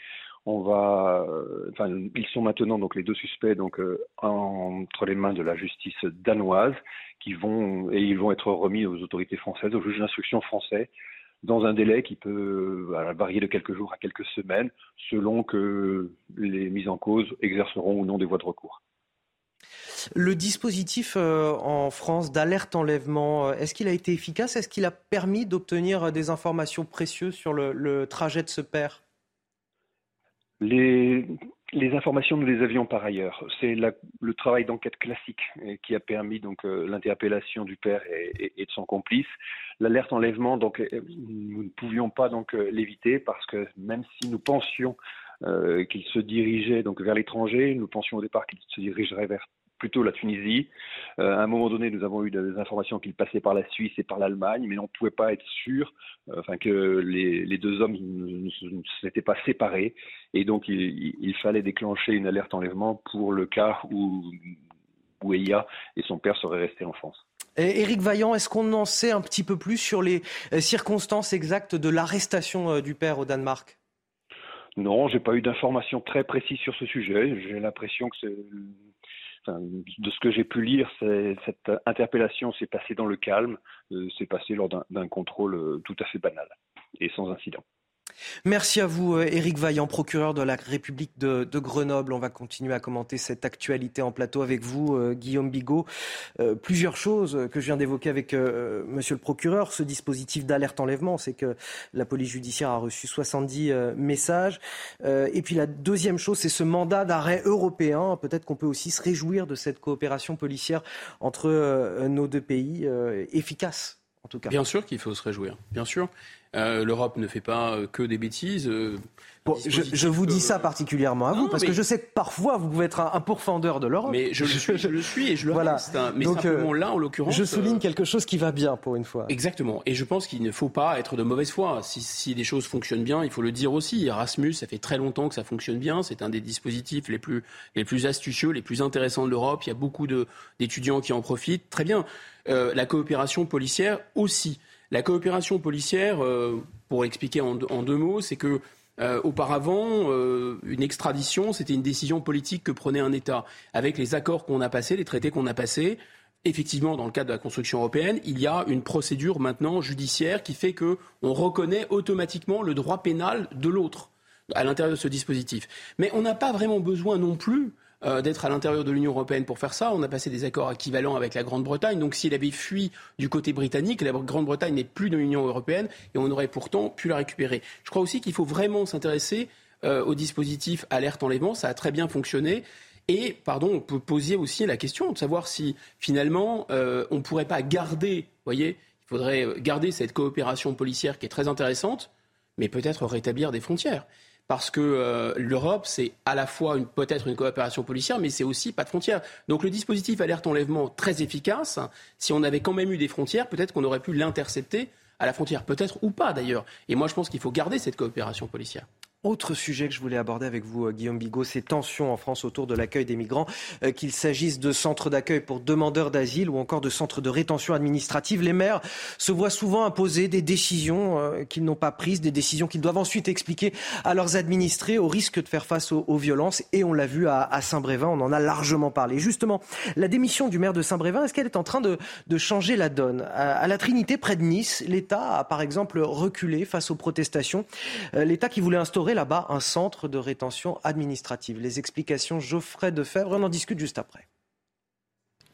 Speaker 59: On va, euh, ils sont maintenant donc les deux suspects euh, entre les mains de la justice danoise, qui vont et ils vont être remis aux autorités françaises, aux juges d'instruction français, dans un délai qui peut varier de quelques jours à quelques semaines, selon que les mises en cause exerceront ou non des voies de recours.
Speaker 2: Le dispositif euh, en France d'alerte enlèvement, est-ce qu'il a été efficace? Est-ce qu'il a permis d'obtenir des informations précieuses sur le trajet de ce père?
Speaker 59: Les, les, informations, nous les avions par ailleurs. C'est le travail d'enquête classique euh, qui a permis donc euh, l'interpellation du père et, et, de son complice. L'alerte enlèvement, donc, euh, nous ne pouvions pas donc l'éviter parce que même si nous pensions qu'il se dirigeait donc vers l'étranger, nous pensions au départ qu'il se dirigerait vers plutôt la Tunisie. Euh, à un moment donné, nous avons eu des informations qu'il passait par la Suisse et par l'Allemagne, mais on ne pouvait pas être sûr euh, enfin, que les, deux hommes ne s'étaient pas séparés. Et donc, il, fallait déclencher une alerte enlèvement pour le cas où, Eya et son père seraient restés en France.
Speaker 2: Éric Vaillant, est-ce qu'on en sait un petit peu plus sur les euh, circonstances exactes de l'arrestation du père au Danemark?
Speaker 59: Non, j'ai pas eu d'informations très précises sur ce sujet. J'ai l'impression que c'est de ce que j'ai pu lire, cette interpellation s'est passée dans le calme, euh, s'est passée lors d'un contrôle euh, tout à fait banal et sans incident.
Speaker 2: Merci à vous, euh, Éric Vaillant, procureur de la République de, Grenoble. On va continuer à commenter cette actualité en plateau avec vous, euh, Guillaume Bigot. Euh, plusieurs choses que je viens d'évoquer avec Monsieur le procureur. Ce dispositif d'alerte enlèvement, c'est que la police judiciaire a reçu 70 messages. et puis la deuxième chose, c'est ce mandat d'arrêt européen. Peut-être qu'on peut aussi se réjouir de cette coopération policière entre nos deux pays, efficace en tout cas.
Speaker 53: Bien sûr qu'il faut se réjouir, bien sûr. Euh, L'Europe ne fait pas euh, que des bêtises. Euh,
Speaker 2: je, vous dis ça particulièrement à vous, parce que je sais que parfois vous pouvez être un, pourfendeur de l'Europe.
Speaker 53: Mais je, le suis, et je le
Speaker 2: voilà.
Speaker 53: reste. Hein. Mais simplement là, en l'occurrence.
Speaker 2: Je souligne quelque chose qui va bien pour une fois.
Speaker 53: Exactement. Et je pense qu'il ne faut pas être de mauvaise foi. Si, si des choses fonctionnent bien, il faut le dire aussi. Erasmus, ça fait très longtemps que ça fonctionne bien. C'est un des dispositifs les plus, les plus astucieux, les plus intéressants de l'Europe. Il y a beaucoup d'étudiants qui en profitent. Très bien. La coopération policière aussi. La coopération policière, euh, pour expliquer en, deux mots, c'est que euh, auparavant, euh, une extradition, c'était une décision politique que prenait un État. Avec les accords qu'on a passés, les traités qu'on a passés, effectivement, dans le cadre de la construction européenne, il y a une procédure maintenant judiciaire qui fait que on reconnaît automatiquement le droit pénal de l'autre à l'intérieur de ce dispositif. Mais on n'a pas vraiment besoin non plus euh, d'être à l'intérieur de l'Union européenne pour faire ça. On a passé des accords équivalents avec la Grande-Bretagne. Donc s'il avait fui du côté britannique, la Grande-Bretagne n'est plus dans l'Union européenne et on aurait pourtant pu la récupérer. Je crois aussi qu'il faut vraiment s'intéresser euh, au dispositif alerte enlèvement. Ça a très bien fonctionné. Et, pardon, on peut poser aussi la question de savoir si finalement euh, on ne pourrait pas garder, voyez, il faudrait garder cette coopération policière qui est très intéressante, mais peut-être rétablir des frontières parce que euh, l'Europe, c'est à la fois peut-être une coopération policière, mais c'est aussi pas de frontières. Donc le dispositif alerte enlèvement très efficace. Si on avait quand même eu des frontières, peut-être qu'on aurait pu l'intercepter à la frontière, peut-être ou pas d'ailleurs. Et moi, je pense qu'il faut garder cette coopération policière.
Speaker 2: Autre sujet que je voulais aborder avec vous, euh, Guillaume Bigot, ces tensions en France autour de l'accueil des migrants, euh, qu'il s'agisse de centres d'accueil pour demandeurs d'asile ou encore de centres de rétention administrative. Les maires se voient souvent imposer des décisions euh, qu'ils n'ont pas prises, des décisions qu'ils doivent ensuite expliquer à leurs administrés au risque de faire face aux, violences. Et on l'a vu à, Saint-Brévin, on en a largement parlé. Justement, la démission du maire de Saint-Brévin, est-ce qu'elle est en train de, changer la donne? À, la Trinité, près de Nice, l'État a par exemple reculé face aux protestations. L'État qui voulait instaurer là-bas un centre de rétention administrative. Les explications Geoffrey Defebvre, on en discute juste après.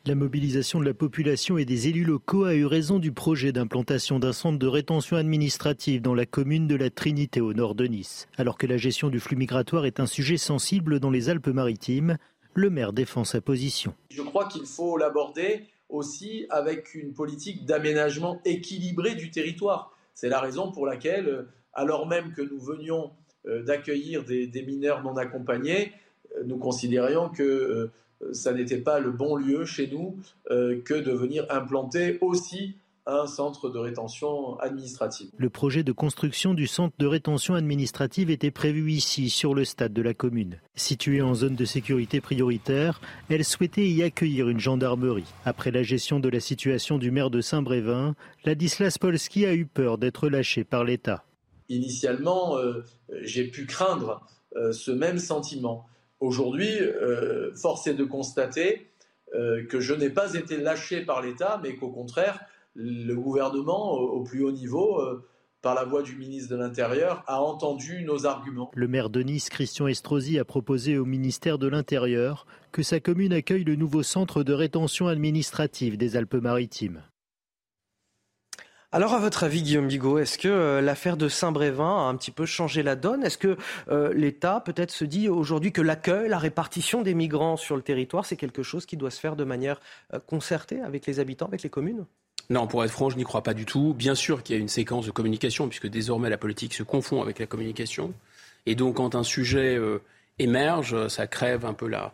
Speaker 28: La mobilisation de la population et des élus locaux a eu raison du projet d'implantation d'un centre de rétention administrative dans la commune de la Trinité au nord de Nice. Alors que la gestion du flux migratoire est un sujet sensible dans les Alpes-Maritimes, le maire défend sa position.
Speaker 60: Je crois qu'il faut l'aborder aussi avec une politique d'aménagement équilibré du territoire. C'est la raison pour laquelle, euh, alors même que nous venions d'accueillir des, mineurs non accompagnés, euh, nous considérions que ça n'était pas le bon lieu chez nous que de venir implanter aussi un centre de rétention administrative.
Speaker 28: Le projet de construction du centre de rétention administrative était prévu ici, sur le stade de la commune. Située en zone de sécurité prioritaire, elle souhaitait y accueillir une gendarmerie. Après la gestion de la situation du maire de Saint-Brévin, Ladislas Polski a eu peur d'être lâché par l'État.
Speaker 60: Initialement, euh, j'ai pu craindre euh, ce même sentiment. Aujourd'hui, euh, force est de constater que je n'ai pas été lâché par l'État, mais qu'au contraire, le gouvernement, au plus haut niveau, par la voix du ministre de l'Intérieur, a entendu nos arguments.
Speaker 28: Le maire de Nice, Christian Estrosi, a proposé au ministère de l'Intérieur que sa commune accueille le nouveau centre de rétention administrative des Alpes-Maritimes.
Speaker 2: Alors, à votre avis, Guillaume Bigot, est-ce que euh, l'affaire de Saint-Brévin a un petit peu changé la donne? Est-ce que euh, l'État peut-être se dit aujourd'hui que l'accueil, la répartition des migrants sur le territoire, c'est quelque chose qui doit se faire de manière concertée avec les habitants, avec les communes?
Speaker 53: Non, pour être franc, je n'y crois pas du tout. Bien sûr qu'il y a une séquence de communication, puisque désormais la politique se confond avec la communication. Et donc, quand un sujet euh, émerge, ça crève un peu la,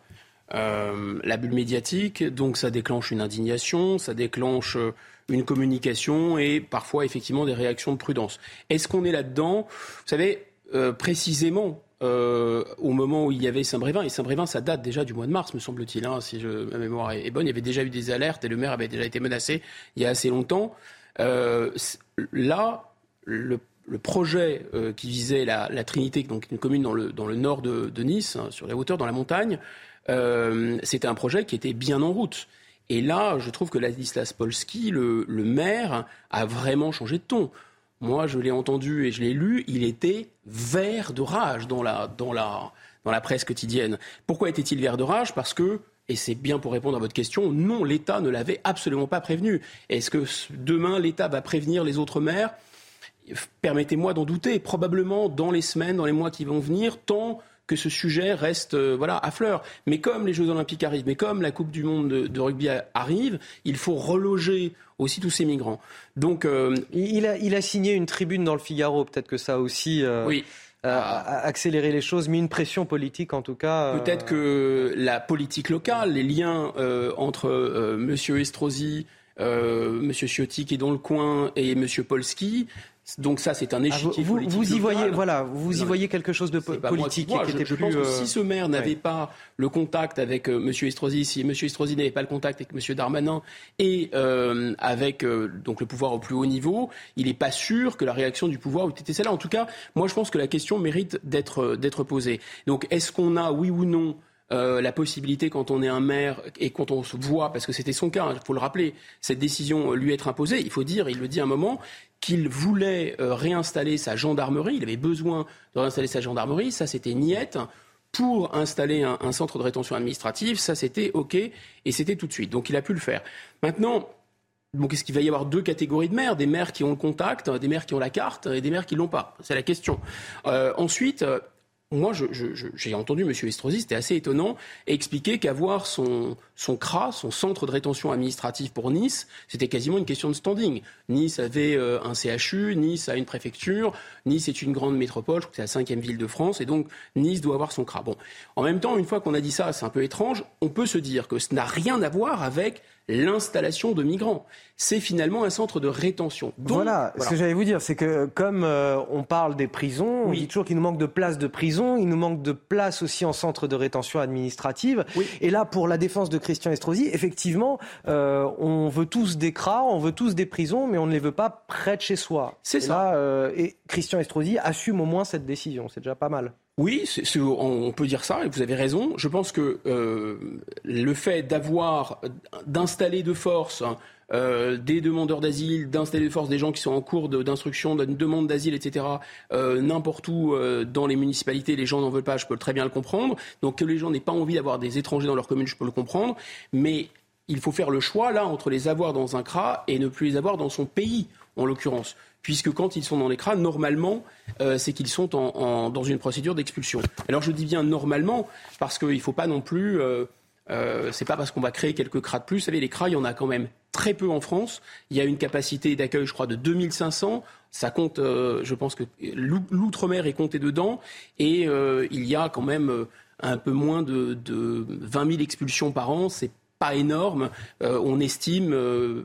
Speaker 53: euh, bulle médiatique. Donc, ça déclenche une indignation, ça déclenche euh, une communication et parfois, effectivement, des réactions de prudence. Est-ce qu'on est là-dedans? Vous savez, précisément, euh, au moment où il y avait Saint-Brévin. Et Saint-Brévin, ça date déjà du mois de mars, me semble-t-il, hein, si ma mémoire est bonne. Il y avait déjà eu des alertes et le maire avait déjà été menacé il y a assez longtemps. Euh, là, le, projet euh, qui visait la, Trinité, donc une commune dans le, dans le nord de, Nice, hein, sur la hauteur, dans la montagne, c'était un projet qui était bien en route. Et là, je trouve que Ladislas Polski, le, le maire, a vraiment changé de ton. Moi, je l'ai entendu et je l'ai lu, il était vert de rage dans la, dans la, dans la presse quotidienne. Pourquoi était-il vert de rage? Parce que et c'est bien pour répondre à votre question, non, l'État ne l'avait absolument pas prévenu. Est-ce que demain, l'État va prévenir les autres maires? Permettez-moi d'en douter. Probablement dans les semaines, dans les mois qui vont venir, tant que ce sujet reste euh, voilà à fleur. Mais comme les Jeux Olympiques arrivent, mais comme la Coupe du Monde de, rugby arrive, il faut reloger aussi tous ces migrants.
Speaker 2: Donc euh, il, a, il a signé une tribune dans le Figaro. Peut-être que ça aussi. Euh, oui. A accéléré les choses, mis une pression politique en tout cas.
Speaker 53: Peut-être que la politique locale, les liens entre Monsieur Estrosi, Monsieur Ciotti qui est dans le coin et Monsieur Polski donc ça, c'est un ah, échiquier
Speaker 2: vous,
Speaker 53: politique.
Speaker 2: Vous y voyez, voilà, vous y voyez quelque chose de politique qui
Speaker 53: était je, pense que si ce maire n'avait pas le contact avec euh, M. Estrosi, si M. Estrosi n'avait pas le contact avec M. Darmanin et euh, avec euh, donc le pouvoir au plus haut niveau, il n'est pas sûr que la réaction du pouvoir eût été celle-là. En tout cas, moi, je pense que la question mérite d'être d'être posée. Donc, est-ce qu'on a, oui ou non, euh, la possibilité, quand on est un maire et quand on se voit, parce que c'était son cas, il faut le rappeler, cette décision lui être imposée, il faut dire, il le dit à un moment, qu'il voulait euh, réinstaller sa gendarmerie, il avait besoin de réinstaller sa gendarmerie, ça c'était niette. Pour installer un, centre de rétention administrative, ça c'était OK et c'était tout de suite. Donc il a pu le faire. Maintenant, donc, est-ce qu'il va y avoir deux catégories de maires? Des maires qui ont le contact, des maires qui ont la carte et des maires qui l'ont pas C'est la question. Euh, ensuite, moi, j'ai entendu M. Estrosi, c'était assez étonnant, expliquer qu'avoir son, son CRA, son centre de rétention administrative pour Nice, c'était quasiment une question de standing. Nice avait euh, un CHU, Nice a une préfecture, Nice est une grande métropole, je crois que c'est la cinquième ville de France, et donc Nice doit avoir son CRA. Bon, en même temps, une fois qu'on a dit ça, c'est un peu étrange, on peut se dire que ce n'a rien à voir avec l'installation de migrants. C'est finalement un centre de rétention.
Speaker 2: voilà, ce que j'allais vous dire, c'est que comme euh, on parle des prisons, on dit toujours qu'il nous manque de places de prison, il nous manque de places aussi en centre de rétention administrative. Et là, pour la défense de Christian Estrosi, effectivement, euh, on veut tous des CRA, on veut tous des prisons, mais on ne les veut pas près de chez soi.
Speaker 53: C'est ça.
Speaker 2: Euh, et Christian Estrosi assume au moins cette décision, c'est déjà pas mal.
Speaker 53: Oui, on peut dire ça, et vous avez raison. Je pense que euh, le fait d'avoir, d'installer de force euh, des demandeurs d'asile, d'installer de force des gens qui sont en cours d'instruction d'une demande d'asile, etc., euh, n'importe où dans les municipalités, les gens n'en veulent pas, je peux très bien le comprendre. Donc que les gens n'aient pas envie d'avoir des étrangers dans leur commune, je peux le comprendre. Mais il faut faire le choix là entre les avoir dans un CRA et ne plus les avoir dans son pays, en l'occurrence. Puisque quand ils sont dans les CRA, normalement, euh, c'est qu'ils sont dans une procédure d'expulsion. Alors je dis bien normalement, parce qu'il ne faut pas non plus. Euh, euh, c'est pas parce qu'on va créer quelques CRA de plus. Vous savez, les CRA, il y en a quand même très peu en France. Il y a une capacité d'accueil, je crois, de 2500. Ça compte, je pense que l'outre-mer est compté dedans. Et il y a quand même un peu moins de, de 20 000 expulsions par an. C'est pas énorme. Euh, on estime euh,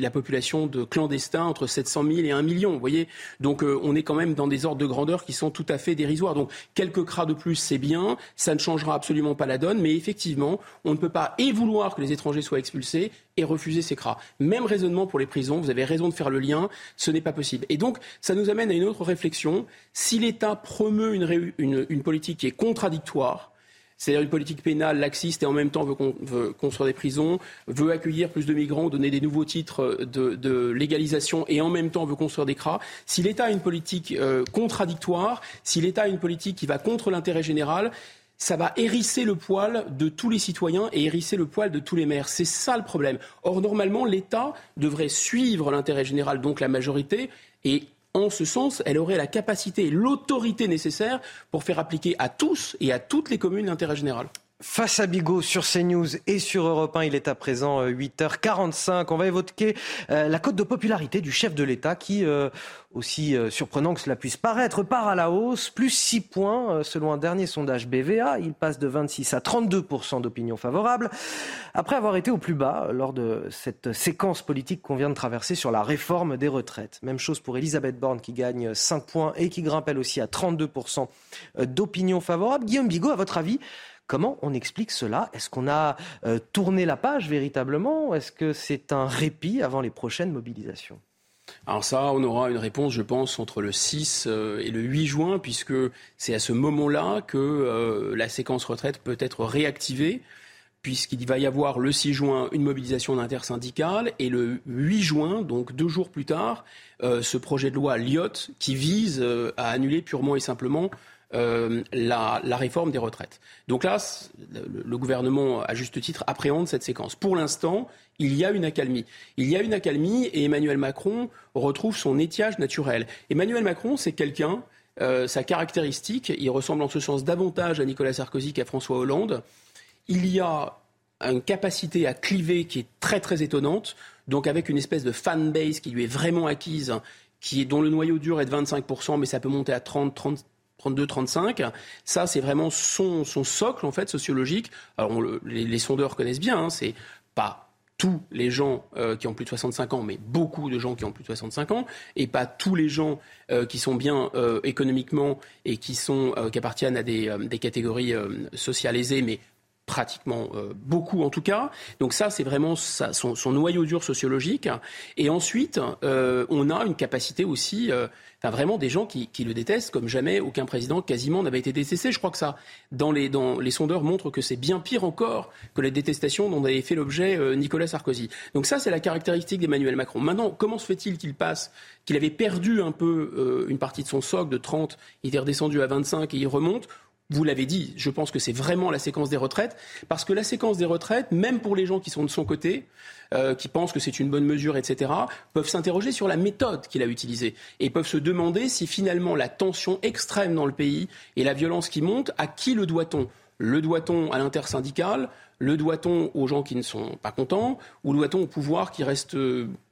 Speaker 53: la population de clandestins entre 700 000 et 1 million. Vous voyez Donc euh, on est quand même dans des ordres de grandeur qui sont tout à fait dérisoires. Donc quelques cras de plus, c'est bien. Ça ne changera absolument pas la donne. Mais effectivement, on ne peut pas et vouloir que les étrangers soient expulsés et refuser ces cras. Même raisonnement pour les prisons. Vous avez raison de faire le lien. Ce n'est pas possible. Et donc ça nous amène à une autre réflexion. Si l'État promeut une, une, une politique qui est contradictoire, c'est-à-dire une politique pénale laxiste et en même temps veut, construire des prisons, veut accueillir plus de migrants, donner des nouveaux titres de, légalisation et en même temps veut construire des CRA. Si l'État a une politique euh, contradictoire, si l'État a une politique qui va contre l'intérêt général, ça va hérisser le poil de tous les citoyens et hérisser le poil de tous les maires. C'est ça le problème. Or, normalement, l'État devrait suivre l'intérêt général, donc la majorité, et en ce sens, elle aurait la capacité et l'autorité nécessaire pour faire appliquer à tous et à toutes les communes l'intérêt général.
Speaker 2: Face à Bigot sur CNews et sur Europe 1, il est à présent 8h45. Euh, On va évoquer euh, la cote de popularité du chef de l'État qui, euh, aussi surprenant que cela puisse paraître, part à la hausse. Plus 6 points selon un dernier sondage BVA. Il passe de 26 à 32% d'opinion favorable. Après avoir été au plus bas lors de cette séquence politique qu'on vient de traverser sur la réforme des retraites. Même chose pour Elisabeth Borne qui gagne 5 points et qui grimpe elle aussi à 32% d'opinion favorable. Guillaume Bigot, à votre avis, Comment on explique cela? Est-ce qu'on a euh, tourné la page véritablement? Est-ce que c'est un répit avant les prochaines mobilisations?
Speaker 53: Alors ça, on aura une réponse, je pense, entre le 6 euh, et le 8 juin, puisque c'est à ce moment-là que euh, la séquence retraite peut être réactivée, puisqu'il va y avoir le 6 juin une mobilisation intersyndicale, et le 8 juin, donc deux jours plus tard, ce projet de loi Lyotte qui vise à annuler purement et simplement euh, la, réforme des retraites. Donc là, le, gouvernement, à juste titre, appréhende cette séquence. Pour l'instant, il y a une accalmie. Il y a une accalmie et Emmanuel Macron retrouve son étiage naturel. Emmanuel Macron, c'est quelqu'un, euh, sa caractéristique, il ressemble en ce sens davantage à Nicolas Sarkozy qu'à François Hollande. Il y a une capacité à cliver qui est très très étonnante, donc avec une espèce de fan base qui lui est vraiment acquise, qui dont le noyau dur est de 25%, mais ça peut monter à 30, 30 32-35. Ça, c'est vraiment son, socle en fait sociologique. Alors les, sondeurs connaissent bien. Hein, c'est pas tous les gens euh, qui ont plus de 65 ans, mais beaucoup de gens qui ont plus de 65 ans, et pas tous les gens euh, qui sont bien euh, économiquement et qui sont qui appartiennent à des, catégories sociales aisées, mais pratiquement beaucoup en tout cas. Donc ça, c'est vraiment son, son, noyau dur sociologique. Et ensuite, on a une capacité aussi vraiment des gens qui, le détestent comme jamais aucun président quasiment n'avait été détesté. Je crois que ça, dans les, dans les sondeurs, montre que c'est bien pire encore que la détestation dont avait fait l'objet euh, Nicolas Sarkozy. Donc ça, c'est la caractéristique d'Emmanuel Macron. Maintenant, comment se fait-il qu'il passe, qu'il avait perdu un peu euh, une partie de son socle de 30, il était redescendu à 25 et il remonte? Vous l'avez dit, je pense que c'est vraiment la séquence des retraites, parce que la séquence des retraites, même pour les gens qui sont de son côté, euh, qui pensent que c'est une bonne mesure, etc., peuvent s'interroger sur la méthode qu'il a utilisée et peuvent se demander si finalement la tension extrême dans le pays et la violence qui monte, à qui le doit-on? Le doit-on à l'intersyndical Le doit-on aux gens qui ne sont pas contents? Ou le doit-on au pouvoir qui reste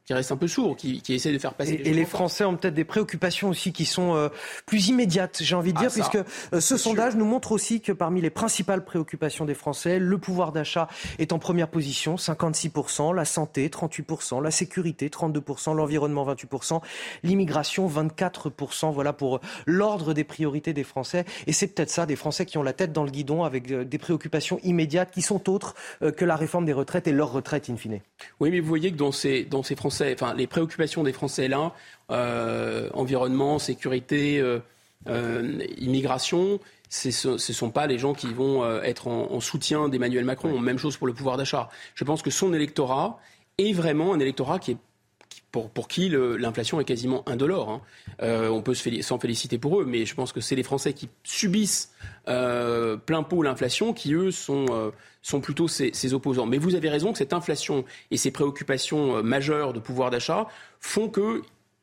Speaker 53: qui reste un peu sourd, qui, qui essaie de faire passer.
Speaker 2: Et, les, Français ont peut-être des préoccupations aussi qui sont euh, plus immédiates, j'ai envie de dire, ah, puisque euh, ce sondage nous montre aussi que parmi les principales préoccupations des Français, le pouvoir d'achat est en première position, 56%, la santé 38%, la sécurité 32%, l'environnement 28%, l'immigration 24%. Voilà pour l'ordre des priorités des Français. Et c'est peut-être ça, des Français qui ont la tête dans le guidon avec euh, des préoccupations immédiates qui sont autres que la réforme des retraites et leur retraite in fine.
Speaker 53: Oui, mais vous voyez que dans ces, dans ces Français enfin les préoccupations des Français là, euh, environnement, sécurité, euh, euh, immigration, ce ne sont pas les gens qui vont être en, soutien d'Emmanuel Macron. Même chose pour le pouvoir d'achat. Je pense que son électorat est vraiment un électorat qui est pour, qui l'inflation est quasiment indolore. Hein. Euh, on peut s'en féliciter pour eux, mais je pense que c'est les Français qui subissent euh, plein pot l'inflation qui, eux, sont, euh, sont plutôt ses, opposants. Mais vous avez raison que cette inflation et ces préoccupations majeures de pouvoir d'achat font que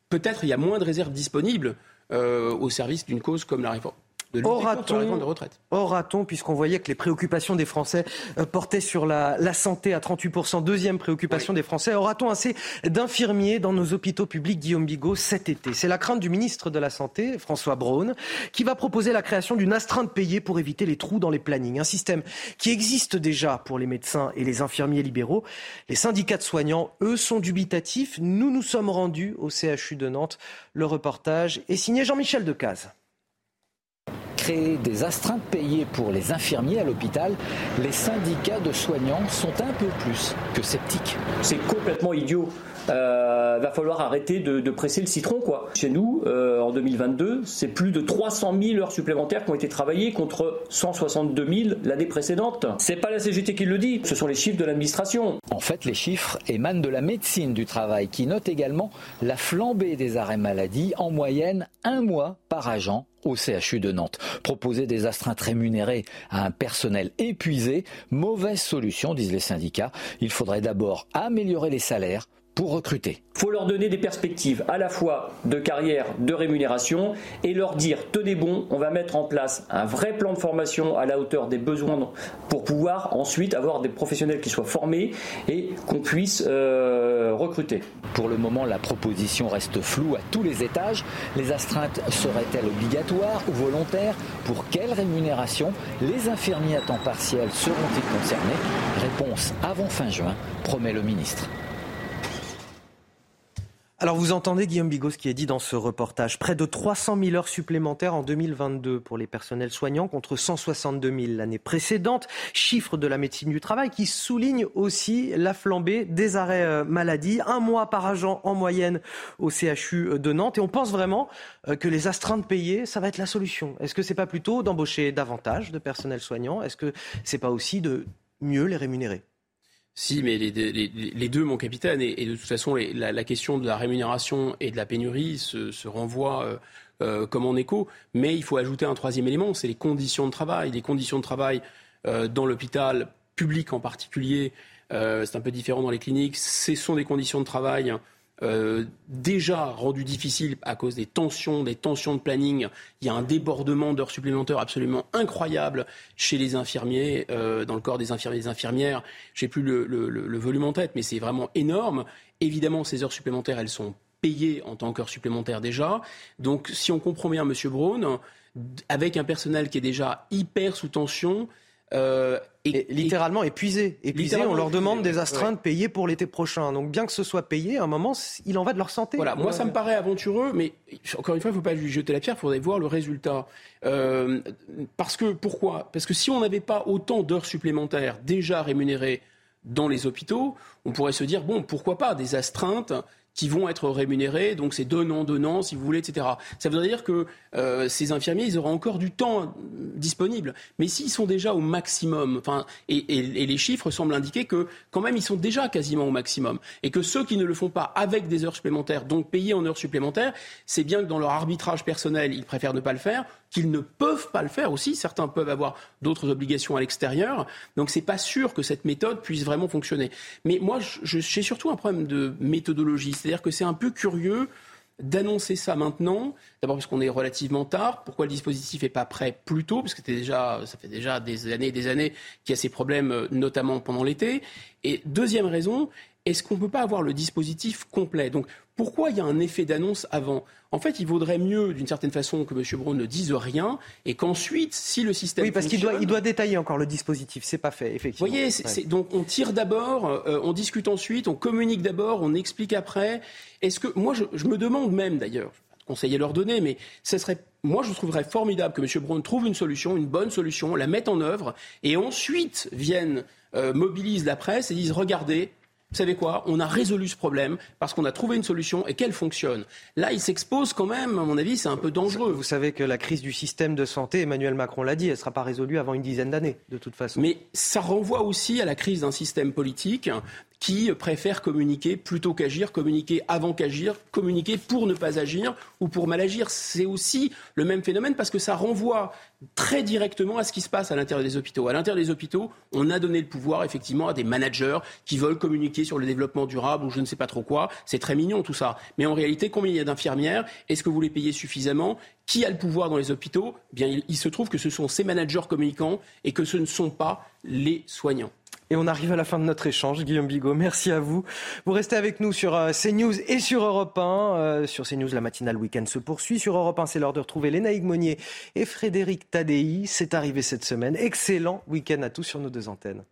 Speaker 53: peut-être il y a moins de réserves disponibles au service d'une cause comme la réforme
Speaker 2: Aura-t-on, puisqu'on voyait que les préoccupations des Français euh, portaient sur la, santé à 38%, deuxième préoccupation des Français, aura-t-on assez d'infirmiers dans nos hôpitaux publics, Guillaume Bigot, cet été? C'est la crainte du ministre de la Santé, François Braun, qui va proposer la création d'une astreinte payée pour éviter les trous dans les plannings. Un système qui existe déjà pour les médecins et les infirmiers libéraux. Les syndicats de soignants, eux, sont dubitatifs. Nous nous sommes rendus au CHU de Nantes. Le reportage est signé Jean-Michel Decaze
Speaker 19: des astreintes payées pour les infirmiers à l'hôpital, les syndicats de soignants sont un peu plus que sceptiques.
Speaker 18: C'est complètement idiot. Euh, va falloir arrêter de, presser le citron. Quoi. Chez nous, euh, en 2022, c'est plus de 300 000 heures supplémentaires qui ont été travaillées contre 162 000 l'année précédente. C'est pas la CGT qui le dit, ce sont les chiffres de l'administration.
Speaker 19: En fait, les chiffres émanent de la médecine du travail qui note également la flambée des arrêts maladie, en moyenne un mois par agent au CHU de Nantes. Proposer des astreintes rémunérées à un personnel épuisé, mauvaise solution, disent les syndicats. Il faudrait d'abord améliorer les salaires pour recruter.
Speaker 18: Il faut leur donner des perspectives à la fois de carrière, de rémunération et leur dire tenez bon, on va mettre en place un vrai plan de formation à la hauteur des besoins pour pouvoir ensuite avoir des professionnels qui soient formés et qu'on puisse euh, recruter.
Speaker 19: Pour le moment, la proposition reste floue à tous les étages. Les astreintes seraient-elles obligatoires ou volontaires? Pour quelle rémunération? Les infirmiers à temps partiel seront-ils concernés? Réponse avant fin juin, promet le ministre.
Speaker 2: Alors vous entendez Guillaume Bigot ce qui est dit dans ce reportage. Près de 300 000 heures supplémentaires en 2022 pour les personnels soignants contre 162 000 l'année précédente. Chiffre de la médecine du travail qui souligne aussi la flambée des arrêts euh, maladie. Un mois par agent en moyenne au CHU de Nantes. Et on pense vraiment euh, que les astreintes payées, ça va être la solution. Est-ce que c'est pas plutôt d'embaucher davantage de personnel soignant? Est-ce que c'est pas aussi de mieux les rémunérer?
Speaker 53: Si, mais les, deux, mon capitaine, et, de toute façon, la, question de la rémunération et de la pénurie se, renvoie euh, euh, comme en écho. Mais il faut ajouter un troisième élément, c'est les conditions de travail. Les conditions de travail euh, dans l'hôpital public en particulier, c'est un peu différent dans les cliniques. Ce sont des conditions de travail euh, déjà rendu difficile à cause des tensions, des tensions de planning. Il y a un débordement d'heures supplémentaires absolument incroyable chez les infirmiers, euh, dans le corps des infirmiers et des infirmières. Je n'ai plus le, volume en tête, mais c'est vraiment énorme. Évidemment, ces heures supplémentaires, elles sont payées en tant qu'heures supplémentaires déjà. Donc, si on comprend bien M. Braun, avec un personnel qui est déjà hyper sous tension,
Speaker 2: euh, et, littéralement épuisés. Épuisés, on leur demande des astreintes payées pour l'été prochain. Donc bien que ce soit payé, à un moment, il en va de leur santé.
Speaker 53: Voilà, moi ça me paraît aventureux, mais encore une fois, il ne faut pas lui jeter la pierre, il faudrait voir le résultat. Euh, parce que, pourquoi? Parce que si on n'avait pas autant d'heures supplémentaires déjà rémunérées dans les hôpitaux, on pourrait se dire, bon, pourquoi pas des astreintes qui vont être rémunérés, donc c'est donnant, donnant, si vous voulez, etc. Ça veut dire que euh, ces infirmiers, ils auront encore du temps disponible. Mais s'ils sont déjà au maximum, enfin, et, les chiffres semblent indiquer que quand même ils sont déjà quasiment au maximum, et que ceux qui ne le font pas avec des heures supplémentaires, donc payés en heures supplémentaires, c'est bien que dans leur arbitrage personnel, ils préfèrent ne pas le faire, qu'ils ne peuvent pas le faire aussi. Certains peuvent avoir d'autres obligations à l'extérieur. Donc c'est pas sûr que cette méthode puisse vraiment fonctionner. Mais moi, j'ai surtout un problème de méthodologie. C'est-à-dire que c'est un peu curieux d'annoncer ça maintenant. D'abord parce qu'on est relativement tard. Pourquoi le dispositif n'est pas prêt plus tôt? Parce que déjà, ça fait déjà des années et des années qu'il y a ces problèmes, euh, notamment pendant l'été. Et deuxième raison, est-ce qu'on ne peut pas avoir le dispositif complet? Donc pourquoi il y a un effet d'annonce avant? En fait, il vaudrait mieux, d'une certaine façon, que M. Braun ne dise rien et qu'ensuite, si le système.
Speaker 2: Oui, parce qu'il doit, il doit détailler encore le dispositif. C'est pas fait, effectivement.
Speaker 53: Vous voyez, donc on tire d'abord, euh, on discute ensuite, on communique d'abord, on explique après. Est-ce que. Moi, je, me demande même, d'ailleurs, conseiller leur donner, mais ce serait, moi, je trouverais formidable que M. Braun trouve une solution, une bonne solution, la mette en œuvre, et ensuite viennent, euh, mobilisent la presse et disent regardez, vous savez quoi, on a résolu ce problème parce qu'on a trouvé une solution et qu'elle fonctionne. Là, il s'expose quand même, à mon avis, c'est un peu dangereux.
Speaker 2: Vous savez que la crise du système de santé, Emmanuel Macron l'a dit, elle ne sera pas résolue avant une dizaine d'années, de toute façon.
Speaker 53: Mais ça renvoie aussi à la crise d'un système politique qui préfèrent communiquer plutôt qu'agir, communiquer avant qu'agir, communiquer pour ne pas agir ou pour mal agir. C'est aussi le même phénomène parce que ça renvoie très directement à ce qui se passe à l'intérieur des hôpitaux. À l'intérieur des hôpitaux, on a donné le pouvoir effectivement à des managers qui veulent communiquer sur le développement durable ou je ne sais pas trop quoi. C'est très mignon tout ça. Mais en réalité, combien il y a d'infirmières? Est-ce que vous les payez suffisamment? Qui a le pouvoir dans les hôpitaux? Eh Bien, il, il se trouve que ce sont ces managers communicants et que ce ne sont pas les soignants.
Speaker 2: Et on arrive à la fin de notre échange. Guillaume Bigot, merci à vous. Vous restez avec nous sur euh, CNews et sur Europe 1. Euh, sur CNews, la matinale week-end se poursuit. Sur Europe 1, c'est l'heure de retrouver Lénaïque Monnier et Frédéric Tadei. C'est arrivé cette semaine. Excellent week-end à tous sur nos deux antennes.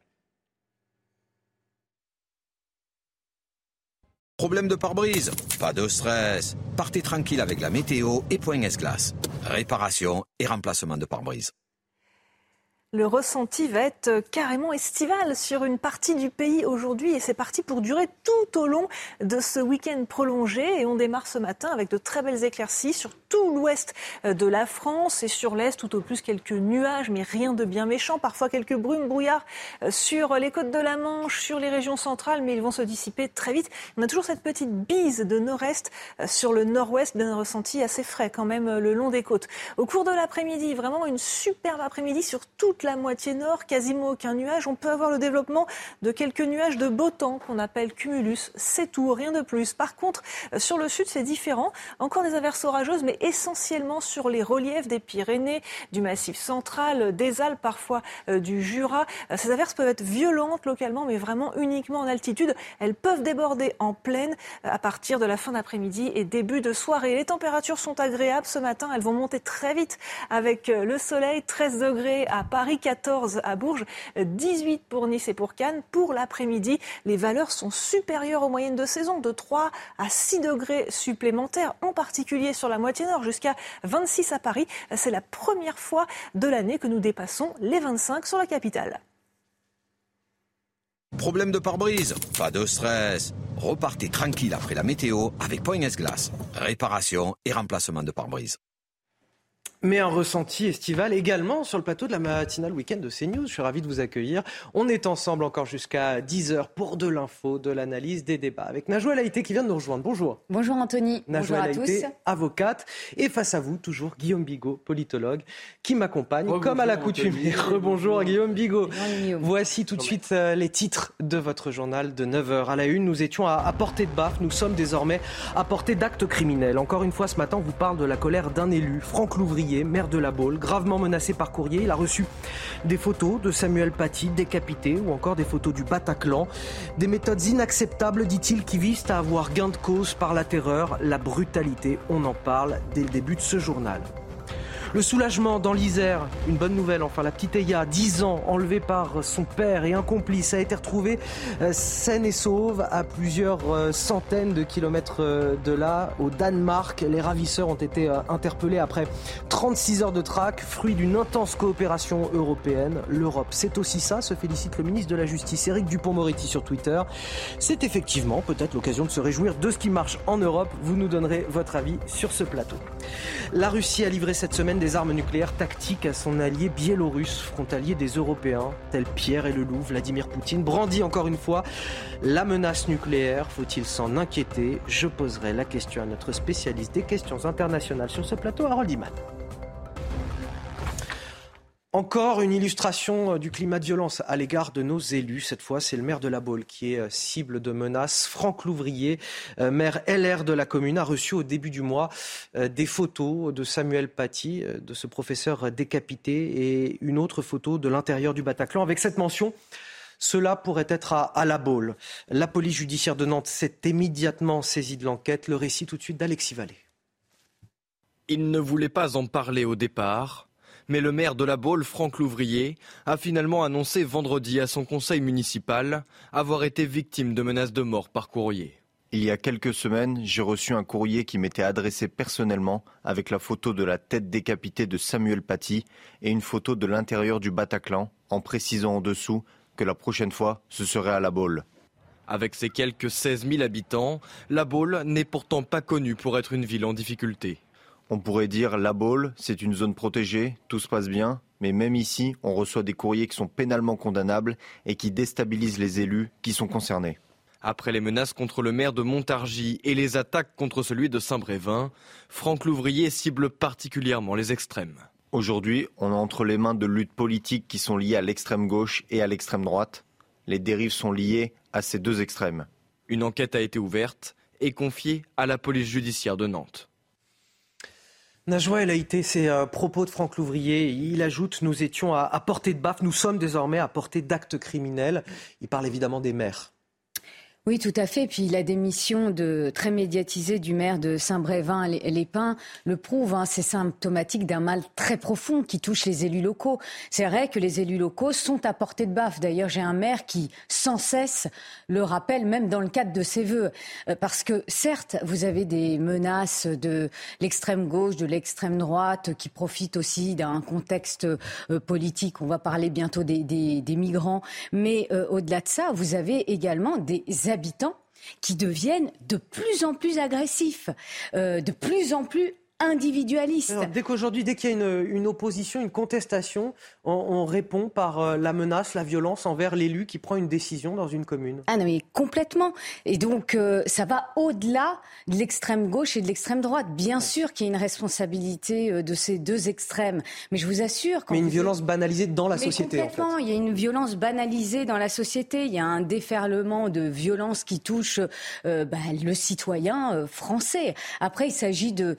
Speaker 61: Problème de pare-brise? Pas de stress. Partez tranquille avec la météo et Point S-Glace. Réparation et remplacement de pare-brise.
Speaker 7: Le ressenti va être carrément estival sur une partie du pays aujourd'hui et c'est parti pour durer tout au long de ce week-end prolongé. Et on démarre ce matin avec de très belles éclaircies sur tout l'ouest de la France et sur l'est, tout au plus quelques nuages, mais rien de bien méchant. Parfois quelques brumes, brouillards sur les côtes de la Manche, sur les régions centrales, mais ils vont se dissiper très vite. On a toujours cette petite bise de nord-est sur le nord-ouest, d'un ressenti assez frais quand même le long des côtes. Au cours de l'après-midi, vraiment une superbe après-midi sur toute la moitié nord, quasiment aucun nuage. On peut avoir le développement de quelques nuages de beau temps qu'on appelle cumulus. C'est tout, rien de plus. Par contre, sur le sud, c'est différent. Encore des averses orageuses, mais essentiellement sur les reliefs des Pyrénées, du Massif central, des Alpes, parfois euh, du Jura. Ces averses peuvent être violentes localement, mais vraiment uniquement en altitude. Elles peuvent déborder en plaine à partir de la fin d'après-midi et début de soirée. Les températures sont agréables ce matin. Elles vont monter très vite avec le soleil. 13 degrés à Paris, 14 à Bourges, 18 pour Nice et pour Cannes. Pour l'après-midi, les valeurs sont supérieures aux moyennes de saison, de 3 à 6 degrés supplémentaires, en particulier sur la moitié nord, jusqu'à 26 à Paris. C'est la première fois de l'année que nous dépassons les 25 sur la capitale.
Speaker 61: Problème de pare-brise Pas de stress. Repartez tranquille après la météo avec Point S-Glace. Réparation et remplacement de pare-brise
Speaker 2: mais un ressenti estival également sur le plateau de la matinale week-end de CNews. Je suis ravi de vous accueillir. On est ensemble encore jusqu'à 10h pour de l'info, de l'analyse, des débats avec Najwa Laïté qui vient de nous rejoindre. Bonjour.
Speaker 62: Bonjour Anthony.
Speaker 2: Najwa
Speaker 62: Bonjour à tous.
Speaker 2: avocate. Et face à vous, toujours Guillaume Bigot, politologue, qui m'accompagne comme à l'accoutumée. Rebonjour Guillaume Bigot. Voici tout de suite euh, les titres de votre journal de 9h. À la une, nous étions à, à portée de baffe. Nous sommes désormais à portée d'actes criminels. Encore une fois, ce matin, on vous parle de la colère d'un élu, Franck Louvrier maire de la Baule, gravement menacé par courrier. Il a reçu des photos de Samuel Paty décapité ou encore des photos du Bataclan. Des méthodes inacceptables, dit-il, qui visent à avoir gain de cause par la terreur, la brutalité. On en parle dès le début de ce journal. Le soulagement dans l'Isère, une bonne nouvelle. Enfin, la petite Eya, 10 ans, enlevée par son père et un complice, a été retrouvée euh, saine et sauve à plusieurs euh, centaines de kilomètres euh, de là, au Danemark. Les ravisseurs ont été interpellés après 36 heures de traque, fruit d'une intense coopération européenne. L'Europe, c'est aussi ça, se félicite le ministre de la Justice, Éric Dupont-Moretti, sur Twitter. C'est effectivement peut-être l'occasion de se réjouir de ce qui marche en Europe. Vous nous donnerez votre avis sur ce plateau. La Russie a livré cette semaine des armes nucléaires tactiques à son allié biélorusse, frontalier des Européens, tel Pierre et le loup, Vladimir Poutine, brandit encore une fois la menace nucléaire. Faut-il s'en inquiéter? Je poserai la question à notre spécialiste des questions internationales sur ce plateau, Harold Iman. Encore une illustration euh, du climat de violence à l'égard de nos élus. Cette fois, c'est le maire de la Baule qui est euh, cible de menaces. Franck Louvrier, euh, maire LR de la commune, a reçu au début du mois des photos de Samuel Paty, de ce professeur décapité, et une autre photo de l'intérieur du Bataclan avec cette mention. Cela pourrait être à, à la Baule. La police judiciaire de Nantes s'est immédiatement saisie de l'enquête. Le récit tout de suite d'Alexis Vallée.
Speaker 8: Il ne voulait pas en parler au départ mais le maire de la Baule, Franck Louvrier, a finalement annoncé vendredi à son conseil municipal avoir été victime de menaces de mort par courrier.
Speaker 63: Il y a quelques semaines, j'ai reçu un courrier qui m'était adressé personnellement avec la photo de la tête décapitée de Samuel Paty et une photo de l'intérieur du Bataclan, en précisant en dessous que la prochaine fois, ce serait à la Baule.
Speaker 8: Avec ses quelques 16 000 habitants, la Baule n'est pourtant pas connue pour être une ville en difficulté.
Speaker 63: On pourrait dire la Baule, c'est une zone protégée, tout se passe bien, mais même ici, on reçoit des courriers qui sont pénalement condamnables et qui déstabilisent les élus qui sont concernés.
Speaker 8: Après les menaces contre le maire de Montargis et les attaques contre celui de Saint-Brévin, Franck Louvrier cible particulièrement les extrêmes.
Speaker 63: Aujourd'hui, on est entre les mains de luttes politiques qui sont liées à l'extrême gauche et à l'extrême droite. Les dérives sont liées à ces deux extrêmes.
Speaker 8: Une enquête a été ouverte et confiée à la police judiciaire de Nantes.
Speaker 2: Najwa El Haïté, ces euh, propos de Franck Louvrier. Il ajoute Nous étions à, à portée de baffe, nous sommes désormais à portée d'actes criminels. Il parle évidemment des maires.
Speaker 62: Oui, tout à fait. Puis la démission de, très médiatisée du maire de Saint-Brévin-les-Pins le prouve. Hein. c'est symptomatique d'un mal très profond qui touche les élus locaux. C'est vrai que les élus locaux sont à portée de baffe. D'ailleurs, j'ai un maire qui, sans cesse, le rappelle, même dans le cadre de ses voeux. Euh, parce que, certes, vous avez des menaces de l'extrême gauche, de l'extrême droite, qui profitent aussi d'un contexte euh, politique. On va parler bientôt des, des, migrants. Mais euh, au-delà de ça, vous avez également des habitants qui deviennent de plus en plus agressifs, euh, de plus en plus individualiste.
Speaker 2: dès qu'aujourd'hui, dès qu'il y a une, opposition, une contestation, on, répond par euh, la menace, la violence envers l'élu qui prend une décision dans une commune.
Speaker 62: Ah non, mais complètement. Et donc, euh, ça va au-delà de l'extrême gauche et de l'extrême droite. Bien sûr qu'il y a une responsabilité euh, de ces deux extrêmes. Mais je vous assure...
Speaker 2: Quand mais une violence banalisée dans la société,
Speaker 62: en fait. Il y a une violence banalisée dans la société. Il y a un déferlement de violence qui touche bah, le citoyen français. Après, il s'agit de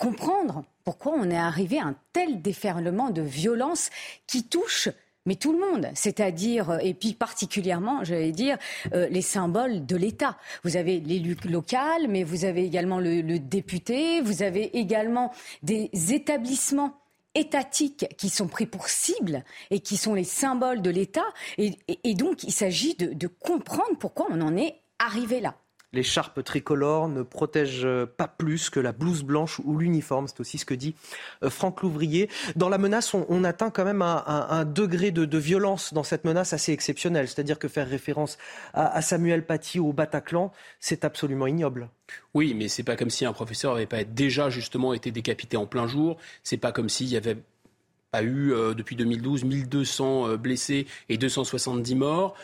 Speaker 62: comprendre pourquoi on est arrivé à un tel déferlement de violence qui touche mais tout le monde, c'est-à-dire, euh, et puis particulièrement, j'allais dire, euh, les symboles de l'État. Vous avez l'élu local, mais vous avez également le, député, vous avez également des établissements étatiques qui sont pris pour cible et qui sont les symboles de l'État. Et, donc, il s'agit de comprendre pourquoi on en est arrivé là
Speaker 2: l'écharpe tricolore ne protège pas plus que la blouse blanche ou l'uniforme. C'est aussi ce que dit euh, Franck Louvrier. Dans la menace, on, atteint quand même un, degré de, violence dans cette menace assez exceptionnel. C'est-à-dire que faire référence à, Samuel Paty ou au Bataclan, c'est absolument ignoble.
Speaker 53: Oui, mais c'est pas comme si un professeur n'avait pas déjà justement été décapité en plein jour. C'est pas comme s'il y avait pas eu euh, depuis 2012 1200 euh, blessés et 270 morts.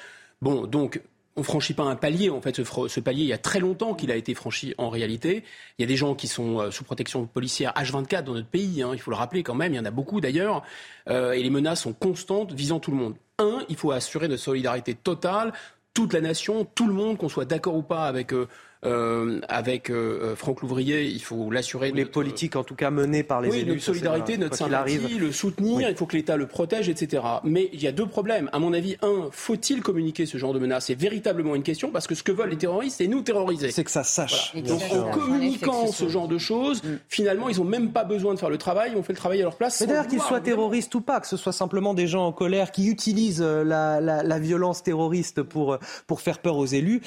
Speaker 53: Bon, donc on franchit pas un palier. En fait, ce, palier, il y a très longtemps qu'il a été franchi en réalité. Il y a des gens qui sont euh, sous protection policière H24 dans notre pays. Hein, il faut le rappeler quand même. Il y en a beaucoup d'ailleurs. Euh, et les menaces sont constantes visant tout le monde. Un, il faut assurer notre solidarité totale toute la nation, tout le monde, qu'on soit d'accord ou pas avec euh, euh, avec euh, Franck Louvrier, il faut l'assurer.
Speaker 2: Les politiques, en tout cas, menées par les
Speaker 53: oui,
Speaker 2: élus.
Speaker 53: notre solidarité, notre sympathie, le soutenir, il faut que l'État le protège, etc. Mais il y a deux problèmes. À mon avis, un, faut-il communiquer ce genre de menaces C'est véritablement une question, parce que ce que veulent les terroristes, c'est nous terroriser.
Speaker 2: C'est que ça sache.
Speaker 53: Donc, en communiquant ce genre de choses, mm. finalement, ils n'ont même pas besoin de faire le travail, on fait le travail à leur place.
Speaker 2: Mais d'ailleurs, qu'ils soient terroristes ou pas, que ce soit simplement des gens en colère qui utilisent euh, la, violence terroriste pour, pour faire peur aux élus,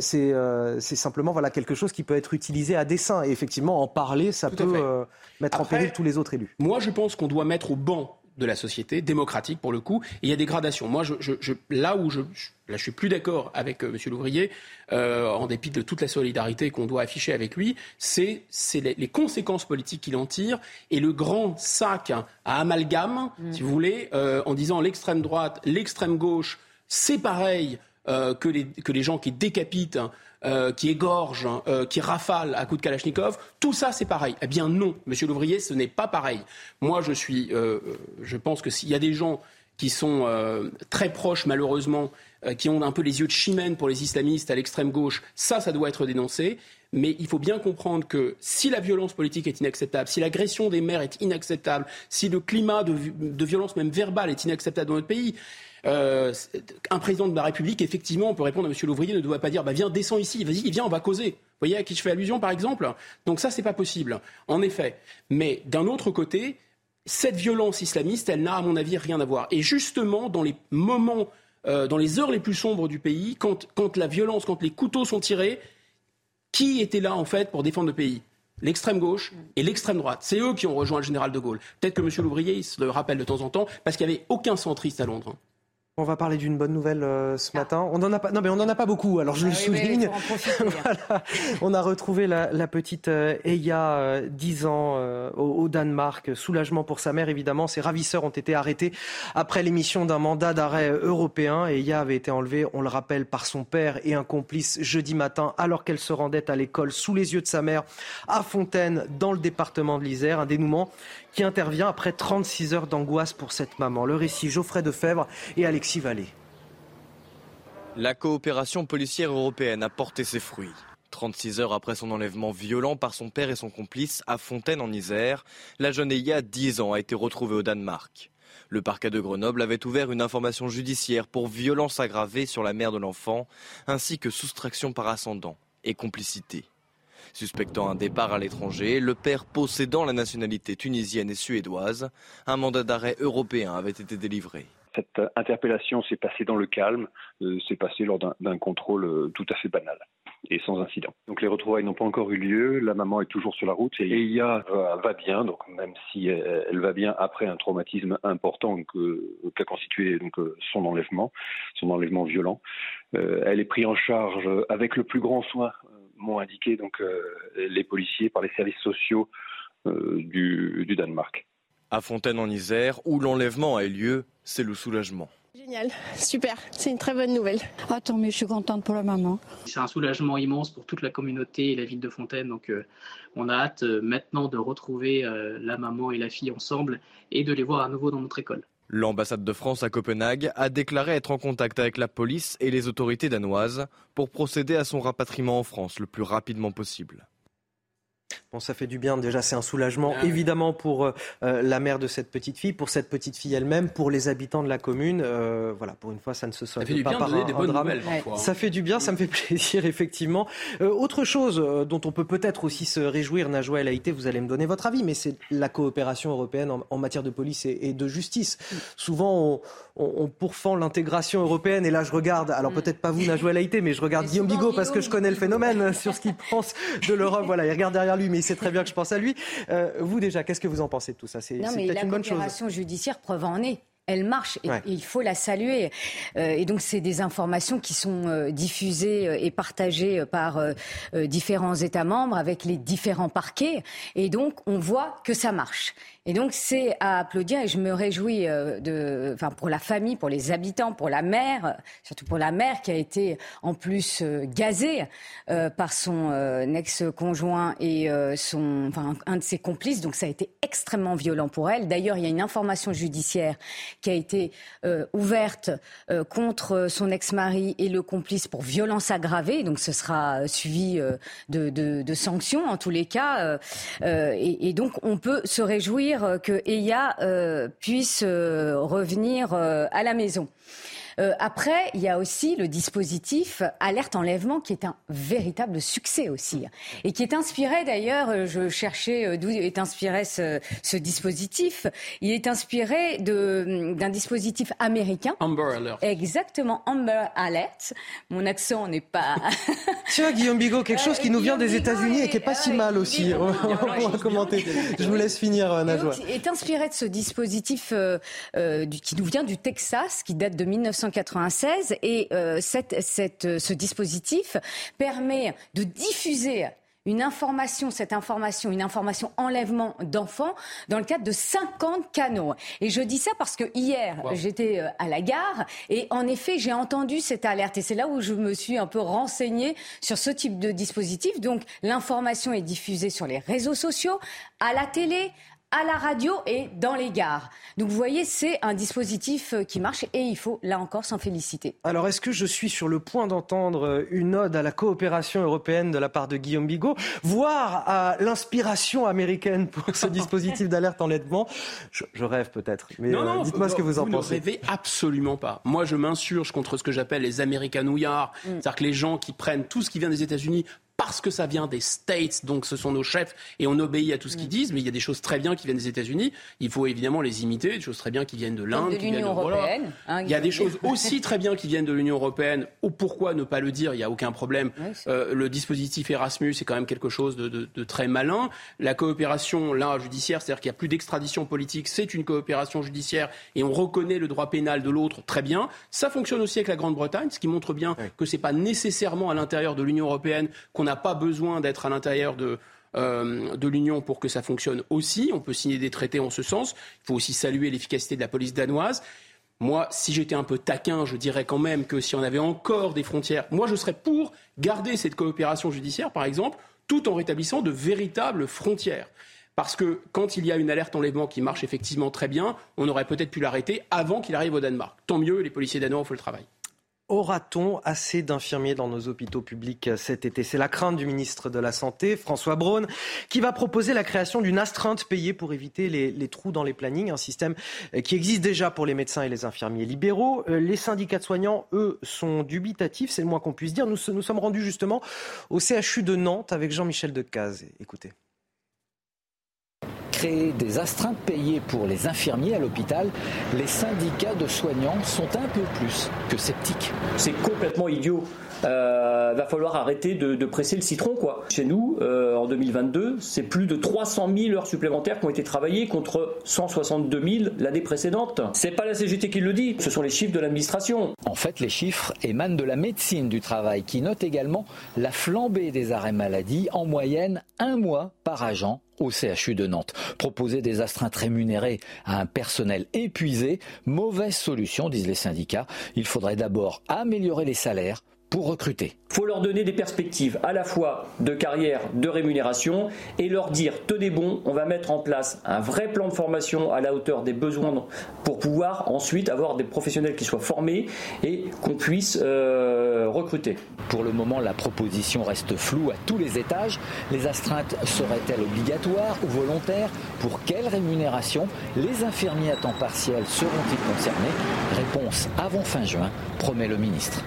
Speaker 2: c'est simplement voilà quelque chose qui peut être utilisé à dessein. Et effectivement, en parler, ça peut euh, mettre en péril tous les autres élus.
Speaker 53: Moi, je pense qu'on doit mettre au banc de la société, démocratique pour le coup. Et il y a des gradations. Moi, je, là où je, là, je suis plus d'accord avec euh, M. Louvrier, euh, en dépit de toute la solidarité qu'on doit afficher avec lui, c'est les, les, conséquences politiques qu'il en tire et le grand sac à amalgame, mm. si vous voulez, en disant l'extrême droite, l'extrême gauche, c'est pareil que, les, que les gens qui décapitent euh, qui égorge, euh, qui rafale à coups de Kalachnikov, tout ça c'est pareil. Eh bien non, Monsieur Louvrier, ce n'est pas pareil. Moi, je suis, euh, je pense que s'il y a des gens qui sont très proches, malheureusement, qui ont un peu les yeux de chimène pour les islamistes à l'extrême gauche, ça, ça doit être dénoncé. Mais il faut bien comprendre que si la violence politique est inacceptable, si l'agression des maires est inacceptable, si le climat de violence même verbale est inacceptable dans notre pays, euh, un président de la République, effectivement, on peut répondre à M. Louvrier, ne doit pas dire bah, viens, descends ici, vas-y, viens, on va causer. Vous voyez à qui je fais allusion, par exemple? Donc ça, c'est pas possible, en effet. Mais d'un autre côté, cette violence islamiste, elle n'a, à mon avis, rien à voir. Et justement, dans les moments, euh, dans les heures les plus sombres du pays, quand, quand la violence, quand les couteaux sont tirés, qui était là, en fait, pour défendre le pays? L'extrême gauche et l'extrême droite. C'est eux qui ont rejoint le général de Gaulle. Peut-être que M. Louvrier, se le rappelle de temps en temps, parce qu'il n'y avait aucun centriste à Londres.
Speaker 2: On va parler d'une bonne nouvelle euh, ce matin. On en a pas, non mais on n'en a pas beaucoup. Alors je le ah souligne. On a retrouvé la, petite euh, Eya, 10 euh, ans, au, Danemark. Soulagement pour sa mère évidemment. Ses ravisseurs ont été arrêtés après l'émission d'un mandat d'arrêt européen. Eya avait été enlevée, on le rappelle, par son père et un complice jeudi matin, alors qu'elle se rendait à l'école sous les yeux de sa mère à Fontaine, dans le département de l'Isère. Un dénouement qui intervient après 36 heures d'angoisse pour cette maman. Le récit Geoffrey Defebvre et Alexis Vallée.
Speaker 8: La coopération policière européenne a porté ses fruits. 36 heures après son enlèvement violent par son père et son complice à Fontaine en Isère, la jeune Eya, 10 ans, a été retrouvée au Danemark. Le parquet de Grenoble avait ouvert une information judiciaire pour violence aggravée sur la mère de l'enfant, ainsi que soustraction par ascendant et complicité. Suspectant un départ à l'étranger, le père possédant la nationalité tunisienne et suédoise, un mandat d'arrêt européen avait été délivré.
Speaker 59: Cette interpellation s'est passée dans le calme, euh, s'est passée lors d'un contrôle euh, tout à fait banal et sans incident. Donc les retrouvailles n'ont pas encore eu lieu, la maman est toujours sur la route et Eya va, bien, donc même si elle, va bien après un traumatisme important qu'a constitué donc euh, son enlèvement, son enlèvement violent. elle est prise en charge avec le plus grand soin m'ont indiqué donc euh, les policiers par les services sociaux euh, du, Danemark.
Speaker 8: À Fontaine en Isère, où l'enlèvement a eu lieu, c'est le soulagement.
Speaker 56: Génial, super, c'est une très bonne nouvelle.
Speaker 57: Attends, mais je suis contente pour la maman.
Speaker 58: C'est un soulagement immense pour toute la communauté et la ville de Fontaine. Donc, euh, on a hâte maintenant de retrouver la maman et la fille ensemble et de les voir à nouveau dans notre école.
Speaker 8: L'ambassade de France à Copenhague a déclaré être en contact avec la police et les autorités danoises pour procéder à son rapatriement en France le plus rapidement possible.
Speaker 2: Bon, ça fait du bien. Déjà, c'est un soulagement, ah évidemment, pour euh, euh, la mère de cette petite fille, pour cette petite fille elle-même, pour les habitants de la commune. Euh, voilà, pour une fois, ça ne se solde pas par un, drame. Hein. Ça fait du bien, ça me fait plaisir, effectivement. autre chose dont on peut peut-être aussi se réjouir, Najwa El Haïté, vous allez me donner votre avis, mais c'est la coopération européenne en, matière de police et, de justice. Souvent, on, on, pourfend l'intégration européenne, et là, je regarde, alors mm. peut-être pas vous, Najwa El Haïté, mais je regarde Guillaume Bigot parce que je connais le phénomène sur ce qu'il pense de l'Europe. Voilà, il regarde derrière lui, mais il sait très bien que je pense à lui. Euh, vous déjà, qu'est-ce que vous en pensez de tout ça?
Speaker 62: C'est peut-être une bonne chose. La coopération judiciaire, preuve en est elle marche et, il faut la saluer. Euh, et donc, c'est des informations qui sont euh, diffusées et partagées par différents États membres avec les différents parquets. Et donc, on voit que ça marche. Et donc c'est à applaudir et je me réjouis euh, de, enfin pour la famille, pour les habitants, pour la mère, surtout pour la mère qui a été en plus euh, gazée euh, par son ex-conjoint et son, enfin un de ses complices. Donc ça a été extrêmement violent pour elle. D'ailleurs, il y a une information judiciaire qui a été ouverte contre son ex-mari et le complice pour violence aggravée. Donc ce sera suivi de, sanctions en tous les cas. Et donc on peut se réjouir euh, que Eya euh, puisse euh, revenir à la maison. Euh, après, il y a aussi le dispositif alerte enlèvement qui est un véritable succès aussi et qui est inspiré d'ailleurs, euh, je cherchais euh, d'où est inspiré ce, ce, dispositif. Il est inspiré d'un dispositif américain.
Speaker 53: Amber Alert.
Speaker 62: Exactement, Amber Alert. Mon accent n'est pas.
Speaker 2: Tiens, Guillaume Bigot, quelque chose qui nous vient des États-Unis et qui est pas si mal aussi. On va commenter. Je vous laisse finir, Najwa.
Speaker 62: Est inspiré de ce dispositif qui nous vient du Texas, qui date de 1900 1996 et euh, cette, cette, ce dispositif permet de diffuser une information, cette information, une information enlèvement d'enfants dans le cadre de 50 canaux. Et je dis ça parce que hier, j'étais euh, à la gare et en effet, j'ai entendu cette alerte et c'est là où je me suis un peu renseignée sur ce type de dispositif. Donc, l'information est diffusée sur les réseaux sociaux, à la télé, à la radio et dans les gares. Donc vous voyez, c'est un dispositif euh, qui marche et il faut là encore s'en féliciter.
Speaker 2: Alors est-ce que je suis sur le point d'entendre euh, une ode à la coopération européenne de la part de Guillaume Bigot, voire à l'inspiration américaine pour ce dispositif d'alerte enlèvement? Je, je, rêve peut-être, mais euh, dites-moi ce que vous en pensez.
Speaker 53: Ne rêvez absolument pas. Moi, je m'insurge contre ce que j'appelle les américanouillards, mm. c'est-à-dire que les gens qui prennent tout ce qui vient des États-Unis parce que ça vient des States, donc ce sont nos chefs et on obéit à tout ce qu'ils disent, mais il y a des choses très bien qui viennent des États-Unis. Il faut évidemment les imiter, des choses très bien qui viennent de l'Inde,
Speaker 62: de l'Union européenne.
Speaker 53: Hein, il y a des choses aussi très bien qui viennent de l'Union européenne. Ou pourquoi ne pas le dire Il n'y a aucun problème. euh, le dispositif Erasmus c'est quand même quelque chose de, de, de, très malin. La coopération là judiciaire, c'est-à-dire qu'il n'y a plus d'extradition politique, c'est une coopération judiciaire et on reconnaît le droit pénal de l'autre, très bien. Ça fonctionne aussi avec la Grande-Bretagne, ce qui montre bien que c'est pas nécessairement à l'intérieur de l'Union européenne qu'on n'a pas besoin d'être à l'intérieur de, euh, de l'Union pour que ça fonctionne aussi. On peut signer des traités en ce sens. Il faut aussi saluer l'efficacité de la police danoise. Moi, si j'étais un peu taquin, je dirais quand même que si on avait encore des frontières, moi je serais pour garder cette coopération judiciaire, par exemple, tout en rétablissant de véritables frontières. Parce que quand il y a une alerte enlèvement qui marche effectivement très bien, on aurait peut-être pu l'arrêter avant qu'il arrive au Danemark. Tant mieux, les policiers danois ont fait le travail.
Speaker 2: Aura-t-on assez d'infirmiers dans nos hôpitaux publics cet été? C'est la crainte du ministre de la Santé, François Braun, qui va proposer la création d'une astreinte payée pour éviter les, trous dans les plannings, un système qui existe déjà pour les médecins et les infirmiers libéraux. Les syndicats de soignants, eux, sont dubitatifs, c'est le moins qu'on puisse dire. Nous nous sommes rendus justement au CHU de Nantes avec Jean-Michel Decaze. Écoutez
Speaker 19: créer des astreintes payées pour les infirmiers à l'hôpital, les syndicats de soignants sont un peu plus que sceptiques.
Speaker 18: C'est complètement idiot. Euh, va falloir arrêter de, presser le citron. Quoi. Chez nous, euh, en 2022, c'est plus de 300 000 heures supplémentaires qui ont été travaillées contre 162 000 l'année précédente. C'est pas la CGT qui le dit, ce sont les chiffres de l'administration.
Speaker 19: En fait, les chiffres émanent de la médecine du travail qui note également la flambée des arrêts maladie, en moyenne un mois par agent au CHU de Nantes. Proposer des astreintes rémunérées à un personnel épuisé, mauvaise solution, disent les syndicats. Il faudrait d'abord améliorer les salaires pour recruter.
Speaker 18: Il faut leur donner des perspectives à la fois de carrière, de rémunération et leur dire tenez bon, on va mettre en place un vrai plan de formation à la hauteur des besoins pour pouvoir ensuite avoir des professionnels qui soient formés et qu'on puisse euh, recruter.
Speaker 19: Pour le moment, la proposition reste floue à tous les étages. Les astreintes seraient-elles obligatoires ou volontaires? Pour quelle rémunération? Les infirmiers à temps partiel seront-ils concernés? Réponse avant fin juin, promet le ministre.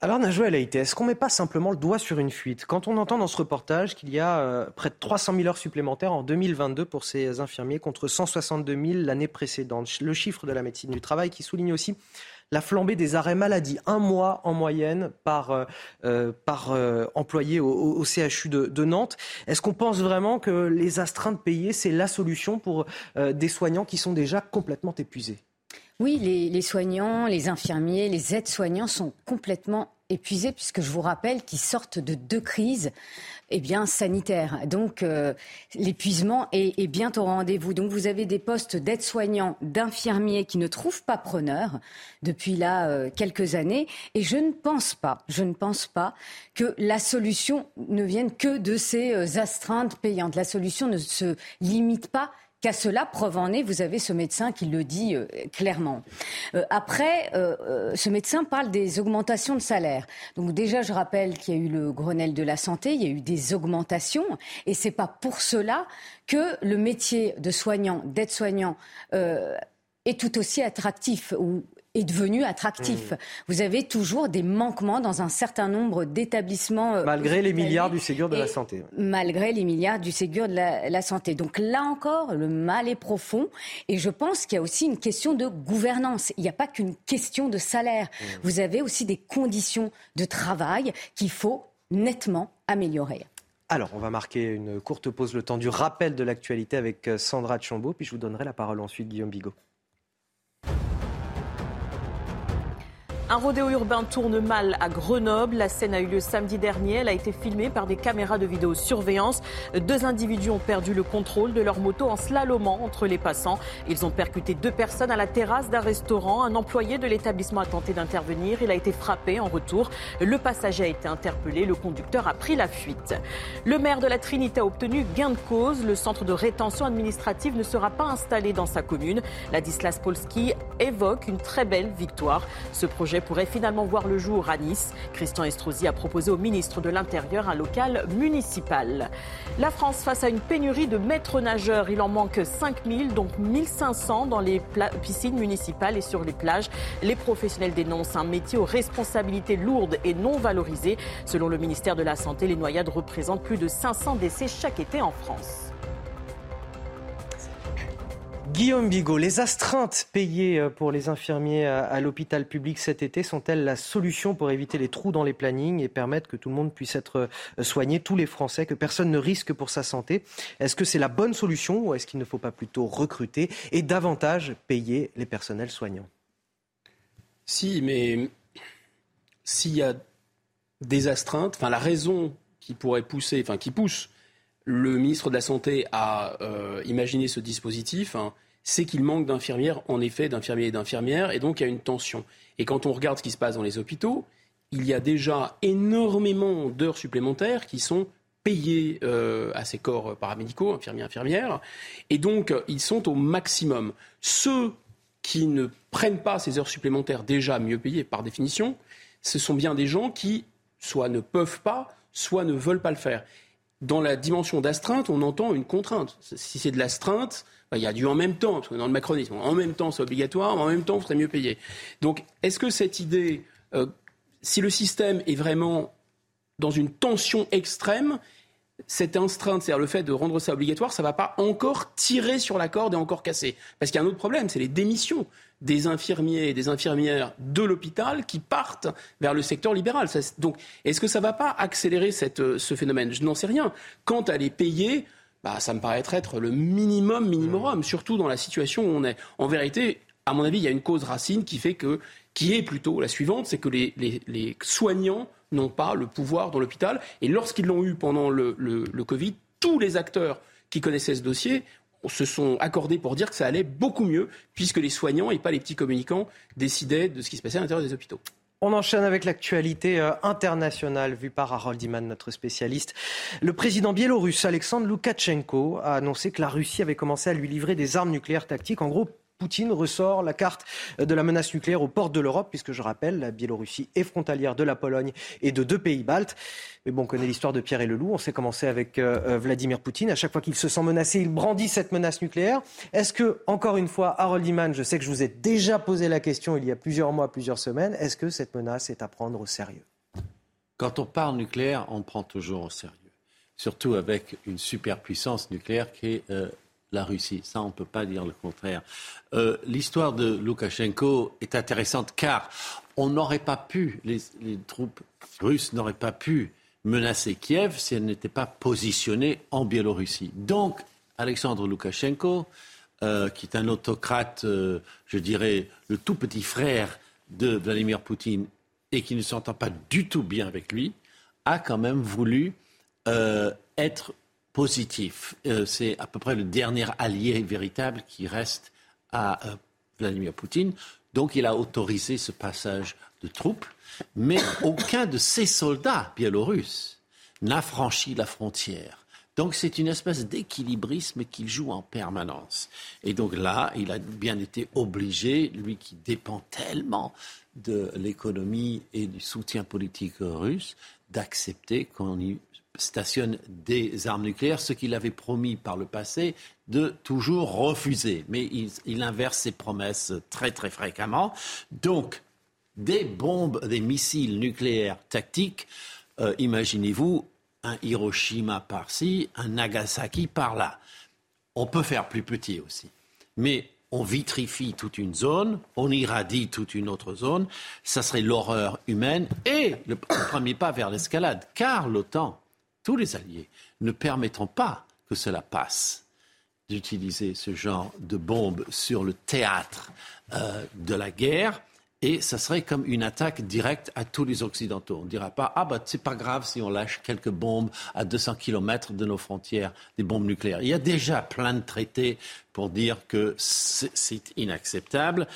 Speaker 2: Alors Najwa Haïté, est-ce qu'on ne met pas simplement le doigt sur une fuite? Quand on entend dans ce reportage qu'il y a euh, près de 300 000 heures supplémentaires en 2022 pour ces infirmiers contre 162 000 l'année précédente, le chiffre de la médecine du travail qui souligne aussi la flambée des arrêts maladie, un mois en moyenne par, euh, euh, employé au, CHU de, de Nantes. Est-ce qu'on pense vraiment que les astreintes payées, c'est la solution pour des soignants qui sont déjà complètement épuisés?
Speaker 62: Oui, les, soignants, les infirmiers, les aides-soignants sont complètement épuisés puisque je vous rappelle qu'ils sortent de deux crises eh bien, sanitaires. Donc euh, l'épuisement est, est, bien au rendez-vous. Donc vous avez des postes d'aides-soignants, d'infirmiers qui ne trouvent pas preneur depuis là euh, quelques années. Et je ne pense pas, je ne pense pas que la solution ne vienne que de ces euh, astreintes payantes. La solution ne se limite pas qu'à cela, preuve en est, vous avez ce médecin qui le dit euh, clairement. Euh, après, euh, ce médecin parle des augmentations de salaire. Donc déjà, je rappelle qu'il y a eu le Grenelle de la santé, il y a eu des augmentations, et c'est pas pour cela que le métier de soignant, d'aide-soignant, est tout aussi attractif est devenu attractif. Mmh. Vous avez toujours des manquements dans un certain nombre d'établissements.
Speaker 2: Malgré les milliards du Ségur de la Santé.
Speaker 62: Malgré les milliards du Ségur de la, la, Santé. Donc là encore, le mal est profond. Et je pense qu'il y a aussi une question de gouvernance. Il n'y a pas qu'une question de salaire. Mmh. Vous avez aussi des conditions de travail qu'il faut nettement améliorer.
Speaker 2: Alors, on va marquer une courte pause, le temps du rappel de l'actualité avec Sandra Chambaud, puis je vous donnerai la parole ensuite, Guillaume Bigot.
Speaker 20: Un rodéo urbain tourne mal à Grenoble. La scène a eu lieu samedi dernier. Elle a été filmée par des caméras de vidéosurveillance. Deux individus ont perdu le contrôle de leur moto en slalomant entre les passants. Ils ont percuté deux personnes à la terrasse d'un restaurant. Un employé de l'établissement a tenté d'intervenir. Il a été frappé en retour. Le passager a été interpellé. Le conducteur a pris la fuite. Le maire de la Trinité a obtenu gain de cause. Le centre de rétention administrative ne sera pas installé dans sa commune. Ladislas Polski évoque une très belle victoire. Ce projet projet pourrait finalement voir le jour à Nice. Christian Estrosi a proposé au ministre de l'Intérieur un local municipal. La France face à une pénurie de maîtres nageurs. Il en manque 5000, donc 1500 dans les piscines municipales et sur les plages. Les professionnels dénoncent un métier aux responsabilités lourdes et non valorisées. Selon le ministère de la Santé, les noyades représentent plus de 500 décès chaque été en France.
Speaker 2: Guillaume Bigot, les astreintes payées euh, pour les infirmiers à, l'hôpital public cet été sont-elles la solution pour éviter les trous dans les plannings et permettre que tout le monde puisse être euh, soigné, tous les Français, que personne ne risque pour sa santé? Est-ce que c'est la bonne solution ou est-ce qu'il ne faut pas plutôt recruter et davantage payer les personnels soignants?
Speaker 53: Si, mais s'il y a des astreintes, enfin la raison qui pourrait pousser, enfin qui pousse le ministre de la Santé à euh, imaginer ce dispositif, hein, c'est qu'il manque d'infirmières, en effet, d'infirmiers et d'infirmières, et donc il y a une tension. Et quand on regarde ce qui se passe dans les hôpitaux, il y a déjà énormément d'heures supplémentaires qui sont payées euh, à ces corps paramédicaux, infirmiers, infirmières, et donc ils sont au maximum. Ceux qui ne prennent pas ces heures supplémentaires déjà mieux payées par définition, ce sont bien des gens qui soit ne peuvent pas, soit ne veulent pas le faire. Dans la dimension d'astreinte, on entend une contrainte. Si c'est de l'astreinte, il y a du en même temps, parce que dans le macronisme, en même temps c'est obligatoire, mais en même temps on serait mieux payé. Donc est-ce que cette idée, euh, si le système est vraiment dans une tension extrême, cette astreinte, c'est-à-dire le fait de rendre ça obligatoire, ça ne va pas encore tirer sur la corde et encore casser. Parce qu'il y a un autre problème, c'est les démissions des infirmiers et des infirmières de l'hôpital qui partent vers le secteur libéral. donc, est-ce que ça ne va pas accélérer cette, ce phénomène? Je n'en sais rien. Quant à les payer, bah, ça me paraîtrait être le minimum minimum, mmh. surtout dans la situation où on est. En vérité, à mon avis, il y a une cause racine qui fait que, qui est plutôt la suivante, c'est que les, les, soignants n'ont pas le pouvoir dans l'hôpital. Et lorsqu'ils l'ont eu pendant le, Covid, tous les acteurs qui connaissaient ce dossier se sont accordés pour dire que ça allait beaucoup mieux, puisque les soignants et pas les petits communicants décidaient de ce qui se passait à l'intérieur des hôpitaux.
Speaker 2: On enchaîne avec l'actualité euh, internationale vue par Harold Iman, notre spécialiste. Le président biélorusse Alexandre Loukachenko a annoncé que la Russie avait commencé à lui livrer des armes nucléaires tactiques. En gros, Poutine ressort la carte de la menace nucléaire aux portes de l'Europe, puisque je rappelle, la Biélorussie est frontalière de la Pologne et de deux pays baltes. Mais bon, on connaît l'histoire de Pierre et le loup. On sait commencer avec euh, euh, Vladimir Poutine. À chaque fois qu'il se sent menacé, il brandit cette menace nucléaire. Est-ce que, encore une fois, Harold Iman, je sais que je vous ai déjà posé la question il y a plusieurs mois, plusieurs semaines, est-ce que cette menace est à prendre au sérieux?
Speaker 22: Quand on parle nucléaire, on prend toujours au sérieux. Surtout avec une superpuissance nucléaire qui est euh, la Russie. Ça, on ne peut pas dire le contraire. Euh, l'histoire de Loukachenko est intéressante car on n'aurait pas pu, les, troupes russes n'auraient pas pu menacer Kiev si elles n'étaient pas positionnées en Biélorussie. Donc, Alexandre Loukachenko, euh, qui est un autocrate, euh, je dirais, le tout petit frère de Vladimir Poutine et qui ne s'entend pas du tout bien avec lui, a quand même voulu être positif. Euh, c'est à peu près le dernier allié véritable qui reste à euh, Vladimir Poutine. Donc il a autorisé ce passage de troupes, mais aucun de ses soldats biélorusses n'a franchi la frontière. Donc c'est une espèce d'équilibrisme qu'il joue en permanence. Et donc là, il a bien été obligé, lui qui dépend tellement de l'économie et du soutien politique russe, d'accepter qu'on y stationne des armes nucléaires, ce qu'il avait promis par le passé de toujours refuser. Mais il, inverse ses promesses très très fréquemment. Donc, des bombes, des missiles nucléaires tactiques, euh, imaginez-vous un Hiroshima par-ci, un Nagasaki par-là. On peut faire plus petit aussi. Mais on vitrifie toute une zone, on irradie toute une autre zone, ça serait l'horreur humaine et le premier pas vers l'escalade. Car l'OTAN tous les alliés ne permettront pas que cela passe d'utiliser ce genre de bombes sur le théâtre euh, de la guerre. Et ça serait comme une attaque directe à tous les Occidentaux. On ne dira pas, ah bah c'est pas grave si on lâche quelques bombes à 200 km de nos frontières, des bombes nucléaires. Il y a déjà plein de traités pour dire que c'est inacceptable.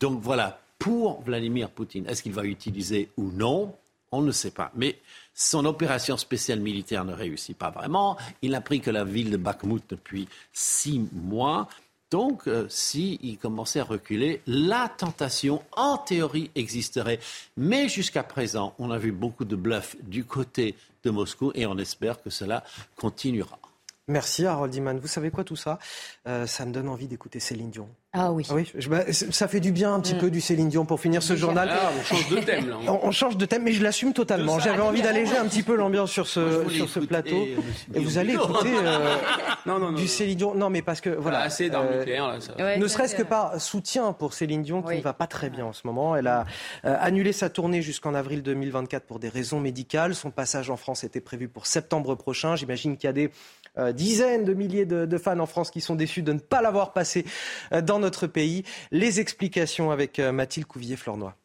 Speaker 22: Donc voilà, pour Vladimir Poutine, est-ce qu'il va utiliser ou non? On ne sait pas. Mais son opération spéciale militaire ne réussit pas vraiment. Il n'a pris que la ville de Bakhmut depuis six mois. Donc, euh, s'il commençait à reculer, la tentation, en théorie, existerait. Mais jusqu'à présent, on a vu beaucoup de bluffs du côté de Moscou et on espère que cela continuera.
Speaker 2: Merci Harold Iman. Vous savez quoi tout ça? Euh, Ça me donne envie d'écouter Céline Dion.
Speaker 62: Ah oui.
Speaker 2: oui bah, ça fait du bien un petit
Speaker 62: Mm.
Speaker 2: peu du Céline Dion pour finir ce journal.
Speaker 53: Ah, on change de thème, là.
Speaker 2: On, on change de thème, mais je l'assume totalement. J'avais envie d'alléger un petit peu l'ambiance sur ce, sur ce plateau.
Speaker 53: euh,
Speaker 2: Et vous allez écouter euh,
Speaker 53: Non, non, non,
Speaker 2: du. Céline Dion. Non, mais parce que voilà.
Speaker 53: Voilà, assez d'armes
Speaker 2: euh,
Speaker 53: nucléaires, là. Ça...
Speaker 2: ne serait-ce que par soutien pour Céline Dion qui ne va pas très bien en ce moment. Elle a euh, annulé sa tournée jusqu'en avril 2024 pour des raisons médicales. Son passage en France était prévu pour septembre prochain. J'imagine qu'il y a des euh, dizaines de milliers de, de fans en France qui sont déçus de ne pas l'avoir passé euh, dans notre pays. Les explications avec euh, Mathilde Couvier-Flornois.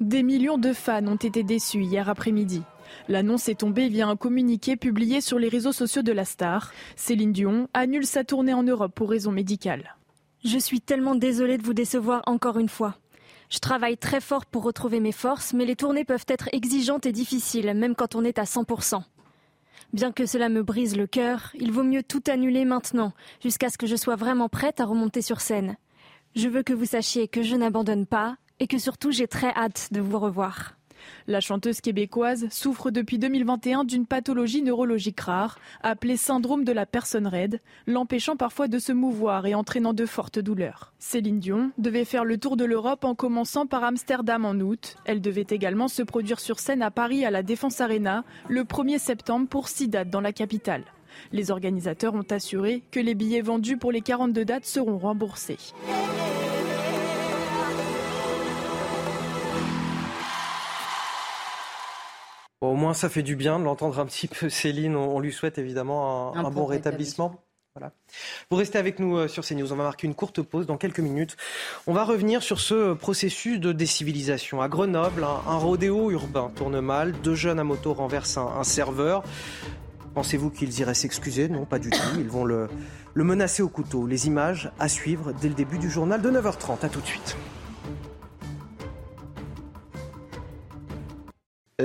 Speaker 64: Des millions de fans ont été déçus hier après-midi. L'annonce est tombée via un communiqué publié sur les réseaux sociaux de la star. Céline Dion annule sa tournée en Europe pour raisons médicales.
Speaker 65: Je suis tellement désolée de vous décevoir encore une fois. Je travaille très fort pour retrouver mes forces, mais les tournées peuvent être exigeantes et difficiles, même quand on est à 100%. Bien que cela me brise le cœur, il vaut mieux tout annuler maintenant, jusqu'à ce que je sois vraiment prête à remonter sur scène. Je veux que vous sachiez que je n'abandonne pas et que surtout j'ai très hâte de vous revoir.
Speaker 64: La chanteuse québécoise souffre depuis 2021 d'une pathologie neurologique rare, appelée syndrome de la personne raide, l'empêchant parfois de se mouvoir et entraînant de fortes douleurs. Céline Dion devait faire le tour de l'Europe en commençant par Amsterdam en août. Elle devait également se produire sur scène à Paris à la Défense Arena le 1er septembre pour six dates dans la capitale. Les organisateurs ont assuré que les billets vendus pour les 42 dates seront remboursés.
Speaker 2: Bon, au moins, ça fait du bien de l'entendre un petit peu, Céline. On, on lui souhaite évidemment un,
Speaker 62: Un
Speaker 2: un
Speaker 62: bon
Speaker 2: rétablissement. Voilà. Vous restez avec nous euh, sur CNews. On va marquer une courte pause dans quelques minutes. On va revenir sur ce processus de décivilisation. À Grenoble, un, un rodéo urbain tourne mal. Deux jeunes à moto renversent un, un serveur. Pensez-vous qu'ils iraient s'excuser? Non, pas du tout. Ils vont le, le menacer au couteau. Les images à suivre dès le début du journal de 9h30. À tout de suite.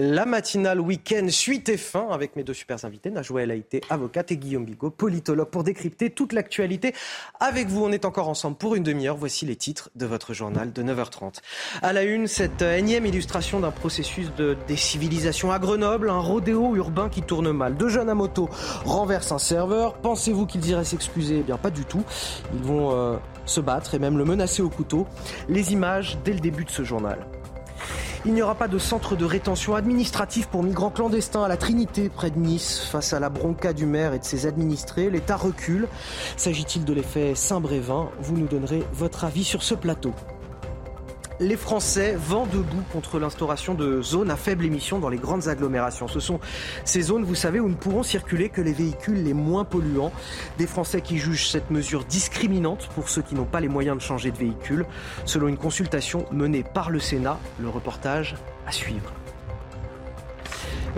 Speaker 2: La matinale week-end suite et fin avec mes deux super invités, Najwa El Haïté, avocate, et Guillaume Bigot, politologue, pour décrypter toute l'actualité. Avec vous, on est encore ensemble pour une demi-heure. Voici les titres de votre journal de 9h30. À la une, cette énième illustration d'un processus de décivilisation à Grenoble, un rodéo urbain qui tourne mal. Deux jeunes à moto renversent un serveur. Pensez-vous qu'ils iraient s'excuser? Eh bien, pas du tout. Ils vont euh, se battre et même le menacer au couteau. Les images dès le début de ce journal. Il n'y aura pas de centre de rétention administratif pour migrants clandestins à la Trinité, près de Nice. Face à la bronca du maire et de ses administrés, l'État recule. S'agit-il de l'effet Saint-Brévin? Vous nous donnerez votre avis sur ce plateau. Les Français vent debout contre l'instauration de zones à faible émission dans les grandes agglomérations. Ce sont ces zones, vous savez, où ne pourront circuler que les véhicules les moins polluants. Des Français qui jugent cette mesure discriminante pour ceux qui n'ont pas les moyens de changer de véhicule. Selon une consultation menée par le Sénat, le reportage à suivre.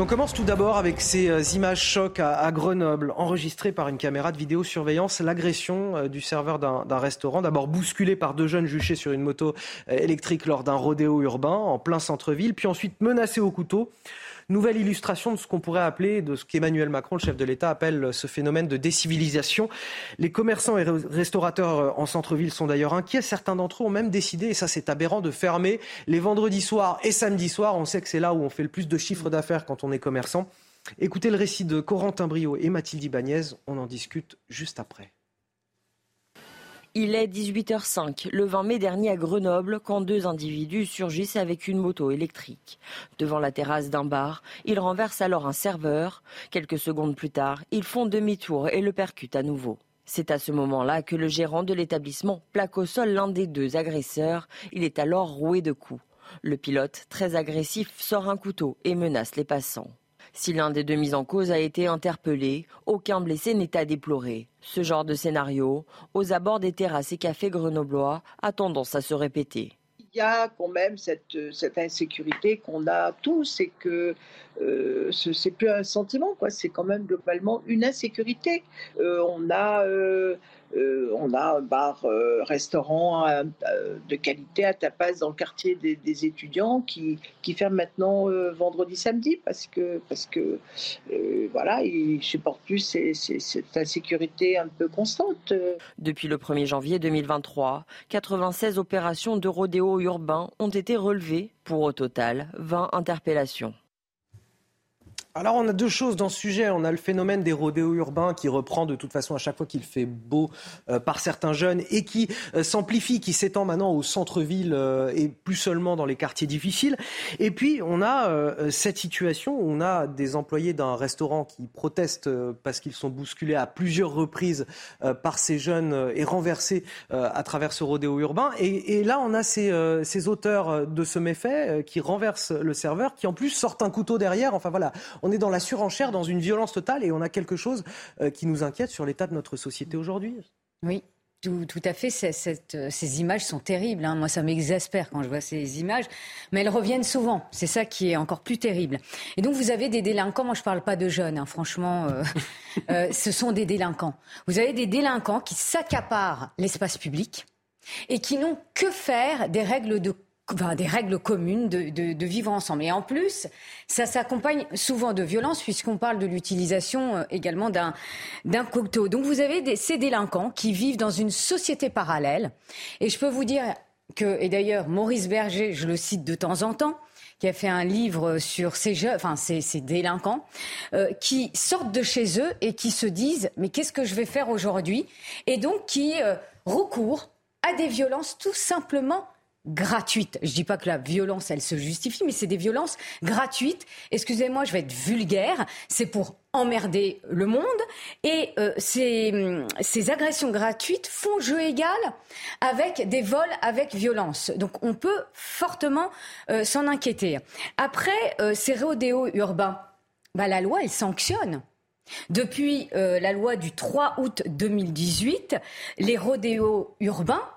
Speaker 2: On commence tout d'abord avec ces euh, images chocs à, Grenoble, enregistrées par une caméra de vidéosurveillance. L'agression euh, du serveur d'un d'un restaurant, d'abord bousculé par deux jeunes juchés sur une moto euh, électrique lors d'un rodéo urbain en plein centre-ville, puis ensuite menacé au couteau. Nouvelle illustration de ce qu'on pourrait appeler, de ce qu'Emmanuel Macron, le chef de l'État, appelle ce phénomène de décivilisation. Les commerçants et restaurateurs euh, en centre-ville sont d'ailleurs inquiets. Certains d'entre eux ont même décidé, et ça c'est aberrant, de fermer les vendredis soirs et samedis soirs. On sait que c'est là où on fait le plus de chiffre d'affaires quand on est commerçant. Écoutez le récit de Corentin Brio et Mathilde Ibanez. On en discute juste après.
Speaker 25: Il est 18h05, le 20 mai dernier à Grenoble, quand deux individus surgissent avec une moto électrique. Devant la terrasse d'un bar, ils renversent alors un serveur. Quelques secondes plus tard, ils font demi-tour et le percutent à nouveau. C'est à ce moment-là que le gérant de l'établissement plaque au sol l'un des deux agresseurs. Il est alors roué de coups. Le pilote, très agressif, sort un couteau et menace les passants. Si l'un des deux mis en cause a été interpellé, aucun blessé n'est à déplorer. Ce genre de scénario, aux abords des terrasses et cafés grenoblois, a tendance à se répéter.
Speaker 66: Il y a quand même cette, cette insécurité qu'on a tous et que euh, ce c'est plus un sentiment, quoi. C'est quand même globalement une insécurité. Euh, on a euh, Euh, on a un bar-restaurant euh, de qualité à tapas dans le quartier des, étudiants qui, qui ferme maintenant vendredi, samedi parce que, parce que voilà, ils supportent plus cette insécurité un peu constante.
Speaker 25: Depuis le 1er janvier 2023, 96 opérations de rodéo urbain ont été relevées pour au total 20 interpellations.
Speaker 2: Alors on a deux choses dans ce sujet. On a le phénomène des rodéos urbains qui reprend de toute façon à chaque fois qu'il fait beau euh, par certains jeunes et qui euh, s'amplifie, qui s'étend maintenant au centre-ville euh, et plus seulement dans les quartiers difficiles. Et puis on a cette situation où on a des employés d'un restaurant qui protestent parce qu'ils sont bousculés à plusieurs reprises par ces jeunes et renversés à travers ce rodéo urbain. Et, là on a ces, ces, auteurs de ce méfait qui renversent le serveur, qui en plus sortent un couteau derrière. Enfin voilà on est dans la surenchère, dans une violence totale, et on a quelque chose euh, qui nous inquiète sur l'état de notre société aujourd'hui.
Speaker 62: Oui. Tout, à fait, ces images sont terribles. Hein. Moi, ça m'exaspère quand je vois ces images, mais elles reviennent souvent. C'est ça qui est encore plus terrible. Et donc, vous avez des délinquants. Moi, je ne parle pas de jeunes, hein. franchement. Euh, euh, ce sont des délinquants. Vous avez des délinquants qui s'accaparent l'espace public et qui n'ont que faire des règles de des règles communes de, vivre ensemble. Et en plus, ça s'accompagne souvent de violence, puisqu'on parle de l'utilisation euh, également d'un, couteau. Donc vous avez ces délinquants qui vivent dans une société parallèle. Et je peux vous dire que, et d'ailleurs, Maurice Berger, je le cite de temps en temps, qui a fait un livre sur ces jeunes, enfin ces délinquants, euh, qui sortent de chez eux et qui se disent mais qu'est-ce que je vais faire aujourd'hui? Et donc qui euh, recourent à des violences tout simplement gratuites. Je dis pas que la violence, elle se justifie, mais c'est des violences gratuites. Excusez-moi, je vais être vulgaire. C'est pour emmerder le monde. Et euh, ces, ces, agressions gratuites font jeu égal avec des vols avec violence. Donc on peut fortement euh, s'en inquiéter. Après euh, ces rodéos urbains, bah, la loi, elle sanctionne. Depuis la loi du 3 août 2018, les rodéos urbains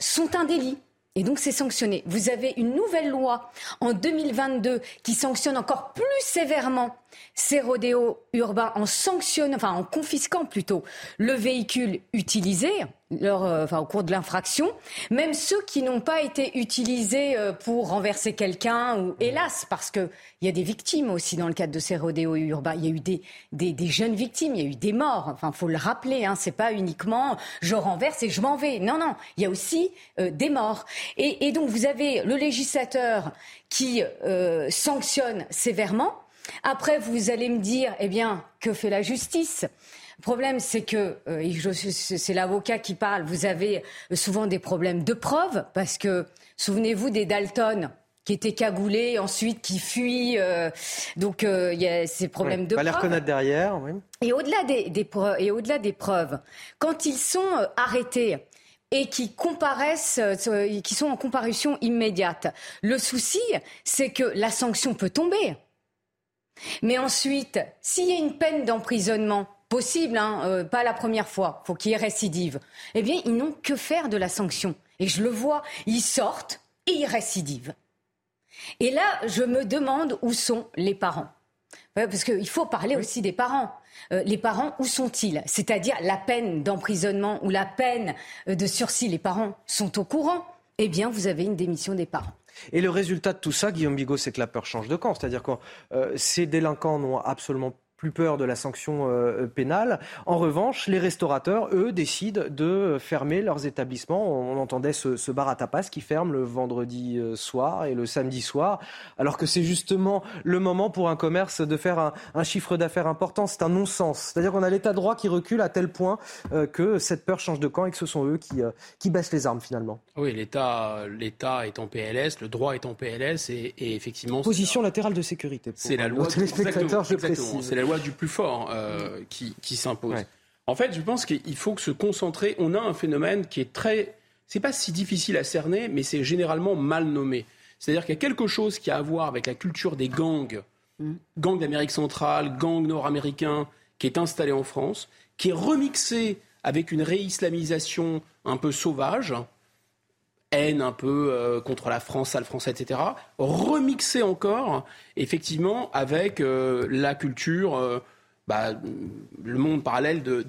Speaker 62: sont un délit. Et donc c'est sanctionné. Vous avez une nouvelle loi en 2022 qui sanctionne encore plus sévèrement ces rodéos urbains en sanctionnant, enfin en confisquant plutôt le véhicule utilisé leur, euh, enfin, au cours de l'infraction, même ceux qui n'ont pas été utilisés euh, pour renverser quelqu'un, ou hélas, parce qu'il y a des victimes aussi dans le cadre de ces rodéos urbains. Il y a eu des, des, des jeunes victimes, il y a eu des morts. Enfin, faut le rappeler, hein, c'est pas uniquement je renverse et je m'en vais. Non, non, il y a aussi euh, des morts. Et, et, donc vous avez le législateur qui sanctionne sévèrement après, vous allez me dire, eh bien, que fait la justice? Le problème, c'est que, euh, c'est l'avocat qui parle, vous avez souvent des problèmes de preuves, parce que, souvenez-vous des Dalton qui étaient cagoulés, ensuite qui fuient. Euh, donc euh, il y a ces problèmes de
Speaker 2: pas les reconnaître derrière. Oui.
Speaker 62: Et au-delà des, des, preuves, et au-delà des preuves, quand ils sont arrêtés et qui comparaissent, qui sont en comparution immédiate, le souci, c'est que la sanction peut tomber. Mais ensuite, s'il y a une peine d'emprisonnement possible, hein, euh, pas la première fois, faut qu'il y ait récidive, eh bien, ils n'ont que faire de la sanction. Et je le vois, ils sortent et ils récidivent. Et là, je me demande où sont les parents. Parce qu'il faut parler aussi des parents. Euh, les parents, où sont-ils? C'est-à-dire la peine d'emprisonnement ou la peine euh, de sursis, les parents sont au courant. Eh bien, vous avez une démission des parents.
Speaker 2: Et le résultat de tout ça, Guillaume Bigot, c'est que la peur change de camp. C'est-à-dire que euh, ces délinquants n'ont absolument plus peur de la sanction euh, pénale. En revanche, les restaurateurs, eux, décident de fermer leurs établissements. On, entendait ce, bar à tapas qui ferme le vendredi euh, soir et le samedi soir, alors que c'est justement le moment pour un commerce de faire un, chiffre d'affaires important. C'est un non-sens. C'est-à-dire qu'on a l'état de droit qui recule à tel point euh, que cette peur change de camp et que ce sont eux qui, qui baissent les armes finalement.
Speaker 53: Oui, l'État, l'État est en PLS, le droit est en PLS et, effectivement...
Speaker 2: Position latérale de sécurité.
Speaker 53: C'est la loi. Téléspectateurs, je précise loi du plus fort euh, qui, s'impose. En fait, je pense qu'il faut se concentrer. On a un phénomène qui est très. C'est pas si difficile à cerner, mais c'est généralement mal nommé. C'est-à-dire qu'il y a quelque chose qui a à voir avec la culture des gangs, mm. gangs d'Amérique centrale, gangs nord-américains, qui est installé en France, qui est remixé avec une réislamisation un peu sauvage, haine un peu euh, contre la France, sale français, etc., remixé encore, effectivement, avec euh, la culture, euh, bah, le monde parallèle de,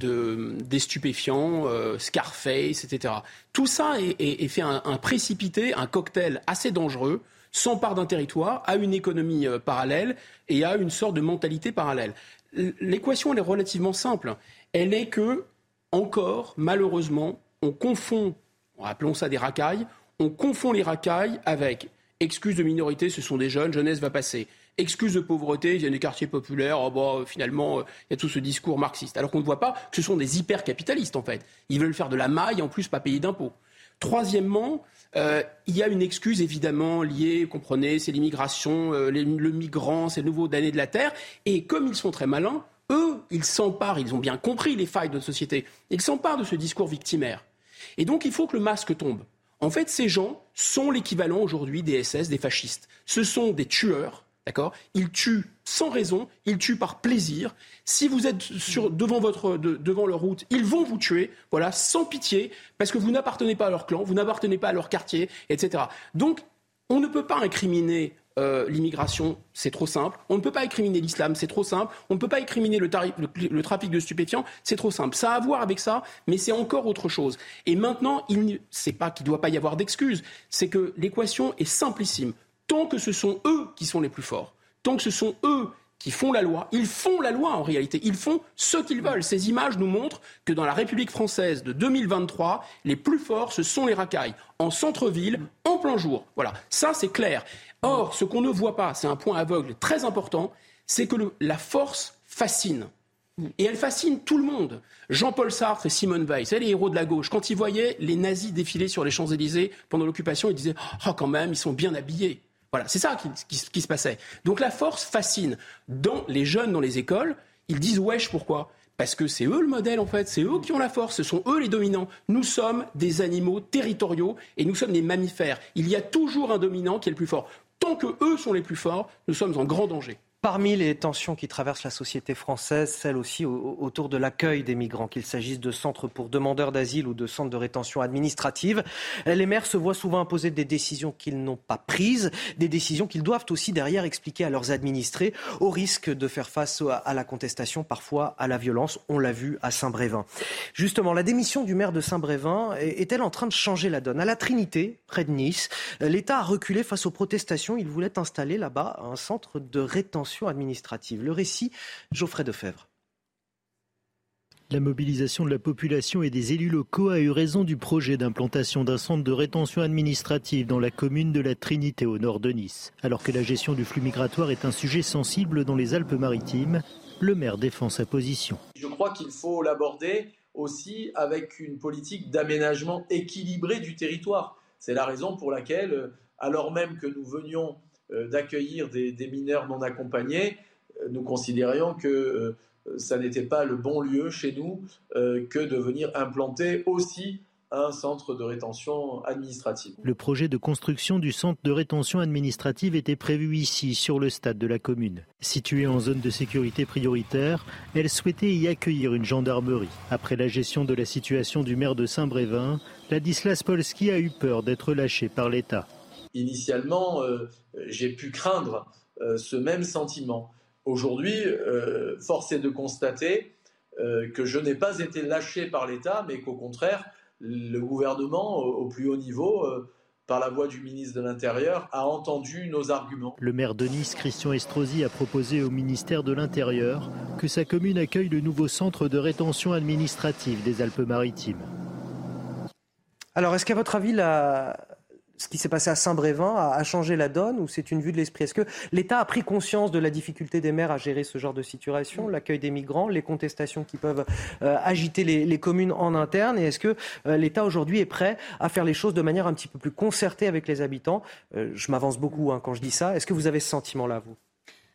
Speaker 53: des stupéfiants, Scarface, etc. Tout ça est, fait un, précipité, un cocktail assez dangereux, s'empare d'un territoire, à une économie parallèle et à une sorte de mentalité parallèle. L'équation, elle est relativement simple. Elle est que, encore, malheureusement, on confond, appelons ça des racailles, on confond les racailles avec excuses de minorité, ce sont des jeunes, jeunesse va passer excuse de pauvreté, il y a des quartiers populaires, oh bah, finalement, euh, il y a tout ce discours marxiste. Alors qu'on ne voit pas que ce sont des hyper-capitalistes, en fait. Ils veulent faire de la maille, en plus, pas payer d'impôts. Troisièmement, euh, il y a une excuse évidemment liée, comprenez, c'est l'immigration, euh, le migrant, c'est le nouveau damné de la terre. Et comme ils sont très malins, eux, ils s'emparent, ils ont bien compris les failles de notre société, ils s'emparent de ce discours victimaire. Et donc il faut que le masque tombe. En fait, ces gens sont l'équivalent aujourd'hui des SS, des fascistes. Ce sont des tueurs D'accord? Ils tuent sans raison, ils tuent par plaisir. Si vous êtes devant, votre, devant leur route, ils vont vous tuer, voilà, sans pitié, parce que vous n'appartenez pas à leur clan, vous n'appartenez pas à leur quartier, etc. Donc, on ne peut pas incriminer euh, l'immigration, c'est trop simple. On ne peut pas incriminer l'islam, c'est trop simple. On ne peut pas incriminer le, trafic de stupéfiants, c'est trop simple. Ça a à voir avec ça, mais c'est encore autre chose. Et maintenant, il n'est pas qu'il ne doit pas y avoir d'excuses, c'est que l'équation est simplissime tant que ce sont eux qui sont les plus forts, tant que ce sont eux qui font la loi, ils font la loi en réalité, ils font ce qu'ils veulent. Ces images nous montrent que dans la République française de 2023, les plus forts, ce sont les racailles, en centre-ville, en plein jour. Voilà, ça c'est clair. Or, ce qu'on ne voit pas, c'est un point aveugle très important, c'est que la force fascine. Et elle fascine tout le monde. Jean-Paul Sartre et Simone Veil, c'est les héros de la gauche. Quand ils voyaient les nazis défiler sur les Champs-Élysées pendant l'occupation, ils disaient Oh, quand même, ils sont bien habillés. Voilà, c'est ça qui, se passait. Donc la force fascine. Dans les jeunes dans les écoles, ils disent wesh, pourquoi? Parce que c'est eux le modèle en fait, c'est eux qui ont la force, ce sont eux les dominants. Nous sommes des animaux territoriaux et nous sommes des mammifères. Il y a toujours un dominant qui est le plus fort. Tant que eux sont les plus forts, nous sommes en grand danger.
Speaker 2: Parmi les tensions qui traversent la société française, celle aussi autour de l'accueil des migrants, qu'il s'agisse de centres pour demandeurs d'asile ou de centres de rétention administrative, les maires se voient souvent imposer des décisions qu'ils n'ont pas prises, des décisions qu'ils doivent aussi derrière expliquer à leurs administrés, au risque de faire face à la contestation, parfois à la violence. On l'a vu à Saint-Brévin. Justement, la démission du maire de Saint-Brévin est-elle en train de changer la donne? À la Trinité, près de Nice, l'État a reculé face aux protestations. Il voulait installer là-bas un centre de rétention administrative. Le récit, Geoffrey Defebvre.
Speaker 28: La mobilisation de la population et des élus locaux a eu raison du projet d'implantation d'un centre de rétention administrative dans la commune de la Trinité au nord de Nice. Alors que la gestion du flux migratoire est un sujet sensible dans les Alpes-Maritimes, le maire défend sa position.
Speaker 29: Je crois qu'il faut l'aborder aussi avec une politique d'aménagement équilibré du territoire. C'est la raison pour laquelle, alors même que nous venions euh, d'accueillir des, mineurs non accompagnés, euh, nous considérions que euh, ça n'était pas le bon lieu chez nous que de venir implanter aussi un centre de rétention administrative.
Speaker 28: Le projet de construction du centre de rétention administrative était prévu ici, sur le stade de la commune. Située en zone de sécurité prioritaire, elle souhaitait y accueillir une gendarmerie. Après la gestion de la situation du maire de Saint-Brévin, Ladislas Polski a eu peur d'être lâché par l'État
Speaker 29: initialement, euh, j'ai pu craindre euh, ce même sentiment. Aujourd'hui, euh, force est de constater que je n'ai pas été lâché par l'État, mais qu'au contraire, le gouvernement, au plus haut niveau, par la voix du ministre de l'Intérieur, a entendu nos arguments.
Speaker 28: Le maire de Nice, Christian Estrosi, a proposé au ministère de l'Intérieur que sa commune accueille le nouveau centre de rétention administrative des Alpes-Maritimes.
Speaker 2: Alors, est-ce qu'à votre avis, la, ce qui s'est passé à Saint-Brévin a, changé la donne ou c'est une vue de l'esprit? Est-ce que l'État a pris conscience de la difficulté des maires à gérer ce genre de situation, l'accueil des migrants, les contestations qui peuvent euh, agiter les, communes en interne? Et est-ce que euh, l'État aujourd'hui est prêt à faire les choses de manière un petit peu plus concertée avec les habitants? Euh, Je m'avance beaucoup hein, quand je dis ça. Est-ce que vous avez ce sentiment-là, vous?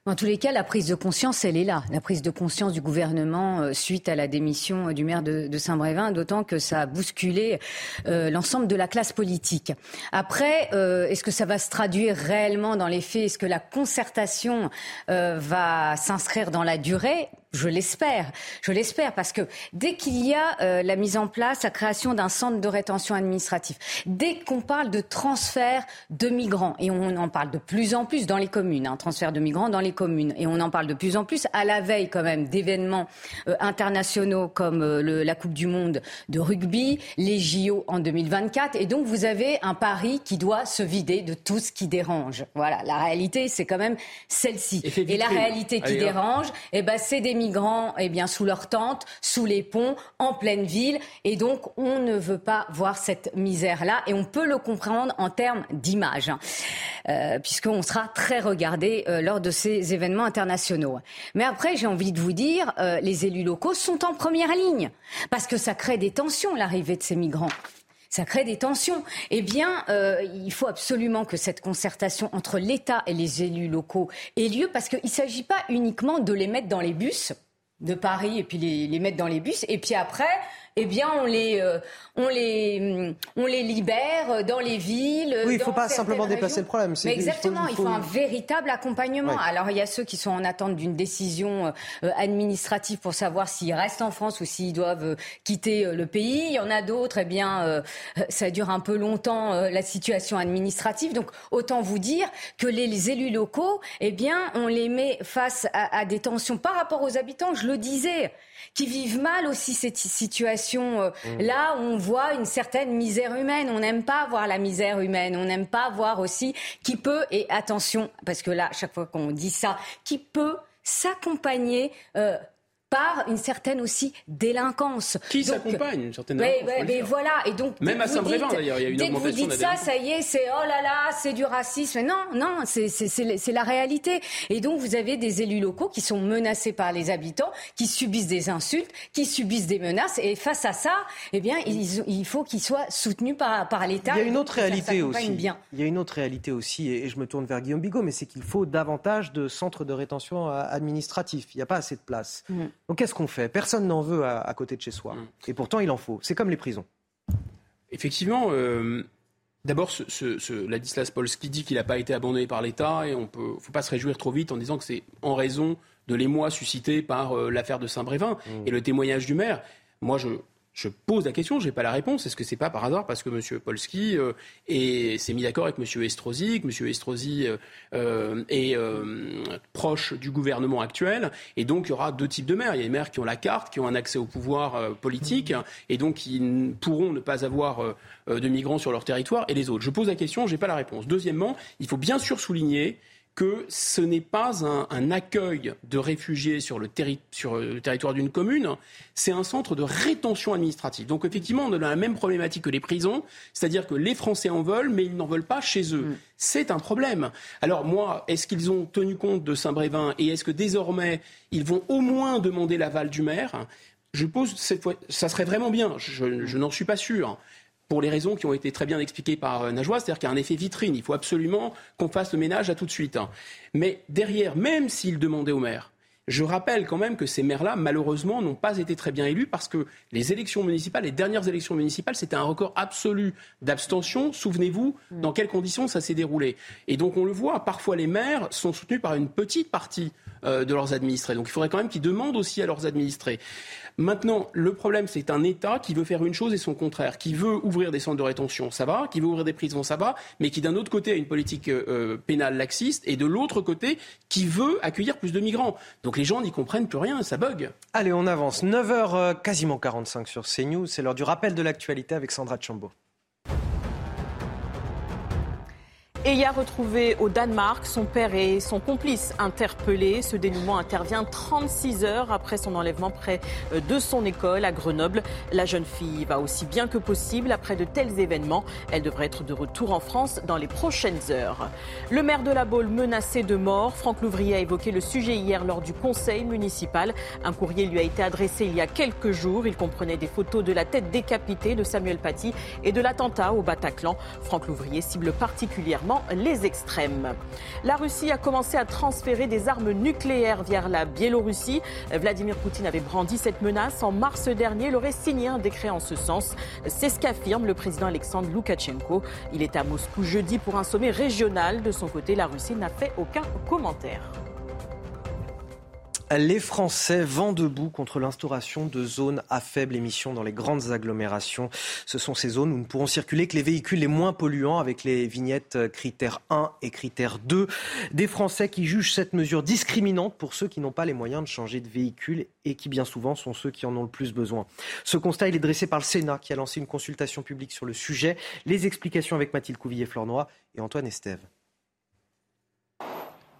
Speaker 62: En tous les cas, la prise de conscience, elle est là. La prise de conscience du gouvernement euh, suite à la démission euh, du maire de, Saint-Brévin, d'autant que ça a bousculé euh, l'ensemble de la classe politique. Après, est-ce que ça va se traduire réellement dans les faits? Est-ce que la concertation va s'inscrire dans la durée? Je l'espère, je l'espère, parce que dès qu'il y a euh, la mise en place, la création d'un centre de rétention administratif, dès qu'on parle de transfert de migrants, et on en parle de plus en plus dans les communes, un hein, transfert de migrants dans les communes, et on en parle de plus en plus à la veille quand même d'événements euh, internationaux comme euh, le, la Coupe du Monde de rugby, les JO en 2024, et donc vous avez un Paris qui doit se vider de tout ce qui dérange. Voilà, la réalité c'est quand même celle-ci. Et, la réalité qui dérange, eh ben, c'est des migrants eh bien, sous leur tente, sous les ponts, en pleine ville. Et donc, on ne veut pas voir cette misère-là. Et on peut le comprendre en termes d'image, hein. euh, puisqu'on sera très regardé euh, lors de ces événements internationaux. Mais après, j'ai envie de vous dire, euh, les élus locaux sont en première ligne, parce que ça crée des tensions, l'arrivée de ces migrants ça crée des tensions. Eh bien, euh, il faut absolument que cette concertation entre l'État et les élus locaux ait lieu parce qu'il ne s'agit pas uniquement de les mettre dans les bus de Paris et puis les, les mettre dans les bus et puis après eh bien, on les, euh, on les, mm, on les libère dans les villes.
Speaker 2: Oui, il
Speaker 62: ne
Speaker 2: faut pas simplement déplacer le problème.
Speaker 62: Mais exactement, il faut, un véritable accompagnement. Alors, il y a ceux qui sont en attente d'une décision euh, administrative pour savoir s'ils restent en France ou s'ils doivent euh, quitter le pays. Il y en a d'autres, eh bien, ça dure un peu longtemps la situation administrative. Donc, autant vous dire que les, élus locaux, eh bien, on les met face à, à des tensions par rapport aux habitants. Je le disais qui vivent mal aussi cette situation. Euh, mmh. Là, on voit une certaine misère humaine. On n'aime pas voir la misère humaine. On n'aime pas voir aussi qui peut, et attention, parce que là, chaque fois qu'on dit ça, qui peut s'accompagner euh, par une certaine aussi délinquance.
Speaker 53: Qui s'accompagne une certaine délinquance
Speaker 62: mais, mais voilà, et donc
Speaker 53: même à Saint-Brévin d'ailleurs, il y a une
Speaker 62: dès que vous dites ça, ça y est, c'est oh là là, c'est du racisme. Non, non, c'est la réalité. Et donc vous avez des élus locaux qui sont menacés par les habitants, qui subissent des insultes, qui subissent des menaces, et face à ça, eh bien, il, il faut qu'ils soient soutenus par, par l'État.
Speaker 2: Il y a une autre réalité aussi. Bien. Il y a une autre réalité aussi, et je me tourne vers Guillaume Bigot, mais c'est qu'il faut davantage de centres de rétention euh, administratifs. Il n'y a pas assez de place. Mm. Donc qu'est-ce qu'on fait? Personne n'en veut à, côté de chez soi. Mm. Et pourtant, il en faut. C'est comme les prisons.
Speaker 53: Effectivement, euh, d'abord, ce, ce, Ladislas Polski dit qu'il n'a pas été abandonné par l'État et on ne faut pas se réjouir trop vite en disant que c'est en raison de l'émoi suscité par euh, l'affaire de Saint-Brévin mm. et le témoignage du maire. Moi, je, je pose la question, je n'ai pas la réponse. Est-ce que c'est pas par hasard parce que M. Polski euh, s'est mis d'accord avec M. Estrosi, que M. Estrosi euh, euh, est proche du gouvernement actuel, et donc il y aura deux types de maires. Il y a les maires qui ont la carte, qui ont un accès au pouvoir politique, et donc qui pourront ne pas avoir de migrants sur leur territoire, et les autres. Je pose la question, je n'ai pas la réponse. Deuxièmement, il faut bien sûr souligner que ce n'est pas un, accueil de réfugiés sur le, sur le territoire d'une commune, c'est un centre de rétention administrative. Donc effectivement, on a la même problématique que les prisons, c'est-à-dire que les Français en veulent, mais ils n'en veulent pas chez eux. Mm. C'est un problème. Alors moi, est-ce qu'ils ont tenu compte de Saint-Brévin et est-ce que désormais, ils vont au moins demander l'aval du maire? Je pose cette fois, ça serait vraiment bien, je, je n'en suis pas sûr pour les raisons qui ont été très bien expliquées par euh, Najwa, c'est-à-dire qu'il y a un effet vitrine. Il faut absolument qu'on fasse le ménage à tout de suite. Mais derrière, même s'il demandait au maire, je rappelle quand même que ces maires-là, malheureusement, n'ont pas été très bien élus parce que les élections municipales, les dernières élections municipales, c'était un record absolu d'abstention. Souvenez-vous mm. dans quelles conditions ça s'est déroulé. Et donc on le voit, parfois les maires sont soutenus par une petite partie euh, de leurs administrés. Donc il faudrait quand même qu'ils demandent aussi à leurs administrés. Maintenant, le problème, c'est un État qui veut faire une chose et son contraire, qui veut ouvrir des centres de rétention, ça va, qui veut ouvrir des prisons, ça va, mais qui d'un autre côté a une politique euh, euh, pénale laxiste et de l'autre côté qui veut accueillir plus de migrants. Donc les gens n'y comprennent plus rien, ça bug.
Speaker 2: Allez, on avance. 9h euh, quasiment 45 sur CNews, c'est l'heure du rappel de l'actualité avec Sandra Chambaud.
Speaker 20: Et a retrouvé au Danemark, son père et son complice interpellés. Ce dénouement intervient 36 heures après son enlèvement près euh, de son école à Grenoble. La jeune fille va aussi bien que possible après de tels événements. Elle devrait être de retour en France dans les prochaines heures. Le maire de la Baule menacé de mort. Franck Louvrier a évoqué le sujet hier lors du conseil municipal. Un courrier lui a été adressé il y a quelques jours. Il comprenait des photos de la tête décapitée de Samuel Paty et de l'attentat au Bataclan. Franck Louvrier cible particulièrement les extrêmes. La Russie a commencé à transférer des armes nucléaires vers la Biélorussie. Vladimir Poutine avait brandi cette menace en mars dernier. Il aurait signé un décret en ce sens. C'est ce qu'affirme le président Alexandre Loukachenko. Il est à Moscou jeudi pour un sommet régional. De son côté, la Russie n'a fait aucun commentaire.
Speaker 2: Les Français vont debout contre l'instauration de zones à faible émission dans les grandes agglomérations. Ce sont ces zones où ne pourront circuler que les véhicules les moins polluants avec les vignettes critères 1 et critères 2. Des Français qui jugent cette mesure discriminante pour ceux qui n'ont pas les moyens de changer de véhicule et qui bien souvent sont ceux qui en ont le plus besoin. Ce constat il est dressé par le Sénat qui a lancé une consultation publique sur le sujet. Les explications avec Mathilde Couvillier-Flornois et Antoine Estève.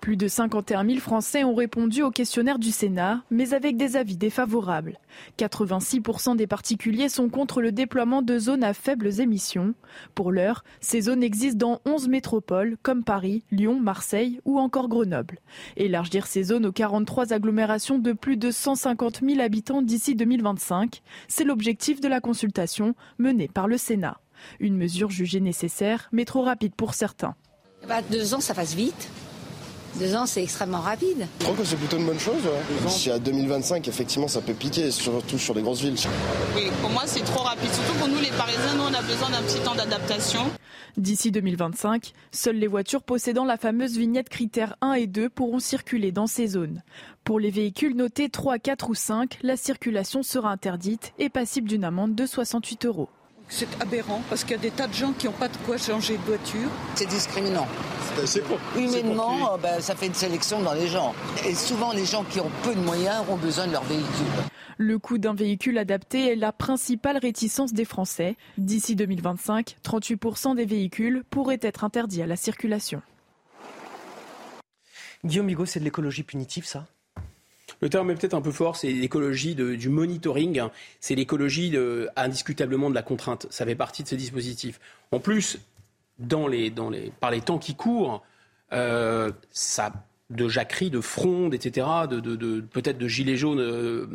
Speaker 23: Plus de 51 000 Français ont répondu au questionnaire du Sénat, mais avec des avis défavorables. 86% des particuliers sont contre le déploiement de zones à faibles émissions. Pour l'heure, ces zones existent dans 11 métropoles comme Paris, Lyon, Marseille ou encore Grenoble. Élargir ces zones aux 43 agglomérations de plus de 150 000 habitants d'ici 2025, c'est l'objectif de la consultation menée par le Sénat. Une mesure jugée nécessaire, mais trop rapide pour certains.
Speaker 67: Bah, deux ans, ça passe vite. Deux ans, c'est extrêmement rapide.
Speaker 68: Je crois que c'est plutôt une bonne chose. Si à 2025, effectivement, ça peut piquer, surtout sur les grosses villes.
Speaker 69: Oui, pour moi, c'est trop rapide. Surtout pour nous, les Parisiens, nous, on a besoin d'un petit temps d'adaptation.
Speaker 23: D'ici 2025, seules les voitures possédant la fameuse vignette critère 1 et 2 pourront circuler dans ces zones. Pour les véhicules notés 3, 4 ou 5, la circulation sera interdite et passible d'une amende de 68 euros.
Speaker 70: C'est aberrant parce qu'il y a des tas de gens qui n'ont pas de quoi changer de voiture.
Speaker 71: C'est discriminant.
Speaker 68: C'est pour,
Speaker 71: Humainement, ben, ça fait une sélection dans les gens. Et souvent, les gens qui ont peu de moyens ont besoin de leur véhicule.
Speaker 23: Le coût d'un véhicule adapté est la principale réticence des Français. D'ici 2025, 38% des véhicules pourraient être interdits à la circulation.
Speaker 2: Guillaume Bigot, c'est de l'écologie punitive, ça?
Speaker 53: Le terme est peut-être un peu fort, c'est l'écologie du monitoring, c'est l'écologie indiscutablement de la contrainte. Ça fait partie de ce dispositif. En plus, par les temps qui courent, euh, de jacquerie, de fronde, etc., de, de, peut-être de gilets jaunes euh,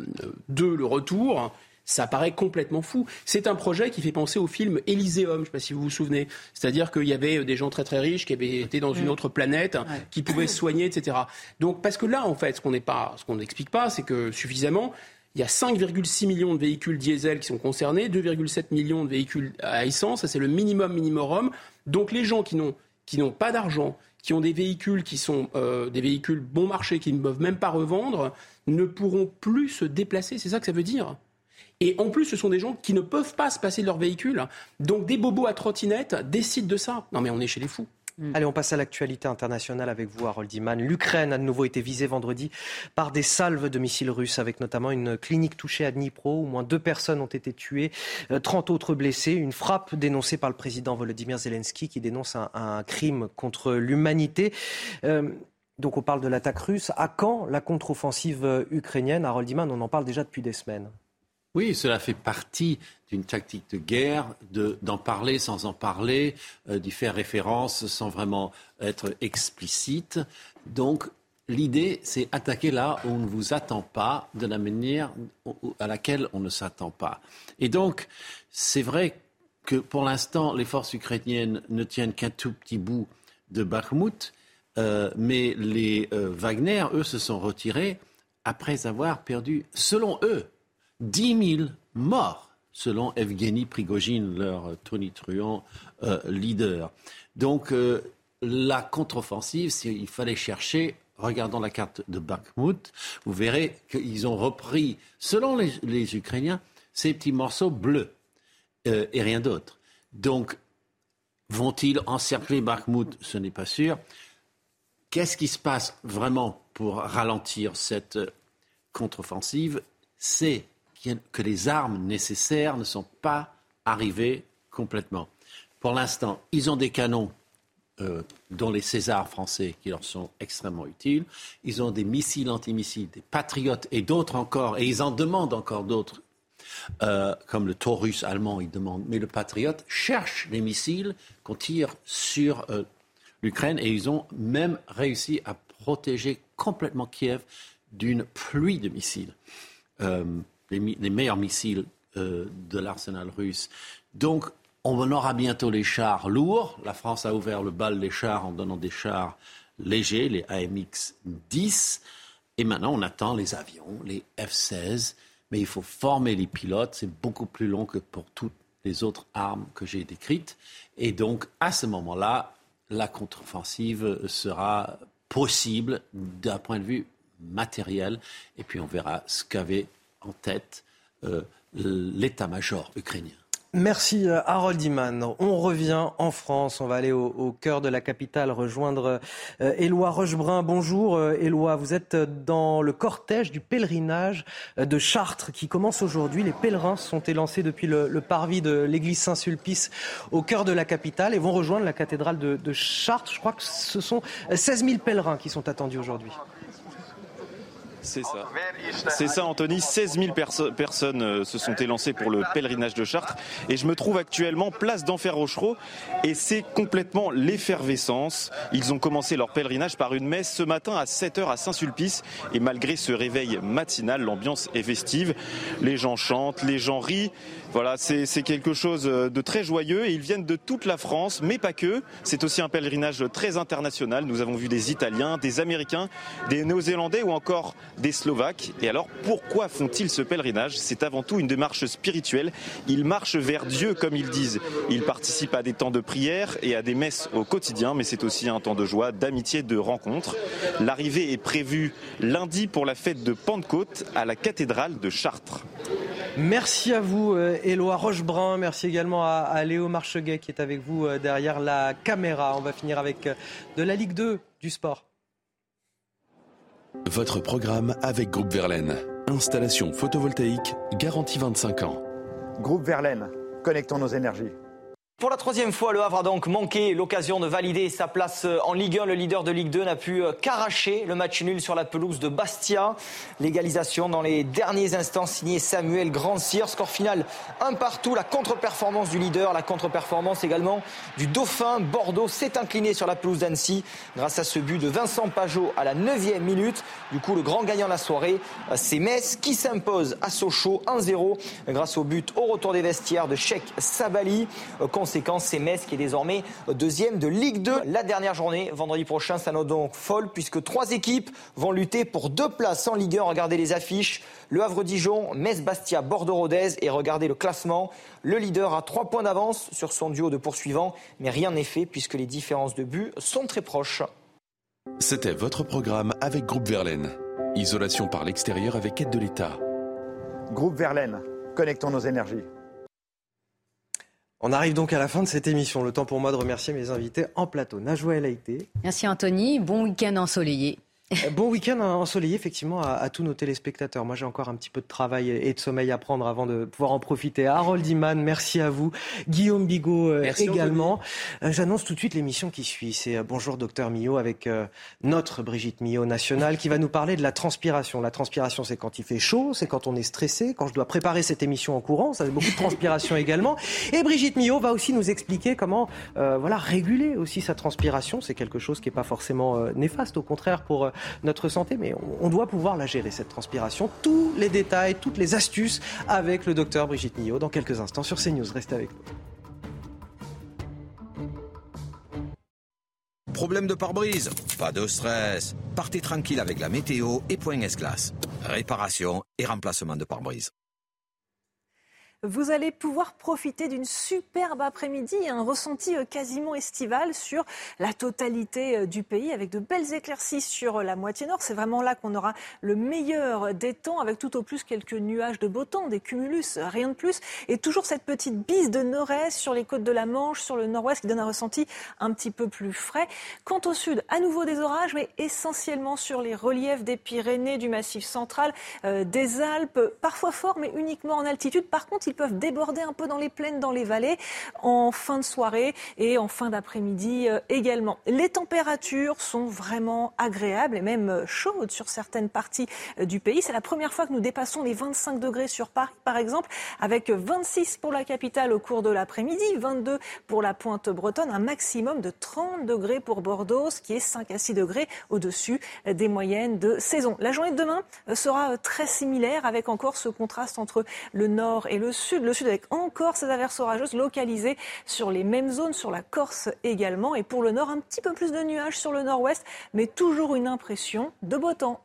Speaker 53: de le retour, ça paraît complètement fou. C'est un projet qui fait penser au film Elyséum, je ne sais pas si vous vous souvenez. C'est-à-dire qu'il y avait des gens très très riches qui avaient été dans une autre planète, qui pouvaient se soigner, etc. Donc parce que là, en fait, ce qu'on n'explique pas, c'est que suffisamment, il y a 5,6 millions de véhicules diesel qui sont concernés, 2,7 millions de véhicules à essence, ça c'est le minimum minimum. Donc les gens qui n'ont qui n'ont pas d'argent, qui ont des véhicules qui sont euh, des véhicules bon marché, qui ne peuvent même pas revendre, ne pourront plus se déplacer. C'est ça que ça veut dire. Et en plus, ce sont des gens qui ne peuvent pas se passer de leur véhicule. Donc des bobos à trottinette décident de ça. Non mais on est chez les fous.
Speaker 2: Mm. Allez, on passe à l'actualité internationale avec vous, Harold Iman. L'Ukraine a de nouveau été visée vendredi par des salves de missiles russes, avec notamment une clinique touchée à Dnipro, où moins deux personnes ont été tuées, 30 euh, autres blessées. Une frappe dénoncée par le président Volodymyr Zelensky, qui dénonce un, crime contre l'humanité. Euh, donc on parle de l'attaque russe. À quand la contre-offensive ukrainienne? Harold Iman, on en parle déjà depuis des semaines.
Speaker 22: Oui, cela fait partie d'une tactique de guerre, d'en parler sans en parler, euh, d'y faire référence sans vraiment être explicite. Donc, l'idée, c'est attaquer là où on ne vous attend pas, de la manière à laquelle on ne s'attend pas. Et donc, c'est vrai que pour l'instant, les forces ukrainiennes ne tiennent qu'un tout petit bout de Bakhmut, euh, mais les euh, Wagner, eux, se sont retirés après avoir perdu, selon eux, 10 000 morts, selon Evgeny Prigogine, leur tonitruant euh, leader. Donc, euh, la contre-offensive, il fallait chercher, regardons la carte de Bakhmut, vous verrez qu'ils ont repris, selon les, Ukrainiens, ces petits morceaux bleus euh, et rien d'autre. Donc, vont-ils encercler Bakhmut? Ce n'est pas sûr. Qu'est-ce qui se passe vraiment pour ralentir cette contre-offensive? C'est que les armes nécessaires ne sont pas arrivées complètement. Pour l'instant, ils ont des canons, euh, dont les Césars français, qui leur sont extrêmement utiles. Ils ont des missiles antimissiles, des patriotes et d'autres encore, et ils en demandent encore d'autres, euh, comme le Taurus allemand, ils demandent. Mais le patriote cherche les missiles qu'on tire sur euh, l'Ukraine, et ils ont même réussi à protéger complètement Kiev d'une pluie de missiles les, meilleurs missiles euh, de l'arsenal russe. Donc, on aura bientôt les chars lourds. La France a ouvert le bal des chars en donnant des chars légers, les AMX 10. Et maintenant, on attend les avions, les F-16. Mais il faut former les pilotes. C'est beaucoup plus long que pour toutes les autres armes que j'ai décrites. Et donc, à ce moment-là, la contre-offensive sera possible d'un point de vue matériel, et puis on verra ce qu'avait en tête euh, l'état-major ukrainien.
Speaker 2: Merci euh, Harold Iman. On revient en France. On va aller au, cœur de la capitale rejoindre euh, Éloi Rochebrun. Bonjour euh, Éloi. Vous êtes dans le cortège du pèlerinage de Chartres qui commence aujourd'hui. Les pèlerins sont élancés depuis le, parvis de l'église Saint-Sulpice au cœur de la capitale et vont rejoindre la cathédrale de, de Chartres. Je crois que ce sont 16 000 pèlerins qui sont attendus aujourd'hui.
Speaker 72: C'est ça. C'est ça, Anthony. 16 000 personnes euh, se sont élancées pour le pèlerinage de Chartres. Et je me trouve actuellement place d'Enfer Rochereau. Et c'est complètement l'effervescence. Ils ont commencé leur pèlerinage par une messe ce matin à 7h à Saint-Sulpice. Et malgré ce réveil matinal, l'ambiance est festive. Les gens chantent, les gens rient. Voilà, c'est quelque chose de très joyeux ils viennent de toute la France, mais pas que. C'est aussi un pèlerinage très international. Nous avons vu des Italiens, des Américains, des Néo-Zélandais ou encore des Slovaques. Et alors, pourquoi font-ils ce pèlerinage? C'est avant tout une démarche spirituelle. Ils marchent vers Dieu, comme ils disent. Ils participent à des temps de prière et à des messes au quotidien, mais c'est aussi un temps de joie, d'amitié, de rencontre. L'arrivée est prévue lundi pour la fête de Pentecôte à la cathédrale de Chartres.
Speaker 2: Merci à vous, euh, Éloi Rochebrun. Merci également à, Léo Marcheguet qui est avec vous euh, derrière la caméra. On va finir avec euh, de la Ligue 2 du sport.
Speaker 43: Votre programme avec Groupe Verlaine. Installation photovoltaïque garantie 25 ans.
Speaker 9: Groupe Verlaine, connectons nos énergies.
Speaker 44: Pour la troisième fois, le Havre a donc manqué l'occasion de valider sa place euh, en Ligue 1. Le leader de Ligue 2 n'a pu euh, qu'arracher le match nul sur la pelouse de Bastia. L'égalisation dans les derniers instants signé Samuel Grandcir. Score final un partout. La contre-performance du leader, la contre-performance également du Dauphin. Bordeaux s'est incliné sur la pelouse d'Annecy grâce à ce but de Vincent Pajot à la 9 minute. Du coup, le grand gagnant de la soirée, euh, c'est Metz qui s'impose à Sochaux 1-0 grâce au but au retour des vestiaires de Sheikh Sabali conséquence, c'est Metz qui est désormais deuxième de Ligue 2. La dernière journée, vendredi prochain, ça donc folle puisque trois équipes vont lutter pour deux places en Ligue 1. Regardez les affiches. Le Havre-Dijon, Metz-Bastia, Bordeaux-Rodez et regardez le classement. Le leader a trois points d'avance sur son duo de poursuivants, mais rien n'est fait puisque les différences de but sont très proches.
Speaker 43: C'était votre programme avec Groupe Verlaine. Isolation par l'extérieur avec aide de l'État.
Speaker 9: Groupe Verlaine, connectons nos énergies.
Speaker 2: On arrive donc à la fin de cette émission. Le temps pour moi de remercier mes invités en plateau. Najwa El.
Speaker 62: Merci Anthony. Bon week-end ensoleillé.
Speaker 2: Euh, bon week-end ensoleillé, effectivement, à, tous nos téléspectateurs. Moi, j'ai encore un petit peu de travail et de sommeil à prendre avant de pouvoir en profiter. Harold Iman, merci à vous. Guillaume Bigot euh, également. Euh, j'annonce tout de suite l'émission qui suit. C'est Bonjour Docteur Millot avec notre Brigitte Millot nationale qui va nous parler de la transpiration. La transpiration, c'est quand il fait chaud, c'est quand on est stressé, quand je dois préparer cette émission en courant. Ça fait beaucoup de transpiration également. Et Brigitte Millot va aussi nous expliquer comment voilà, réguler aussi sa transpiration. C'est quelque chose qui n'est pas forcément néfaste, au contraire, pour notre santé, mais on, doit pouvoir la gérer, cette transpiration. Tous les détails, toutes les astuces avec le docteur Brigitte Millot dans quelques instants sur CNews. Restez avec nous.
Speaker 61: Problème de pare-brise? Pas de stress. Partez tranquille avec la météo et Point S-Glace. Réparation et remplacement de pare-brise
Speaker 7: vous allez pouvoir profiter d'une superbe après-midi, un ressenti euh, quasiment estival sur la totalité euh, du pays, avec de belles éclaircies sur euh, la moitié nord. C'est vraiment là qu'on aura le meilleur des temps, avec tout au plus quelques nuages de beau temps, des cumulus, rien de plus. Et toujours cette petite bise de nord-est sur les côtes de la Manche, sur le nord-ouest, qui donne un ressenti un petit peu plus frais. Quant au sud, à nouveau des orages, mais essentiellement sur les reliefs des Pyrénées, du Massif central, des Alpes, parfois forts, mais uniquement en altitude. Par contre, ils peuvent déborder un peu dans les plaines, dans les vallées, en fin de soirée et en fin d'après-midi euh, également. Les températures sont vraiment agréables et même euh, chaudes sur certaines parties euh, du pays. C'est la première fois que nous dépassons les 25 degrés sur Paris, par exemple, avec 26 pour la capitale au cours de l'après-midi, 22 pour la pointe bretonne, un maximum de 30 degrés pour Bordeaux, ce qui est 5 à 6 degrés au-dessus des moyennes de saison. La journée de demain sera très similaire avec encore ce contraste entre le nord et le sud. Le sud avec encore ces averses orageuses localisées sur les mêmes zones, sur la Corse également. Et pour le nord, un petit peu plus de nuages sur le nord-ouest, mais toujours une impression de beau temps.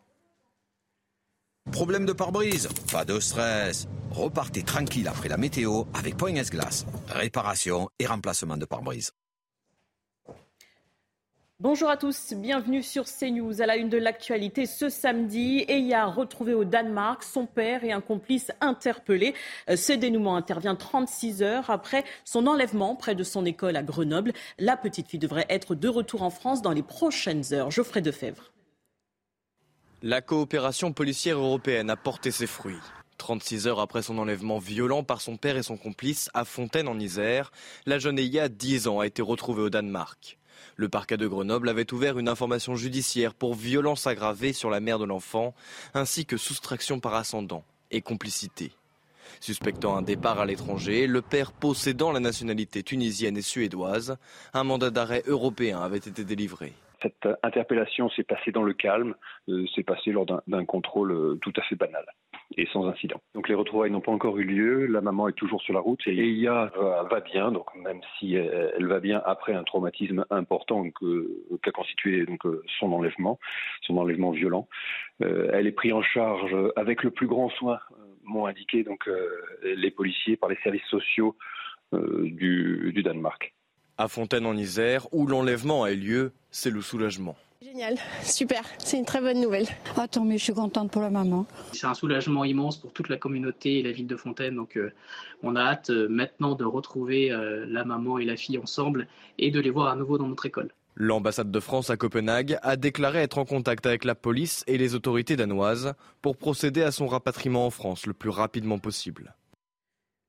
Speaker 61: Problème de pare-brise Pas de stress. Repartez tranquille après la météo avec Point Glace. Réparation et remplacement de pare-brise.
Speaker 20: Bonjour à tous, bienvenue sur CNews. À la une de l'actualité ce samedi, Eya retrouvé au Danemark, son père et un complice interpellés. Euh, ce dénouement intervient 36 heures après son enlèvement près de son école à Grenoble. La petite fille devrait être de retour en France dans les prochaines heures. Geoffrey Defebvre.
Speaker 8: La coopération policière européenne a porté ses fruits. 36 heures après son enlèvement violent par son père et son complice à Fontaine en Isère, la jeune Eya, 10 ans, a été retrouvée au Danemark. Le parquet de Grenoble avait ouvert une information judiciaire pour violence aggravée sur la mère de l'enfant, ainsi que soustraction par ascendant et complicité. Suspectant un départ à l'étranger, le père possédant la nationalité tunisienne et suédoise, un mandat d'arrêt européen avait été délivré.
Speaker 59: Cette interpellation s'est passée dans le calme, euh, s'est passée lors d'un contrôle euh, tout à fait banal et sans incident. Donc les retrouvailles n'ont pas encore eu lieu, la maman est toujours sur la route et Eya va, va bien, donc même si elle, va bien après un traumatisme important qu'a constitué donc son enlèvement, son enlèvement violent, euh, elle est prise en charge avec le plus grand soin, euh, m'ont indiqué donc euh, les policiers par les services sociaux du, du Danemark.
Speaker 8: À Fontaine en Isère, où l'enlèvement a eu lieu, c'est le soulagement.
Speaker 69: Génial, super, c'est une très bonne nouvelle.
Speaker 73: Attends, mais je suis contente pour la maman.
Speaker 58: C'est un soulagement immense pour toute la communauté et la ville de Fontaine. Donc, euh, on a hâte euh, maintenant de retrouver euh, la maman et la fille ensemble et de les voir à nouveau dans notre école.
Speaker 8: L'ambassade de France à Copenhague a déclaré être en contact avec la police et les autorités danoises pour procéder à son rapatriement en France le plus rapidement possible.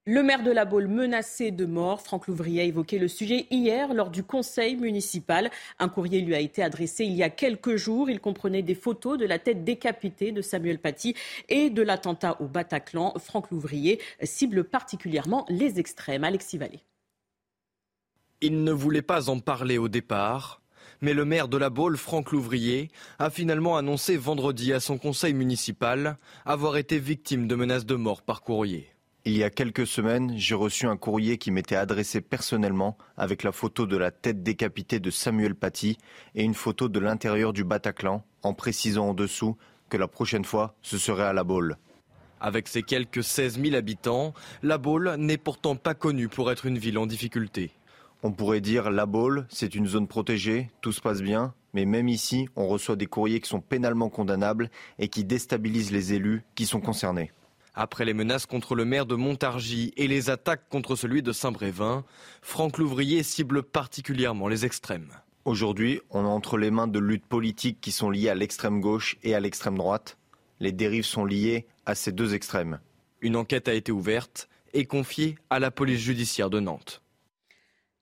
Speaker 20: Le maire de la Baule menacé de mort, Franck Louvrier a évoqué le sujet hier lors du conseil municipal. Un courrier lui a été adressé il y a quelques jours. Il comprenait des photos de la tête décapitée de Samuel Paty et de l'attentat au Bataclan. Franck Louvrier cible particulièrement les extrêmes. Alexis Vallée.
Speaker 8: Il ne voulait pas en parler au départ. Mais le maire de la Baule, Franck Louvrier, a finalement annoncé vendredi à son conseil municipal avoir été victime de menaces de mort par courrier.
Speaker 74: Il y a quelques semaines, j'ai reçu un courrier qui m'était adressé personnellement avec la photo de la tête décapitée de Samuel Paty et une photo de l'intérieur du Bataclan en précisant en dessous que la prochaine fois, ce serait à La Baule.
Speaker 8: Avec ses quelques 16 000 habitants, La Baule n'est pourtant pas connue pour être une ville en difficulté.
Speaker 74: On pourrait dire La Baule, c'est une zone protégée, tout se passe bien, mais même ici, on reçoit des courriers qui sont pénalement condamnables et qui déstabilisent les élus qui sont concernés.
Speaker 8: Après les menaces contre le maire de Montargis et les attaques contre celui de Saint-Brévin, Franck Louvrier cible particulièrement les extrêmes.
Speaker 74: Aujourd'hui, on est entre les mains de luttes politiques qui sont liées à l'extrême gauche et à l'extrême droite. Les dérives sont liées à ces deux extrêmes.
Speaker 8: Une enquête a été ouverte et confiée à la police judiciaire de Nantes.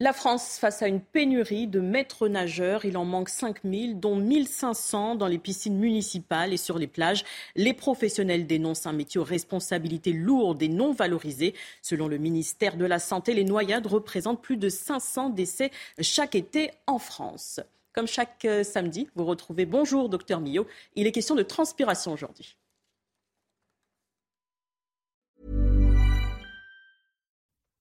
Speaker 20: La France face à une pénurie de maîtres nageurs. Il en manque 5000, dont 1500 dans les piscines municipales et sur les plages. Les professionnels dénoncent un métier aux responsabilités lourdes et non valorisées. Selon le ministère de la Santé, les noyades représentent plus de 500 décès chaque été en France. Comme chaque euh, samedi, vous retrouvez Bonjour, docteur Millot. Il est question de transpiration aujourd'hui.